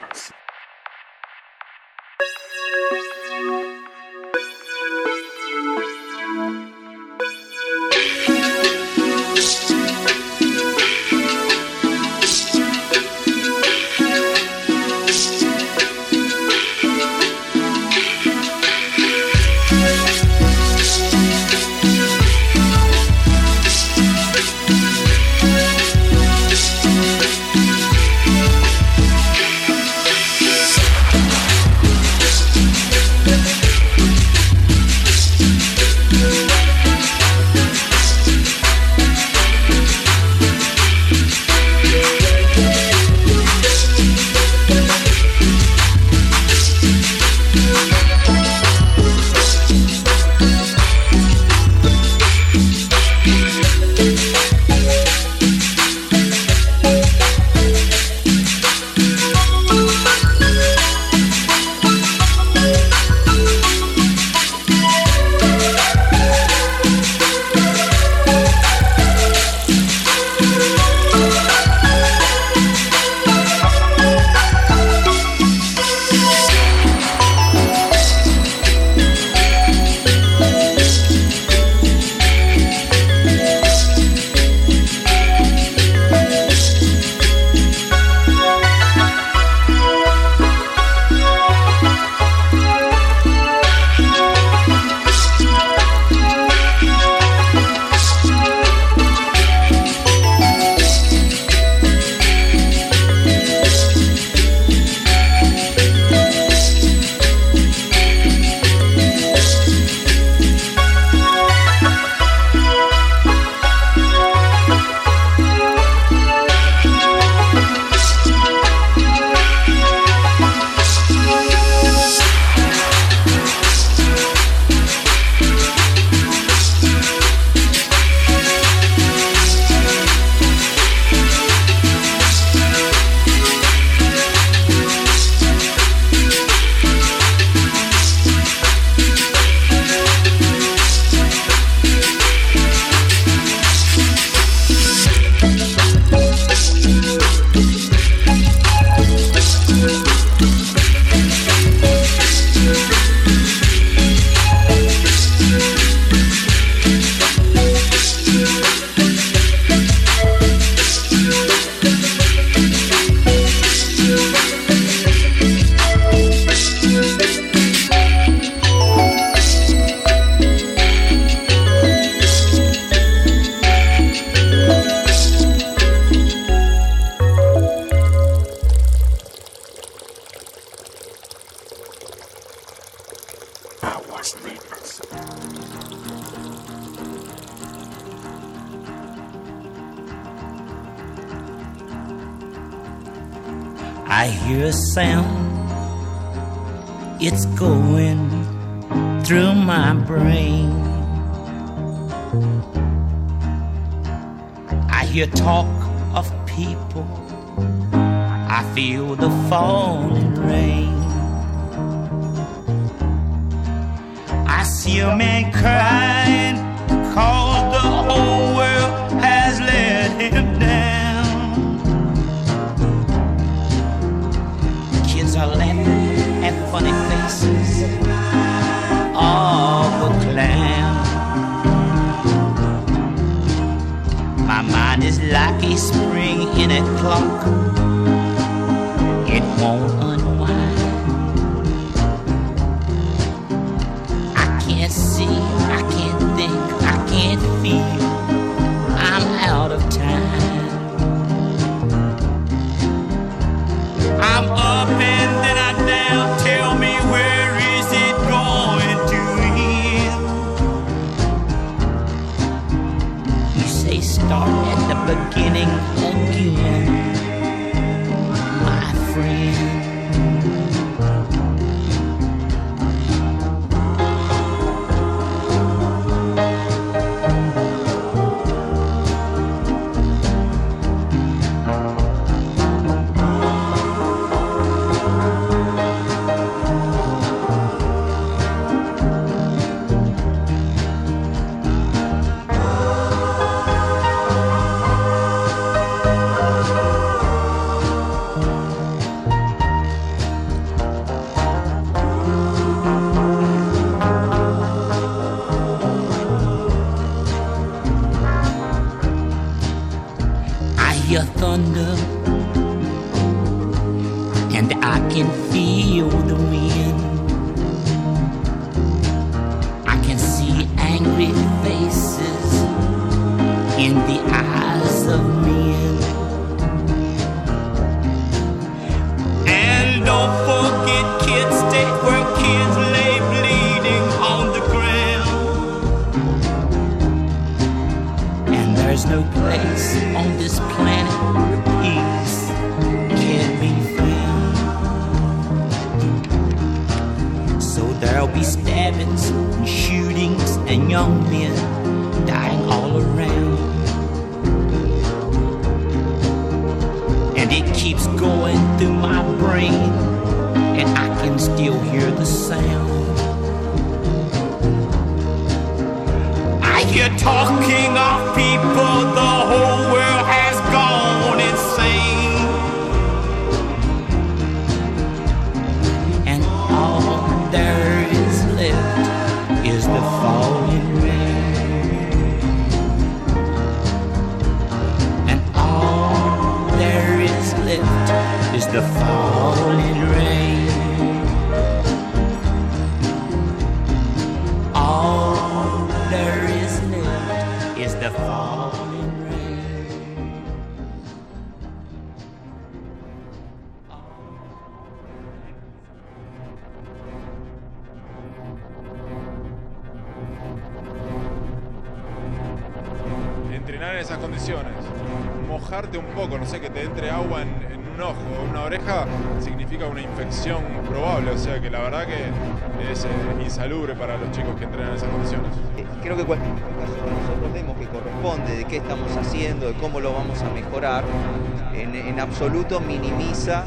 absoluto minimiza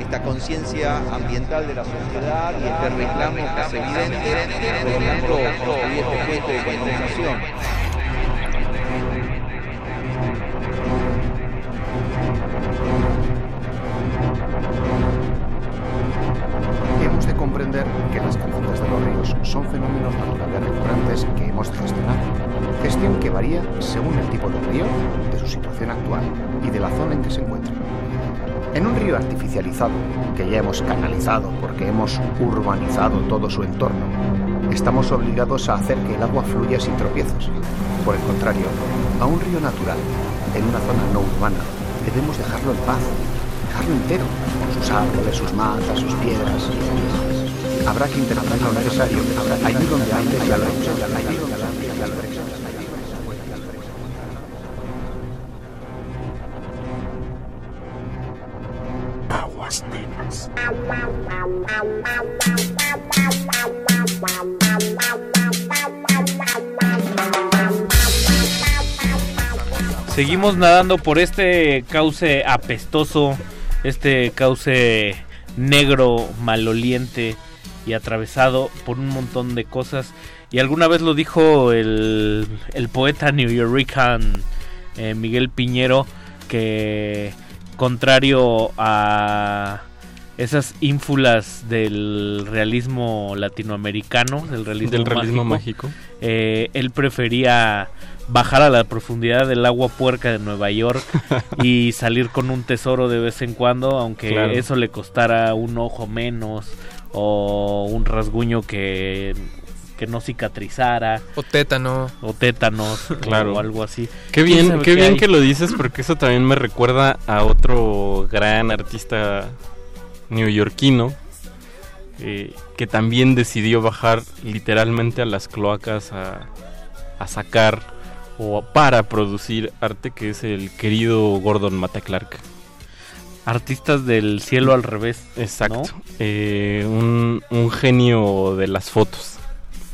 esta conciencia ambiental de la sociedad y este reclamo que es evidente, por lo tanto, este puente de canalizado porque hemos urbanizado todo su entorno, estamos obligados a hacer que el agua fluya sin tropiezos. Por el contrario, a un río natural, en una zona no urbana, debemos dejarlo en paz, dejarlo entero, con sus árboles, sus matas, sus piedras. Habrá que interpretar lo necesario, allí donde antes ya lo hemos Nadando por este cauce apestoso, este cauce negro, maloliente y atravesado por un montón de cosas. Y alguna vez lo dijo el, el poeta newyorrican eh, Miguel Piñero, que contrario a esas ínfulas del realismo latinoamericano, del realismo, Del realismo mágico, mágico. eh, él prefería bajar a la profundidad del agua puerca de Nueva York y salir con un tesoro de vez en cuando, aunque Claro. eso le costara un ojo menos o un rasguño que, que no cicatrizara. O tétano. O tétanos, Claro. o algo así. Qué ¿Quién bien, qué bien hay? que lo dices porque eso también me recuerda a otro gran artista neoyorquino eh, que también decidió bajar literalmente a las cloacas a, a sacar o para producir arte que es el querido Gordon Mata Clark. Artistas del cielo al revés. Exacto. ¿no? Eh, un, un genio de las fotos.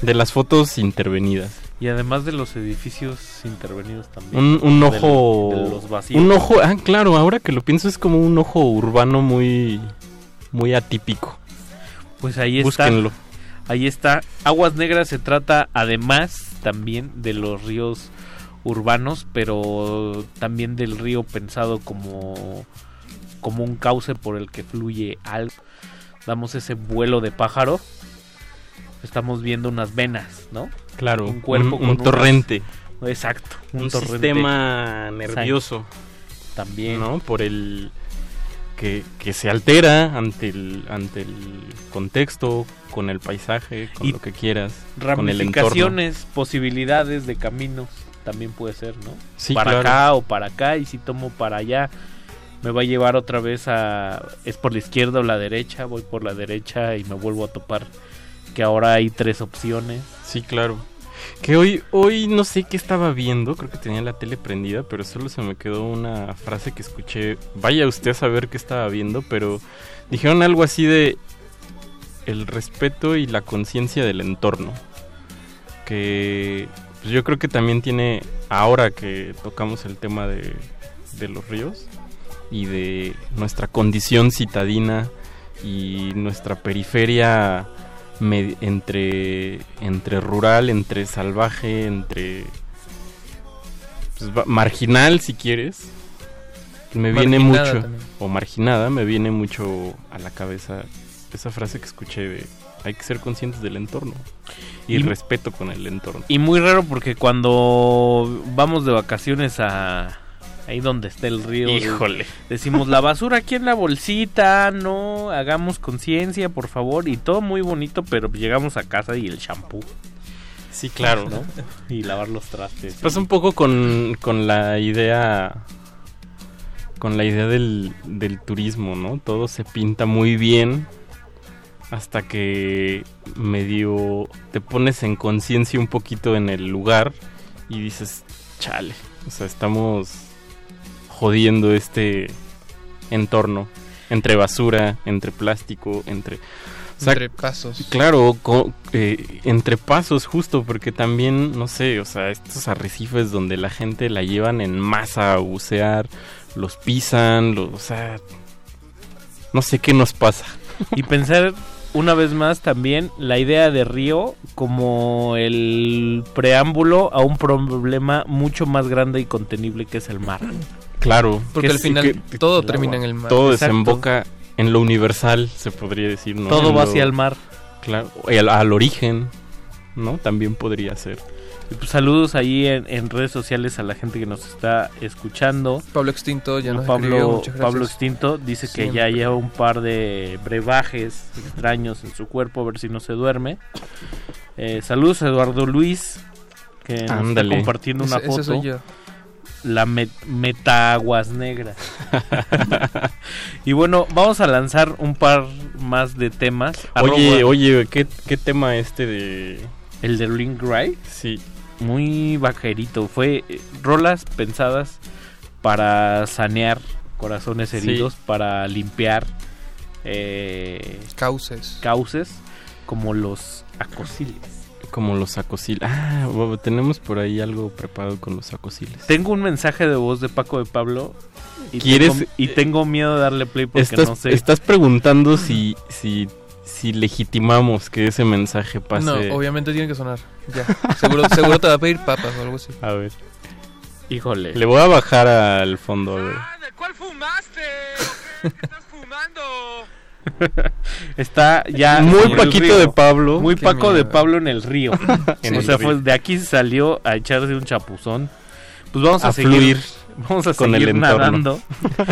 De las fotos intervenidas. Y además de los edificios intervenidos también. Un, un ojo. de los vacíos. Un ojo. Ah, claro, ahora que lo pienso es como un ojo urbano muy. Muy atípico. Pues ahí está. Búsquenlo. Ahí está. Aguas Negras se trata además también de los ríos urbanos, pero también del río pensado como, como un cauce por el que fluye algo. Damos ese vuelo de pájaro. Estamos viendo unas venas, ¿no? Claro, Un cuerpo un- con un unas- torrente. Exacto. Un, Un torrente. sistema nervioso. También. ¿No? Por el. que, que se altera ante el, ante el contexto, con el paisaje, con Y lo que quieras, con el entorno. Ramificaciones, posibilidades de caminos también puede ser, ¿no? Sí, para claro. acá o para acá y si tomo para allá me va a llevar otra vez a es por la izquierda o la derecha, voy por la derecha y me vuelvo a topar que ahora hay tres opciones. Sí, claro. Que hoy, hoy no sé qué estaba viendo, creo que tenía la tele prendida, pero solo se me quedó una frase que escuché. Vaya usted a saber qué estaba viendo, pero dijeron algo así de el respeto y la conciencia del entorno. Que pues, yo creo que también tiene, ahora que tocamos el tema de, de los ríos y de nuestra condición citadina y nuestra periferia entre, entre rural, entre salvaje, entre pues, marginal si quieres. Me viene mucho, también. o marginada, me viene mucho a la cabeza esa frase que escuché de hay que ser conscientes del entorno y, Y- respeto con el entorno. Y muy raro porque cuando vamos de vacaciones a ahí donde está el río, Híjole. decimos la basura aquí en la bolsita, no hagamos conciencia, por favor, y todo muy bonito, pero llegamos a casa y el shampoo. Sí, claro. ¿no? Y lavar los trastes. Pasa un poco con, con la idea con la idea del, del turismo, ¿no? Todo se pinta muy bien hasta que medio te pones en conciencia un poquito en el lugar y dices, chale, o sea, estamos jodiendo este entorno entre basura, entre plástico, entre... o sea, Entre pasos. Claro, co- eh, entre pasos justo, porque también, no sé, o sea, estos arrecifes donde la gente la llevan en masa a bucear, los pisan, los, o sea, no sé qué nos pasa. Y pensar una vez más también la idea de río como el preámbulo a un problema mucho más grande y contenible que es el mar. Claro, Porque Que al final que- todo el termina en el mar. Todo Exacto. desemboca en lo universal, se podría decir, ¿no? Todo En va lo- hacia el mar. Claro, y al, al origen, ¿no? También podría ser. Y pues saludos ahí en, en redes sociales a la gente que nos está escuchando. Pablo Extinto ya nos escribió, Pablo, muchas gracias. Pablo Extinto dice que ya lleva un par de brebajes extraños en su cuerpo, a ver si no se duerme. Eh, saludos a Eduardo Luis, que nos está compartiendo una Ese- ese foto. soy yo. La met- metaguas negras. y bueno, vamos a lanzar un par más de temas. Oye, Arroba- oye, ¿qué, qué tema este de... El de Link Ray. Sí. Muy vaquerito. Fue eh, rolas pensadas para sanear corazones Sí. heridos, para limpiar eh, Cauces. cauces, como los acosiles. Como los acosiles. Ah, bueno, tenemos por ahí algo preparado con los acosiles. Tengo un mensaje de voz de Paco de Pablo. Y ¿Quieres- tengo- y tengo miedo de darle play porque Estás, no sé. estás preguntando si, si, si legitimamos que ese mensaje pase. No, obviamente tiene que sonar. Ya. Seguro, seguro te va a pedir papas o algo así. A ver. Híjole. Le voy a bajar al fondo. a ver. Está ya Muy Paquito de Pablo. Muy Qué Paco de. Pablo en el río. En o sea, fue de aquí salió a echarse un chapuzón. Pues vamos a, A seguir fluir Vamos a con seguir el nadando.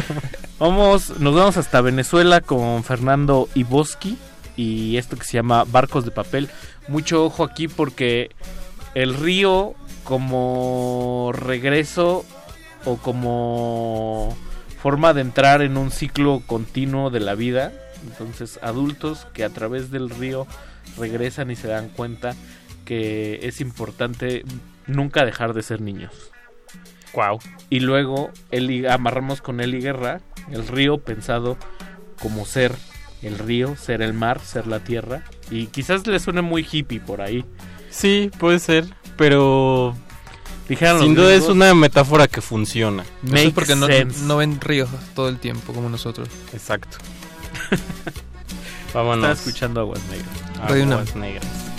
vamos, nos vamos hasta Venezuela con Fernando Iboski y esto que se llama Barcos de papel. Mucho ojo aquí porque el río como regreso o como forma de entrar en un ciclo continuo de la vida. Entonces, adultos que a través del río regresan y se dan cuenta que es importante nunca dejar de ser niños. Wow. Y luego Eli- amarramos con Eli Guerra el río pensado como ser el río, ser el mar, ser la tierra. Y quizás le suene muy hippie por ahí. Sí, puede ser, pero Dijeron sin duda es una metáfora que funciona. Eso es porque no, no ven ríos todo el tiempo como nosotros. Exacto. Estaba Vámonos. escuchando Aguas Negras. Aguas negras.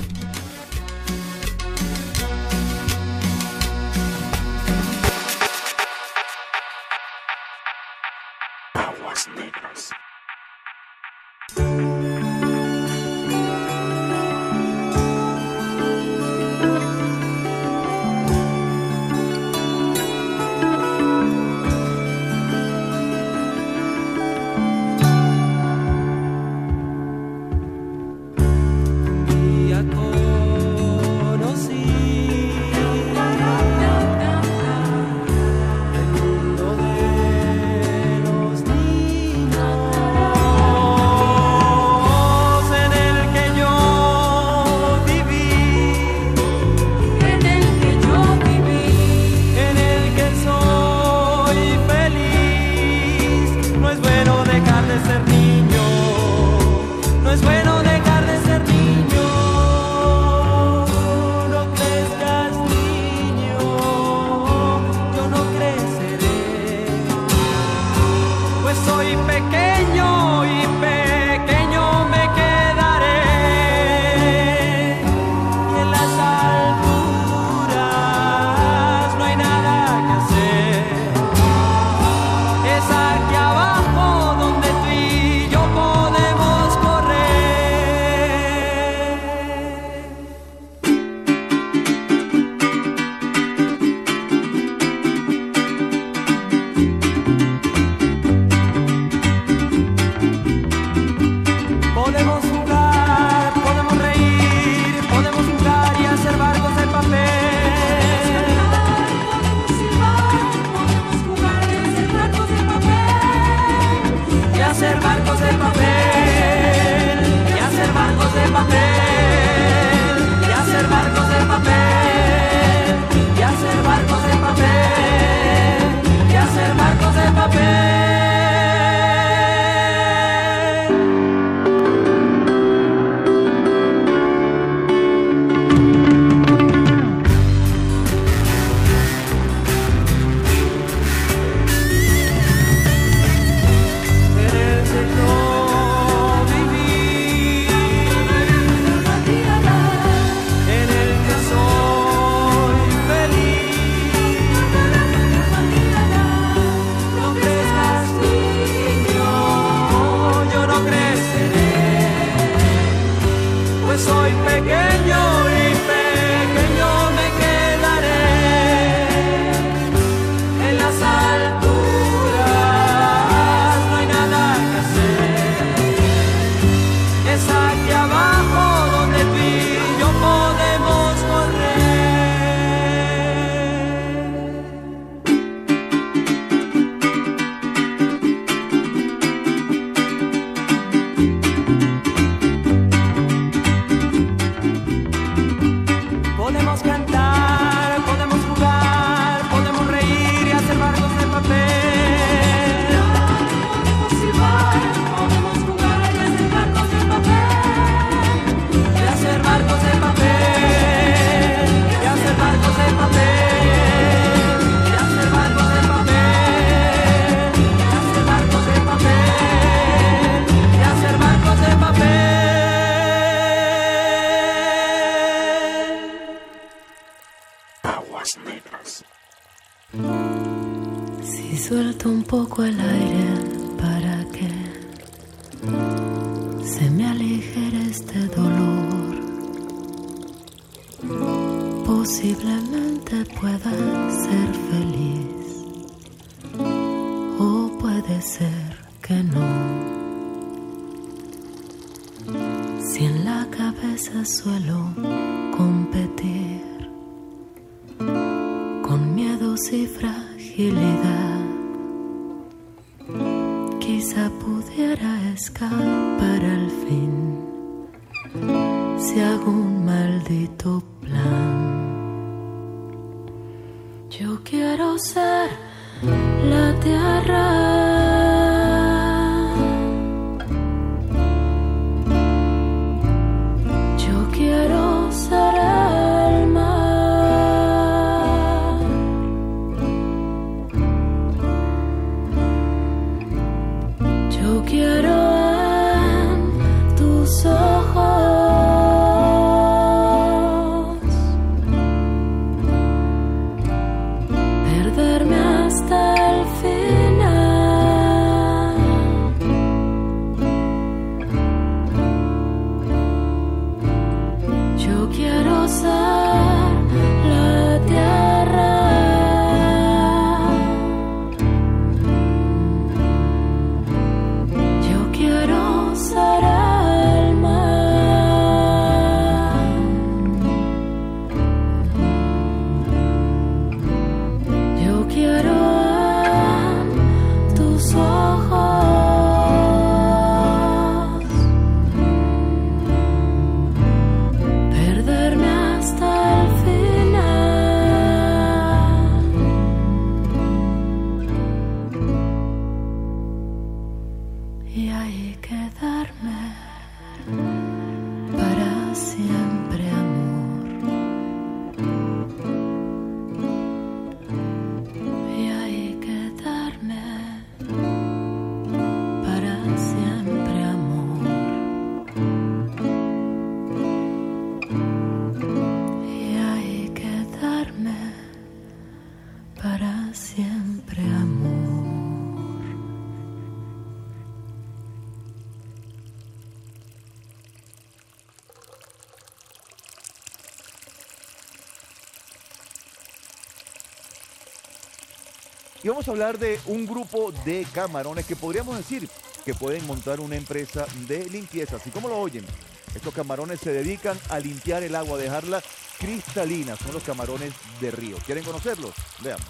Y vamos a hablar de un grupo de camarones que podríamos decir que pueden montar una empresa de limpieza, así como lo oyen. Estos camarones se dedican a limpiar el agua, a dejarla cristalina. Son los camarones de río. ¿Quieren conocerlos? Veamos.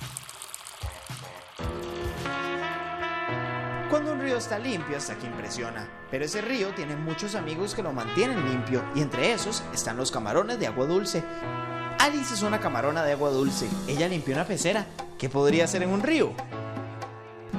Cuando un río está limpio hasta que impresiona, pero ese río tiene muchos amigos que lo mantienen limpio y entre esos están los camarones de agua dulce. Alice es una camarona de agua dulce. Ella limpió una pecera. ¿Qué podría hacer en un río?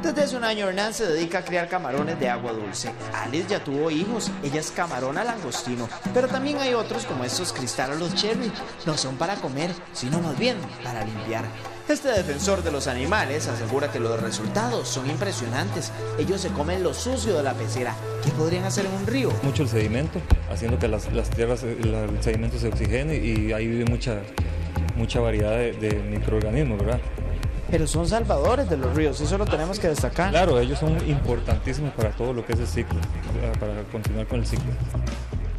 Desde hace un año Hernán se dedica a criar camarones de agua dulce. Alice ya tuvo hijos, ella es camarona langostino, pero también hay otros como estos los cherry. No son para comer, sino más bien para limpiar. Este defensor de los animales asegura que los resultados son impresionantes. Ellos se comen lo sucio de la pecera. ¿Qué podrían hacer en un río? Mucho el sedimento, haciendo que las, las tierras, el, el sedimento se oxigene y ahí vive mucha, mucha variedad de, de microorganismos, ¿verdad? Pero son salvadores de los ríos, eso lo tenemos que destacar. Claro, ellos son importantísimos para todo lo que es el ciclo, para continuar con el ciclo.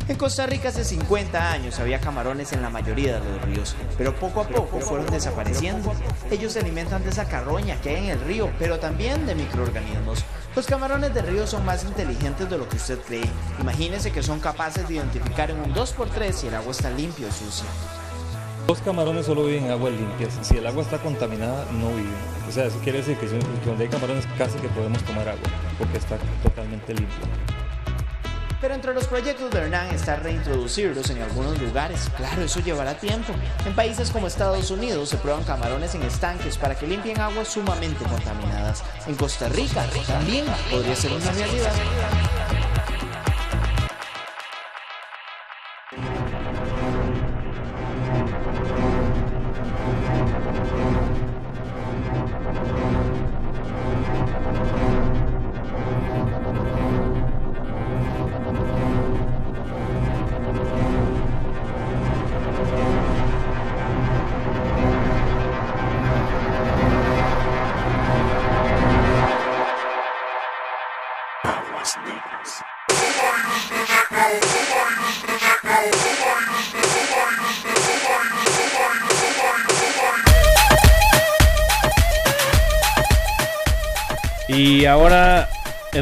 En Costa Rica hace 50 años había camarones en la mayoría de los ríos, pero poco a poco fueron desapareciendo. Ellos se alimentan de esa carroña que hay en el río, pero también de microorganismos. Los camarones de río son más inteligentes de lo que usted cree. Imagínese que son capaces de identificar en un 2x3 si el agua está limpio o sucia. Los camarones solo viven en aguas limpias. Si el agua está contaminada, no viven. O sea, eso quiere decir que donde hay camarones casi que podemos tomar agua, porque está totalmente limpio. Pero entre los proyectos de Hernán está reintroducirlos en algunos lugares. Claro, eso llevará tiempo. En países como Estados Unidos se prueban camarones en estanques para que limpien aguas sumamente contaminadas. En Costa Rica también podría ser una realidad.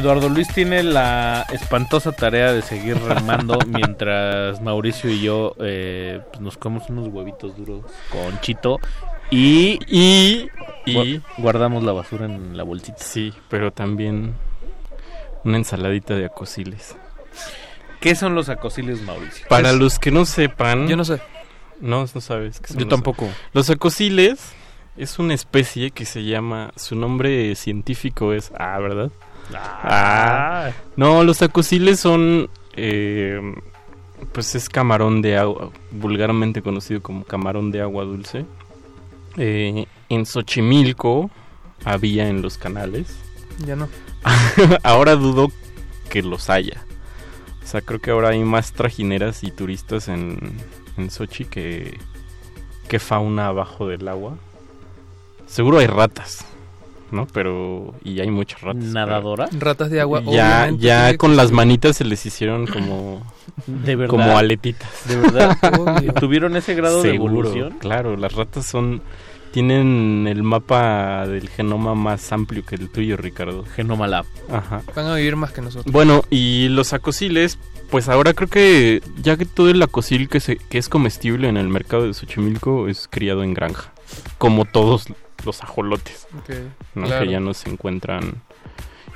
Eduardo Luis tiene la espantosa tarea de seguir remando mientras Mauricio y yo eh, pues nos comemos unos huevitos duros con chito y, y, gu- guardamos la basura en la bolsita. Sí, pero también una ensaladita de acosiles. ¿Qué son los acosiles, Mauricio? Para los que no sepan... Yo no sé. No, no sabes. qué son Yo los- tampoco. Los acosiles es una especie que se llama... Su nombre científico es... Ah, ¿verdad? Ah. No, los acosiles son... eh, pues es camarón de agua, vulgarmente conocido como camarón de agua dulce. Eh, en Xochimilco había en los canales. Ya no. ahora dudo que los haya. O sea, creo que ahora hay más trajineras y turistas en, en Sochi que, que fauna abajo del agua. Seguro hay ratas, ¿no? Pero... Y hay muchas ratas. ¿Nadadora? pero- Ratas de agua, Ya, ya con las manitas se les hicieron como... ¿De verdad? Como aletitas. ¿De verdad? Obvio. ¿Tuvieron ese grado de evolución? Claro, las ratas son... Tienen el mapa del genoma más amplio que el tuyo, Ricardo. Genoma Lab. Ajá. Van a vivir más que nosotros. Bueno, y los acosiles, pues ahora creo que ya que todo el acosil que, se, que es comestible en el mercado de Xochimilco es criado en granja, como todos los ajolotes, ¿no? claro. que ya no se encuentran.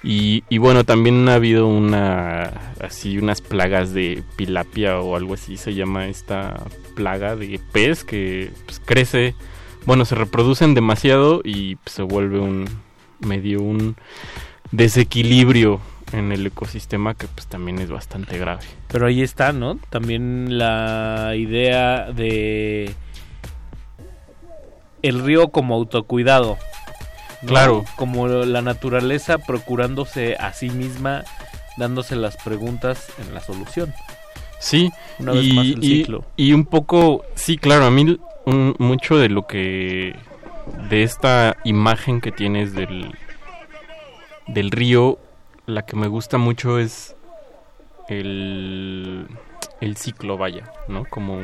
Y, y bueno, también ha habido una, así, unas plagas de pilapia o algo así, se llama esta plaga de pez que pues, crece, bueno, se reproducen demasiado y pues, se vuelve un medio un desequilibrio en el ecosistema que pues también es bastante grave. Pero ahí está, ¿no? También la idea de el río como autocuidado. ¿no? Claro. Como la naturaleza procurándose a sí misma, dándose las preguntas en la solución. Sí, Una vez y, más el y- ciclo. y un poco, sí, claro, a mí un- mucho de lo que, de esta imagen que tienes del, del río, la que me gusta mucho es el, el ciclo, vaya, ¿no? Como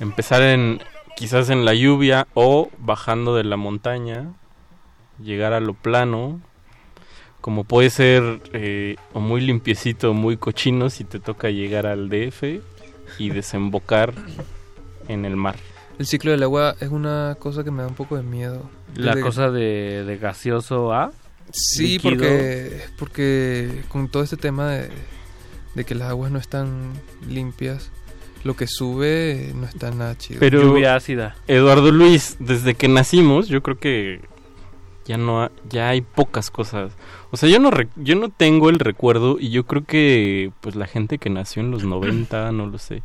empezar en, quizás en la lluvia o bajando de la montaña llegar a lo plano, como puede ser eh, o muy limpiecito o muy cochino si te toca llegar al DF y desembocar en el mar. El ciclo del agua es una cosa que me da un poco de miedo. La cosa de, de gaseoso a. Sí, líquido. porque, porque con todo este tema de, de que las aguas no están limpias, lo que sube no está nada chido. Pero Lluvia ácida. Eduardo Luis, desde que nacimos, yo creo que ya no ha- ya hay pocas cosas. O sea, yo no re- yo no tengo el recuerdo y yo creo que pues la gente que nació en los 90, no lo sé,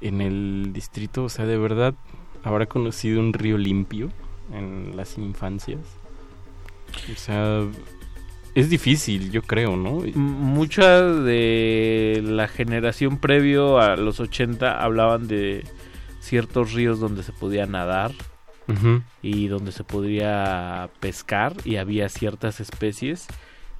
en el distrito, o sea, de verdad habrá conocido un río limpio en las infancias. O sea, es difícil, yo creo, ¿no? Mucha de la generación previo a los 80 hablaban de ciertos ríos donde se podía nadar y donde se podía pescar y había ciertas especies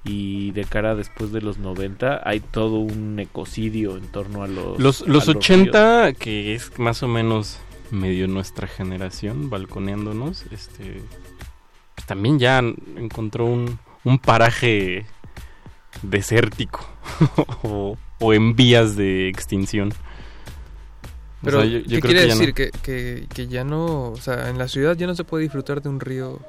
y de cara después de los 90 hay todo un ecocidio en torno a los Los, a los ríos. 80, que es más o menos medio nuestra generación, balconeándonos, este pues también ya encontró un, un paraje desértico o, o en vías de extinción. O Pero, sea, yo- yo ¿qué creo quiere que ya no. decir? Que, que, que ya no, o sea, en la ciudad ya no se puede disfrutar de un río,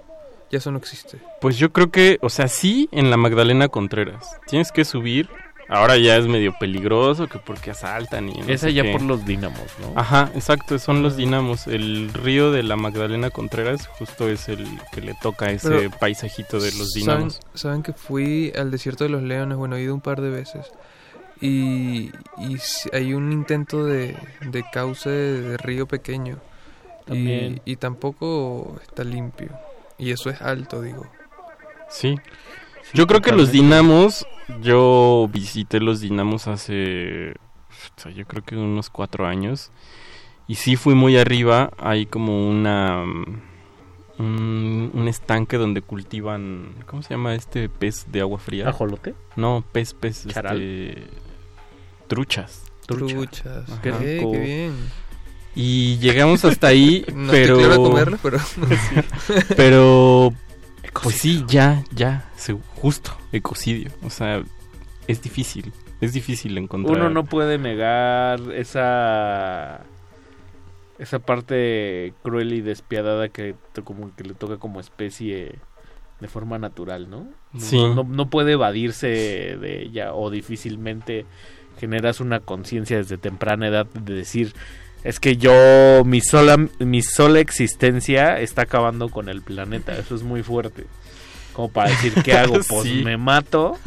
ya eso no existe. Pues yo creo que, o sea, sí en la Magdalena Contreras. Tienes que subir. Ahora ya es medio peligroso que porque asaltan y no Es allá qué. por los dínamos, ¿no? Ajá, exacto, son los dinamos. El río de la Magdalena Contreras justo es el que le toca ese Pero, paisajito de los ¿saben, dinamos. saben que fui al desierto de los leones, bueno, he ido un par de veces. Y, hay un intento de, de cauce de, de río pequeño. También. Y, y tampoco está limpio. Y eso es alto, digo. Sí. Yo creo que los dinamos, yo visité los dinamos hace, o sea, yo creo que unos cuatro años. Y sí fui muy arriba, hay como una... mm, Un, un estanque donde cultivan, ¿cómo se llama este pez de agua fría? ¿Ajolote? No, pez, pez, Charal. este, truchas. Truchas. Ajá. Qué rico. qué bien. Y llegamos hasta ahí, No pero... comerlo, pero- Sí. Pues sí, ya, ya, justo, ecocidio. O sea, es difícil, es difícil encontrar... Uno no puede negar esa esa parte cruel y despiadada que como que le toca como especie de forma natural, ¿no? No- Sí. No, no puede evadirse de ella o difícilmente generas una conciencia desde temprana edad de decir es que yo mi sola mi sola existencia está acabando con el planeta. Eso es muy fuerte. Como para decir, ¿qué hago? Pues Sí. me mato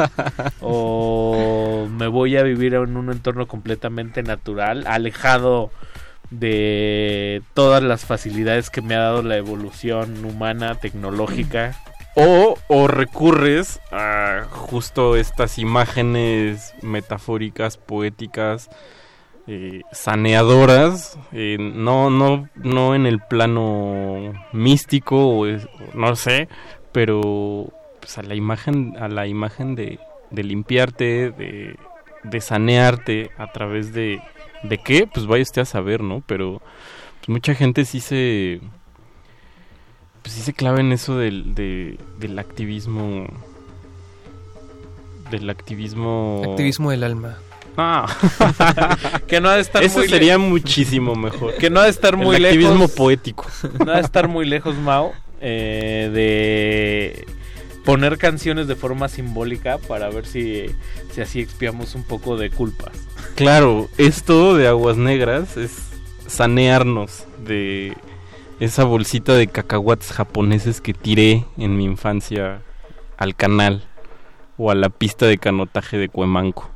o me voy a vivir en un entorno completamente natural, alejado de todas las facilidades que me ha dado la evolución humana, tecnológica. O, o recurres a justo estas imágenes metafóricas, poéticas, eh, saneadoras, no, no, no en el plano místico, o es- no sé, pero pues, a la imagen, a la imagen de, de limpiarte, de, de sanearte a través de, de qué, pues vaya usted a saber, ¿no? Pero pues, mucha gente sí se pues sí se clava en eso del, de- del activismo. Del activismo. Activismo del alma. Ah. que no ha de estar Eso muy sería muchísimo mejor. Que no ha de estar El muy activismo lejos. poético. No ha de estar muy lejos, Mao, eh, de poner canciones de forma simbólica para ver si, si así expiamos un poco de culpas. Claro, esto de aguas negras es sanearnos de esa bolsita de cacahuates japoneses que tiré en mi infancia al canal o a la pista de canotaje de Cuemanco.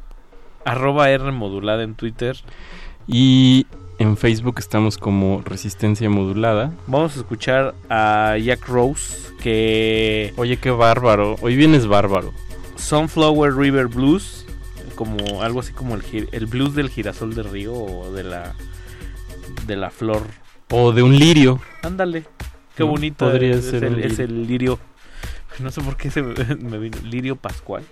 Arroba R modulada en Twitter. Y en Facebook estamos como Resistencia Modulada. Vamos a escuchar a Jack Rose, que... Oye, qué bárbaro. Hoy vienes bárbaro. Sunflower River Blues, como algo así como el, el blues del girasol de río o de la de la flor. O de un lirio. Ándale, qué Mm, bonito. podría es, ser el, es el lirio. No sé por qué se me, me vino Lirio Pascual.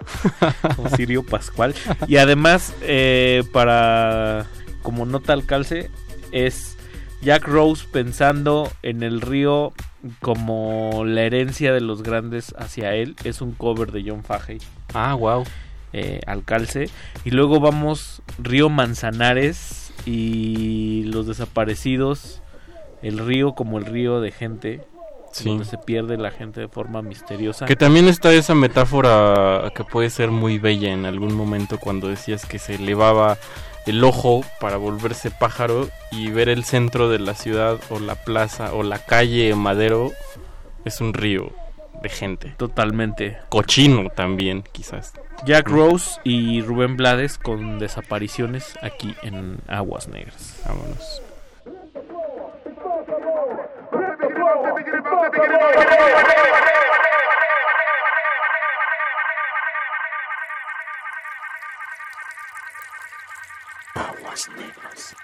o Sirio Pascual. Y además, eh, para como nota al calce, es Jack Rose pensando en el río como la herencia de los grandes hacia él. Es un cover de John Fahey. Ah, wow. Eh, al calce. Y luego vamos Río Manzanares y los desaparecidos. El río como el río de gente. Sí. Donde se pierde la gente de forma misteriosa. Que también está esa metáfora que puede ser muy bella en algún momento cuando decías que se elevaba el ojo para volverse pájaro y ver el centro de la ciudad o la plaza o la calle Madero es un río de gente. Totalmente. Cochino también, quizás. Jack Rose y Rubén Blades con desapariciones aquí en Aguas Negras. Vámonos. Aguas negras.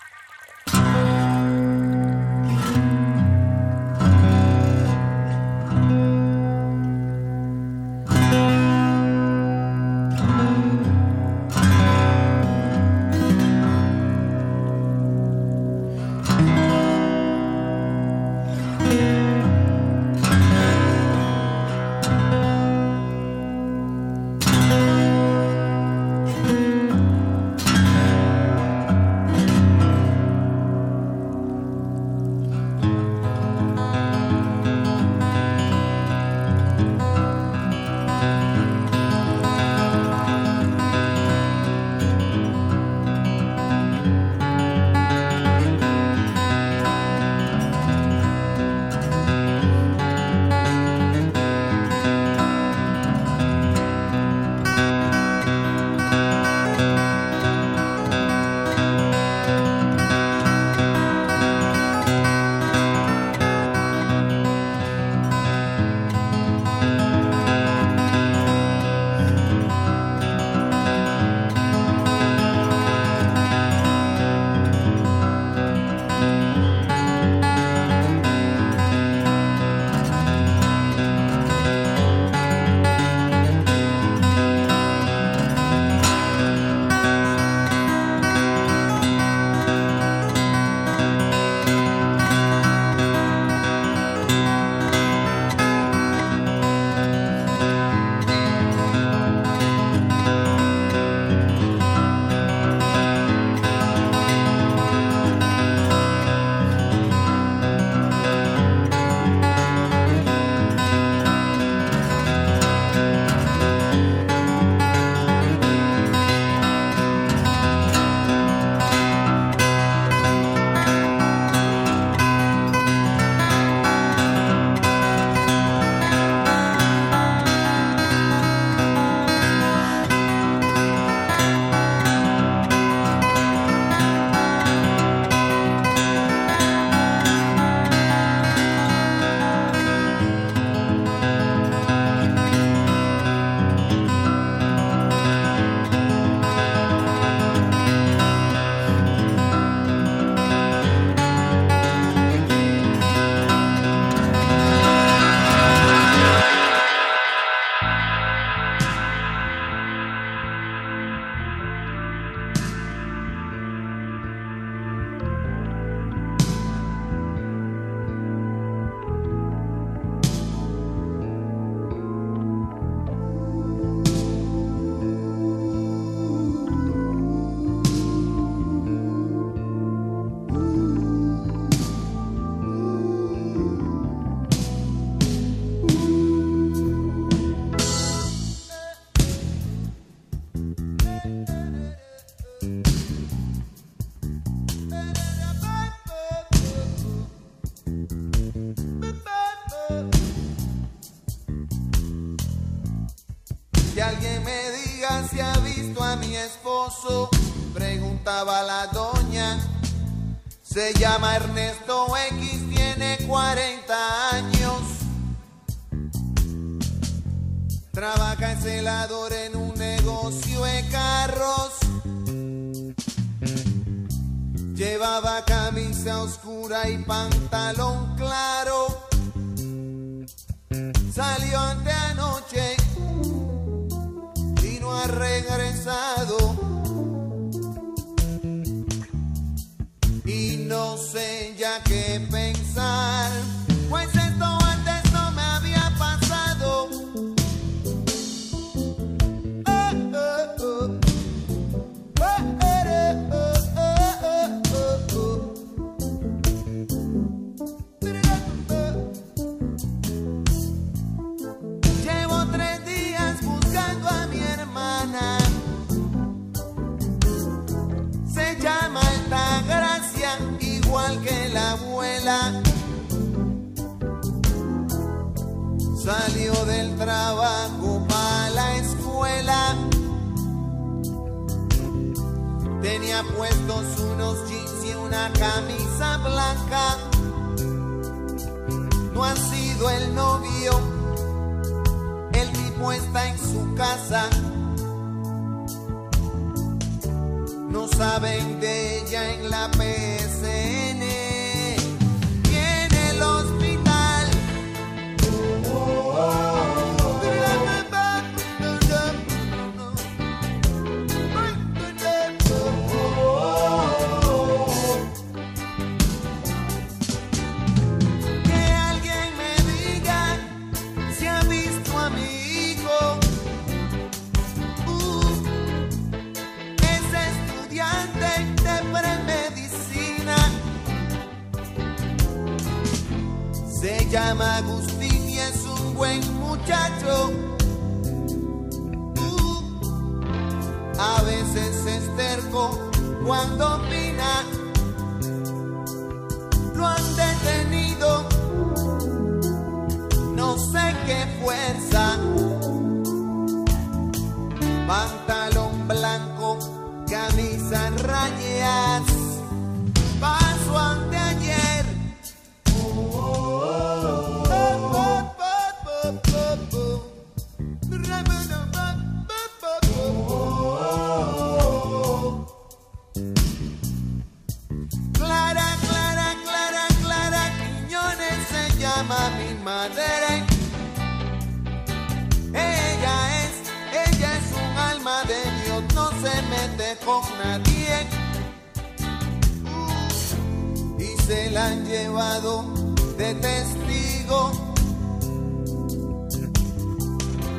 buen muchacho. Uh, a veces es terco cuando pide. con nadie. Y se la han llevado de testigo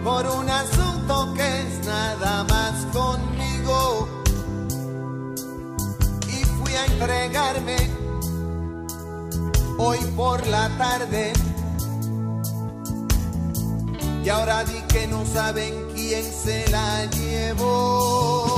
por un asunto que es nada más conmigo. Y fui a entregarme hoy por la tarde. Y ahora di que no saben quién se la llevó.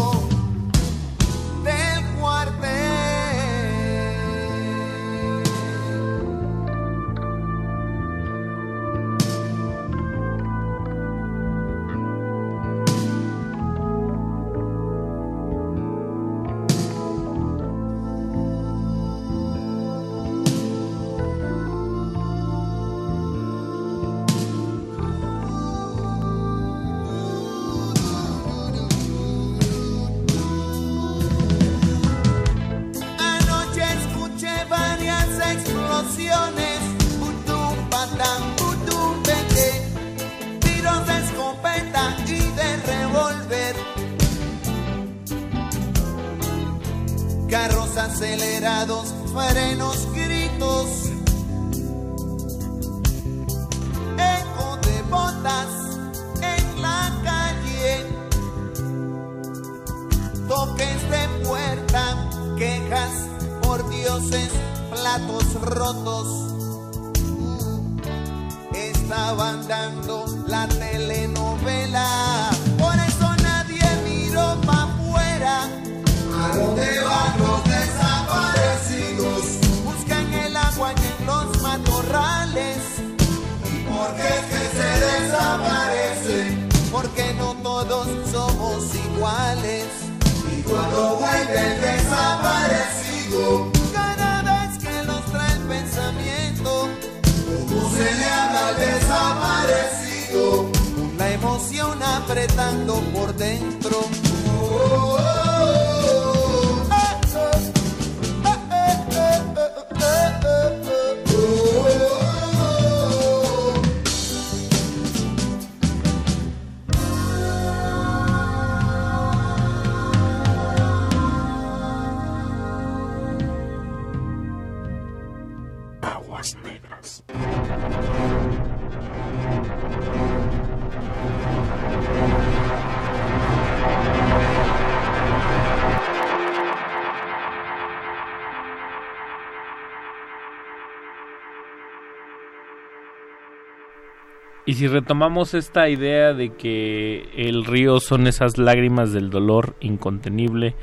si retomamos esta idea de que el río son esas lágrimas del dolor incontenible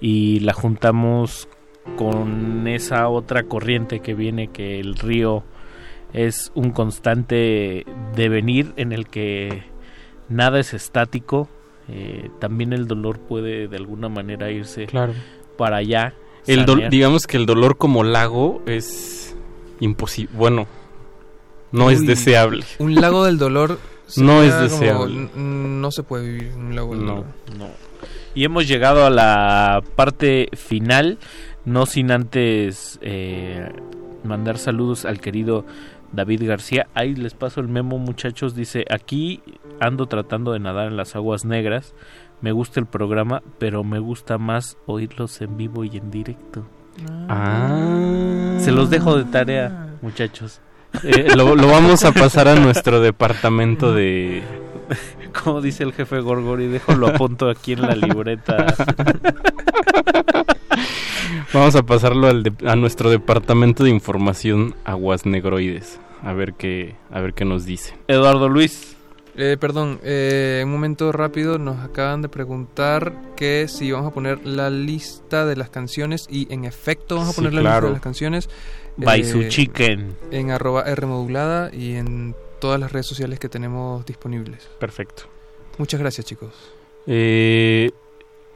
y la juntamos con esa otra corriente que viene que el río es un constante devenir en el que nada es estático, eh, también el dolor puede de alguna manera irse para allá. El digamos que el dolor como lago es imposible, bueno, no es deseable. Un lago del dolor. No es como, deseable. no se puede vivir en un lago del No. dolor. No. Y hemos llegado a la parte final, no sin antes eh, mandar saludos al querido David García. Ahí les paso el memo, muchachos. Dice, aquí ando tratando de nadar en las aguas negras. Me gusta el programa, pero me gusta más oírlos en vivo y en directo. Ah. Se los dejo de tarea, muchachos. Eh, lo, lo vamos a pasar a nuestro departamento de... Como dice el jefe Gorgori, dejo lo apunto aquí en la libreta. Vamos a pasarlo al de- a nuestro departamento de información aguas negroides. A ver qué, a ver qué nos dice. Eduardo Luis. Eh, perdón, eh, un momento rápido, nos acaban de preguntar que si vamos a poner la lista de las canciones y en efecto vamos a Sí, poner la claro. lista de las canciones. By su chicken. En arroba R modulada y en todas las redes sociales que tenemos disponibles. Perfecto. Muchas gracias chicos. Eh,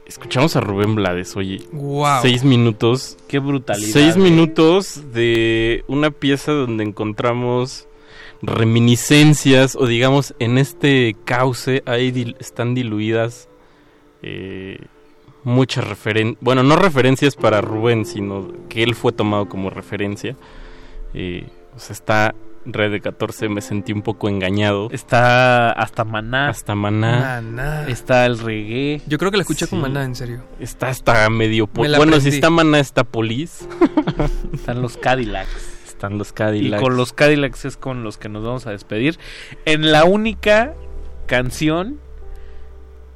escuchamos a Rubén Blades, oye. Guau. Seis minutos. Qué brutalidad. Seis eh. minutos de una pieza donde encontramos reminiscencias o digamos en este cauce ahí dil- están diluidas eh, muchas referencias, bueno, no referencias para Rubén, sino que él fue tomado como referencia. Eh, o sea, está Red de 14, me sentí un poco engañado. Está hasta Maná. Hasta Maná. Maná. Está el reggae. Yo creo que la escuché con Sí. Maná, en serio. Está hasta medio... Me bueno, si está Maná, está Police. Están los Cadillacs. Están los Y Cadillacs. con los Cadillacs es con los que nos vamos a despedir. En la única canción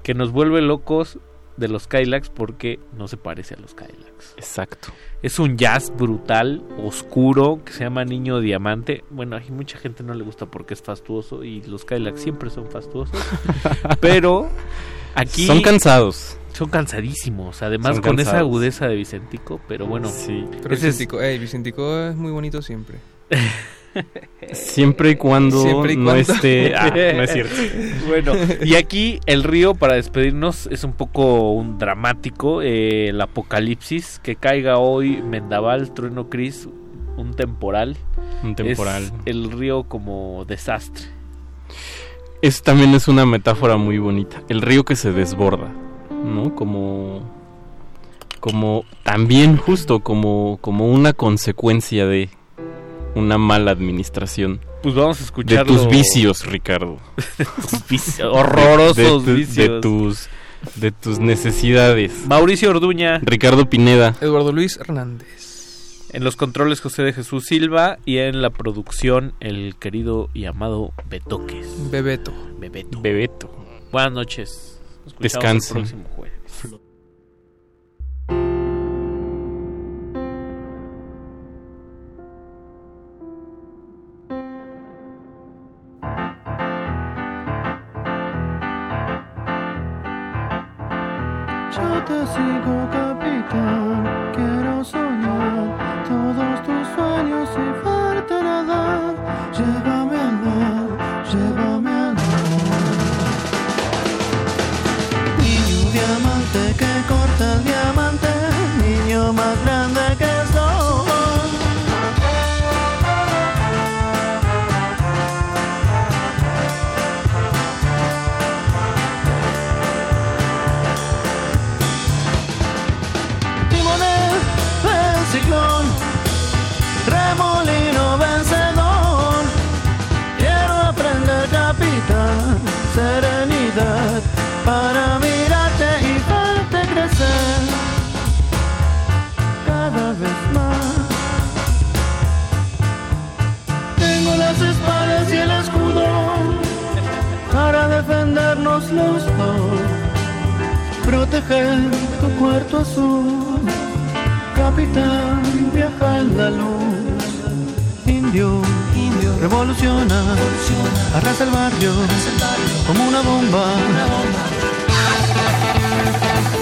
que nos vuelve locos de los Cadillacs porque no se parece a los Cadillacs. Exacto. Es un jazz brutal, oscuro, que se llama Niño Diamante. Bueno, a mucha gente no le gusta porque es fastuoso y los Cadillacs siempre son fastuosos. Pero aquí... Son cansados. Son cansadísimos, además Son con esa agudeza de Vicentico, pero bueno. Sí. Pero ese es- Vicentico, ey, Vicentico es muy bonito siempre. Siempre y cuando Siempre y no esté... Ah, no es cierto. Bueno, y aquí el río para despedirnos es un poco un dramático. eh, el apocalipsis, que caiga hoy Mendaval, Trueno Cris, un temporal. Un temporal. Es el río como desastre. Eso también es una metáfora muy bonita. El río que se desborda, ¿no? Como. Como. También, justo, como, como una consecuencia de una mala administración. Pues vamos a De escucharlo. tus vicios, Ricardo. De tus vicios, horrorosos De, tu- de vicios. tus. De tus necesidades. Mauricio Orduña. Ricardo Pineda. Eduardo Luis Hernández. En los controles José de Jesús Silva y en la producción el querido y amado Betoques. Bebeto. Bebeto. Bebeto. Buenas noches. Descansen. El próximo jueves. Sigo, capitán. Quiero soñar todos tus sueños y verte nadar. Proteger tu cuarto azul. Capitán, viaja en la luz. Indio, indio, revoluciona, arrasa el barrio, como una bomba. se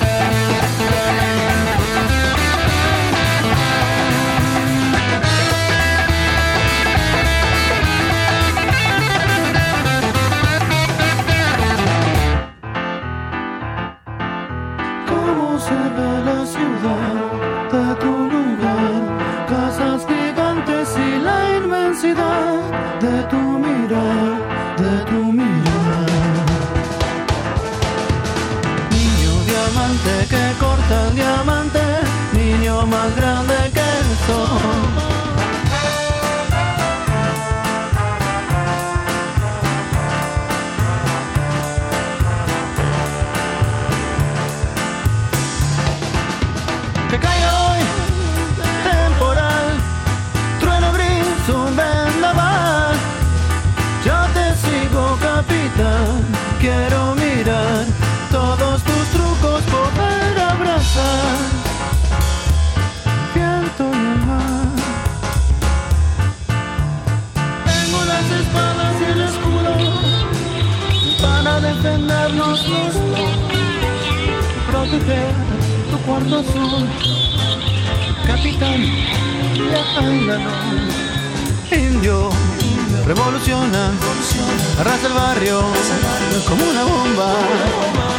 de tu lugar, casas gigantes y la inmensidad de tu mirar, de tu mirar. Niño diamante que corta el diamante, niño más grande que el sol. Defendernos los dos, proteger tu cuarto azul. Capitán, en la noche. Indio, revoluciona, arrasa el barrio como una bomba.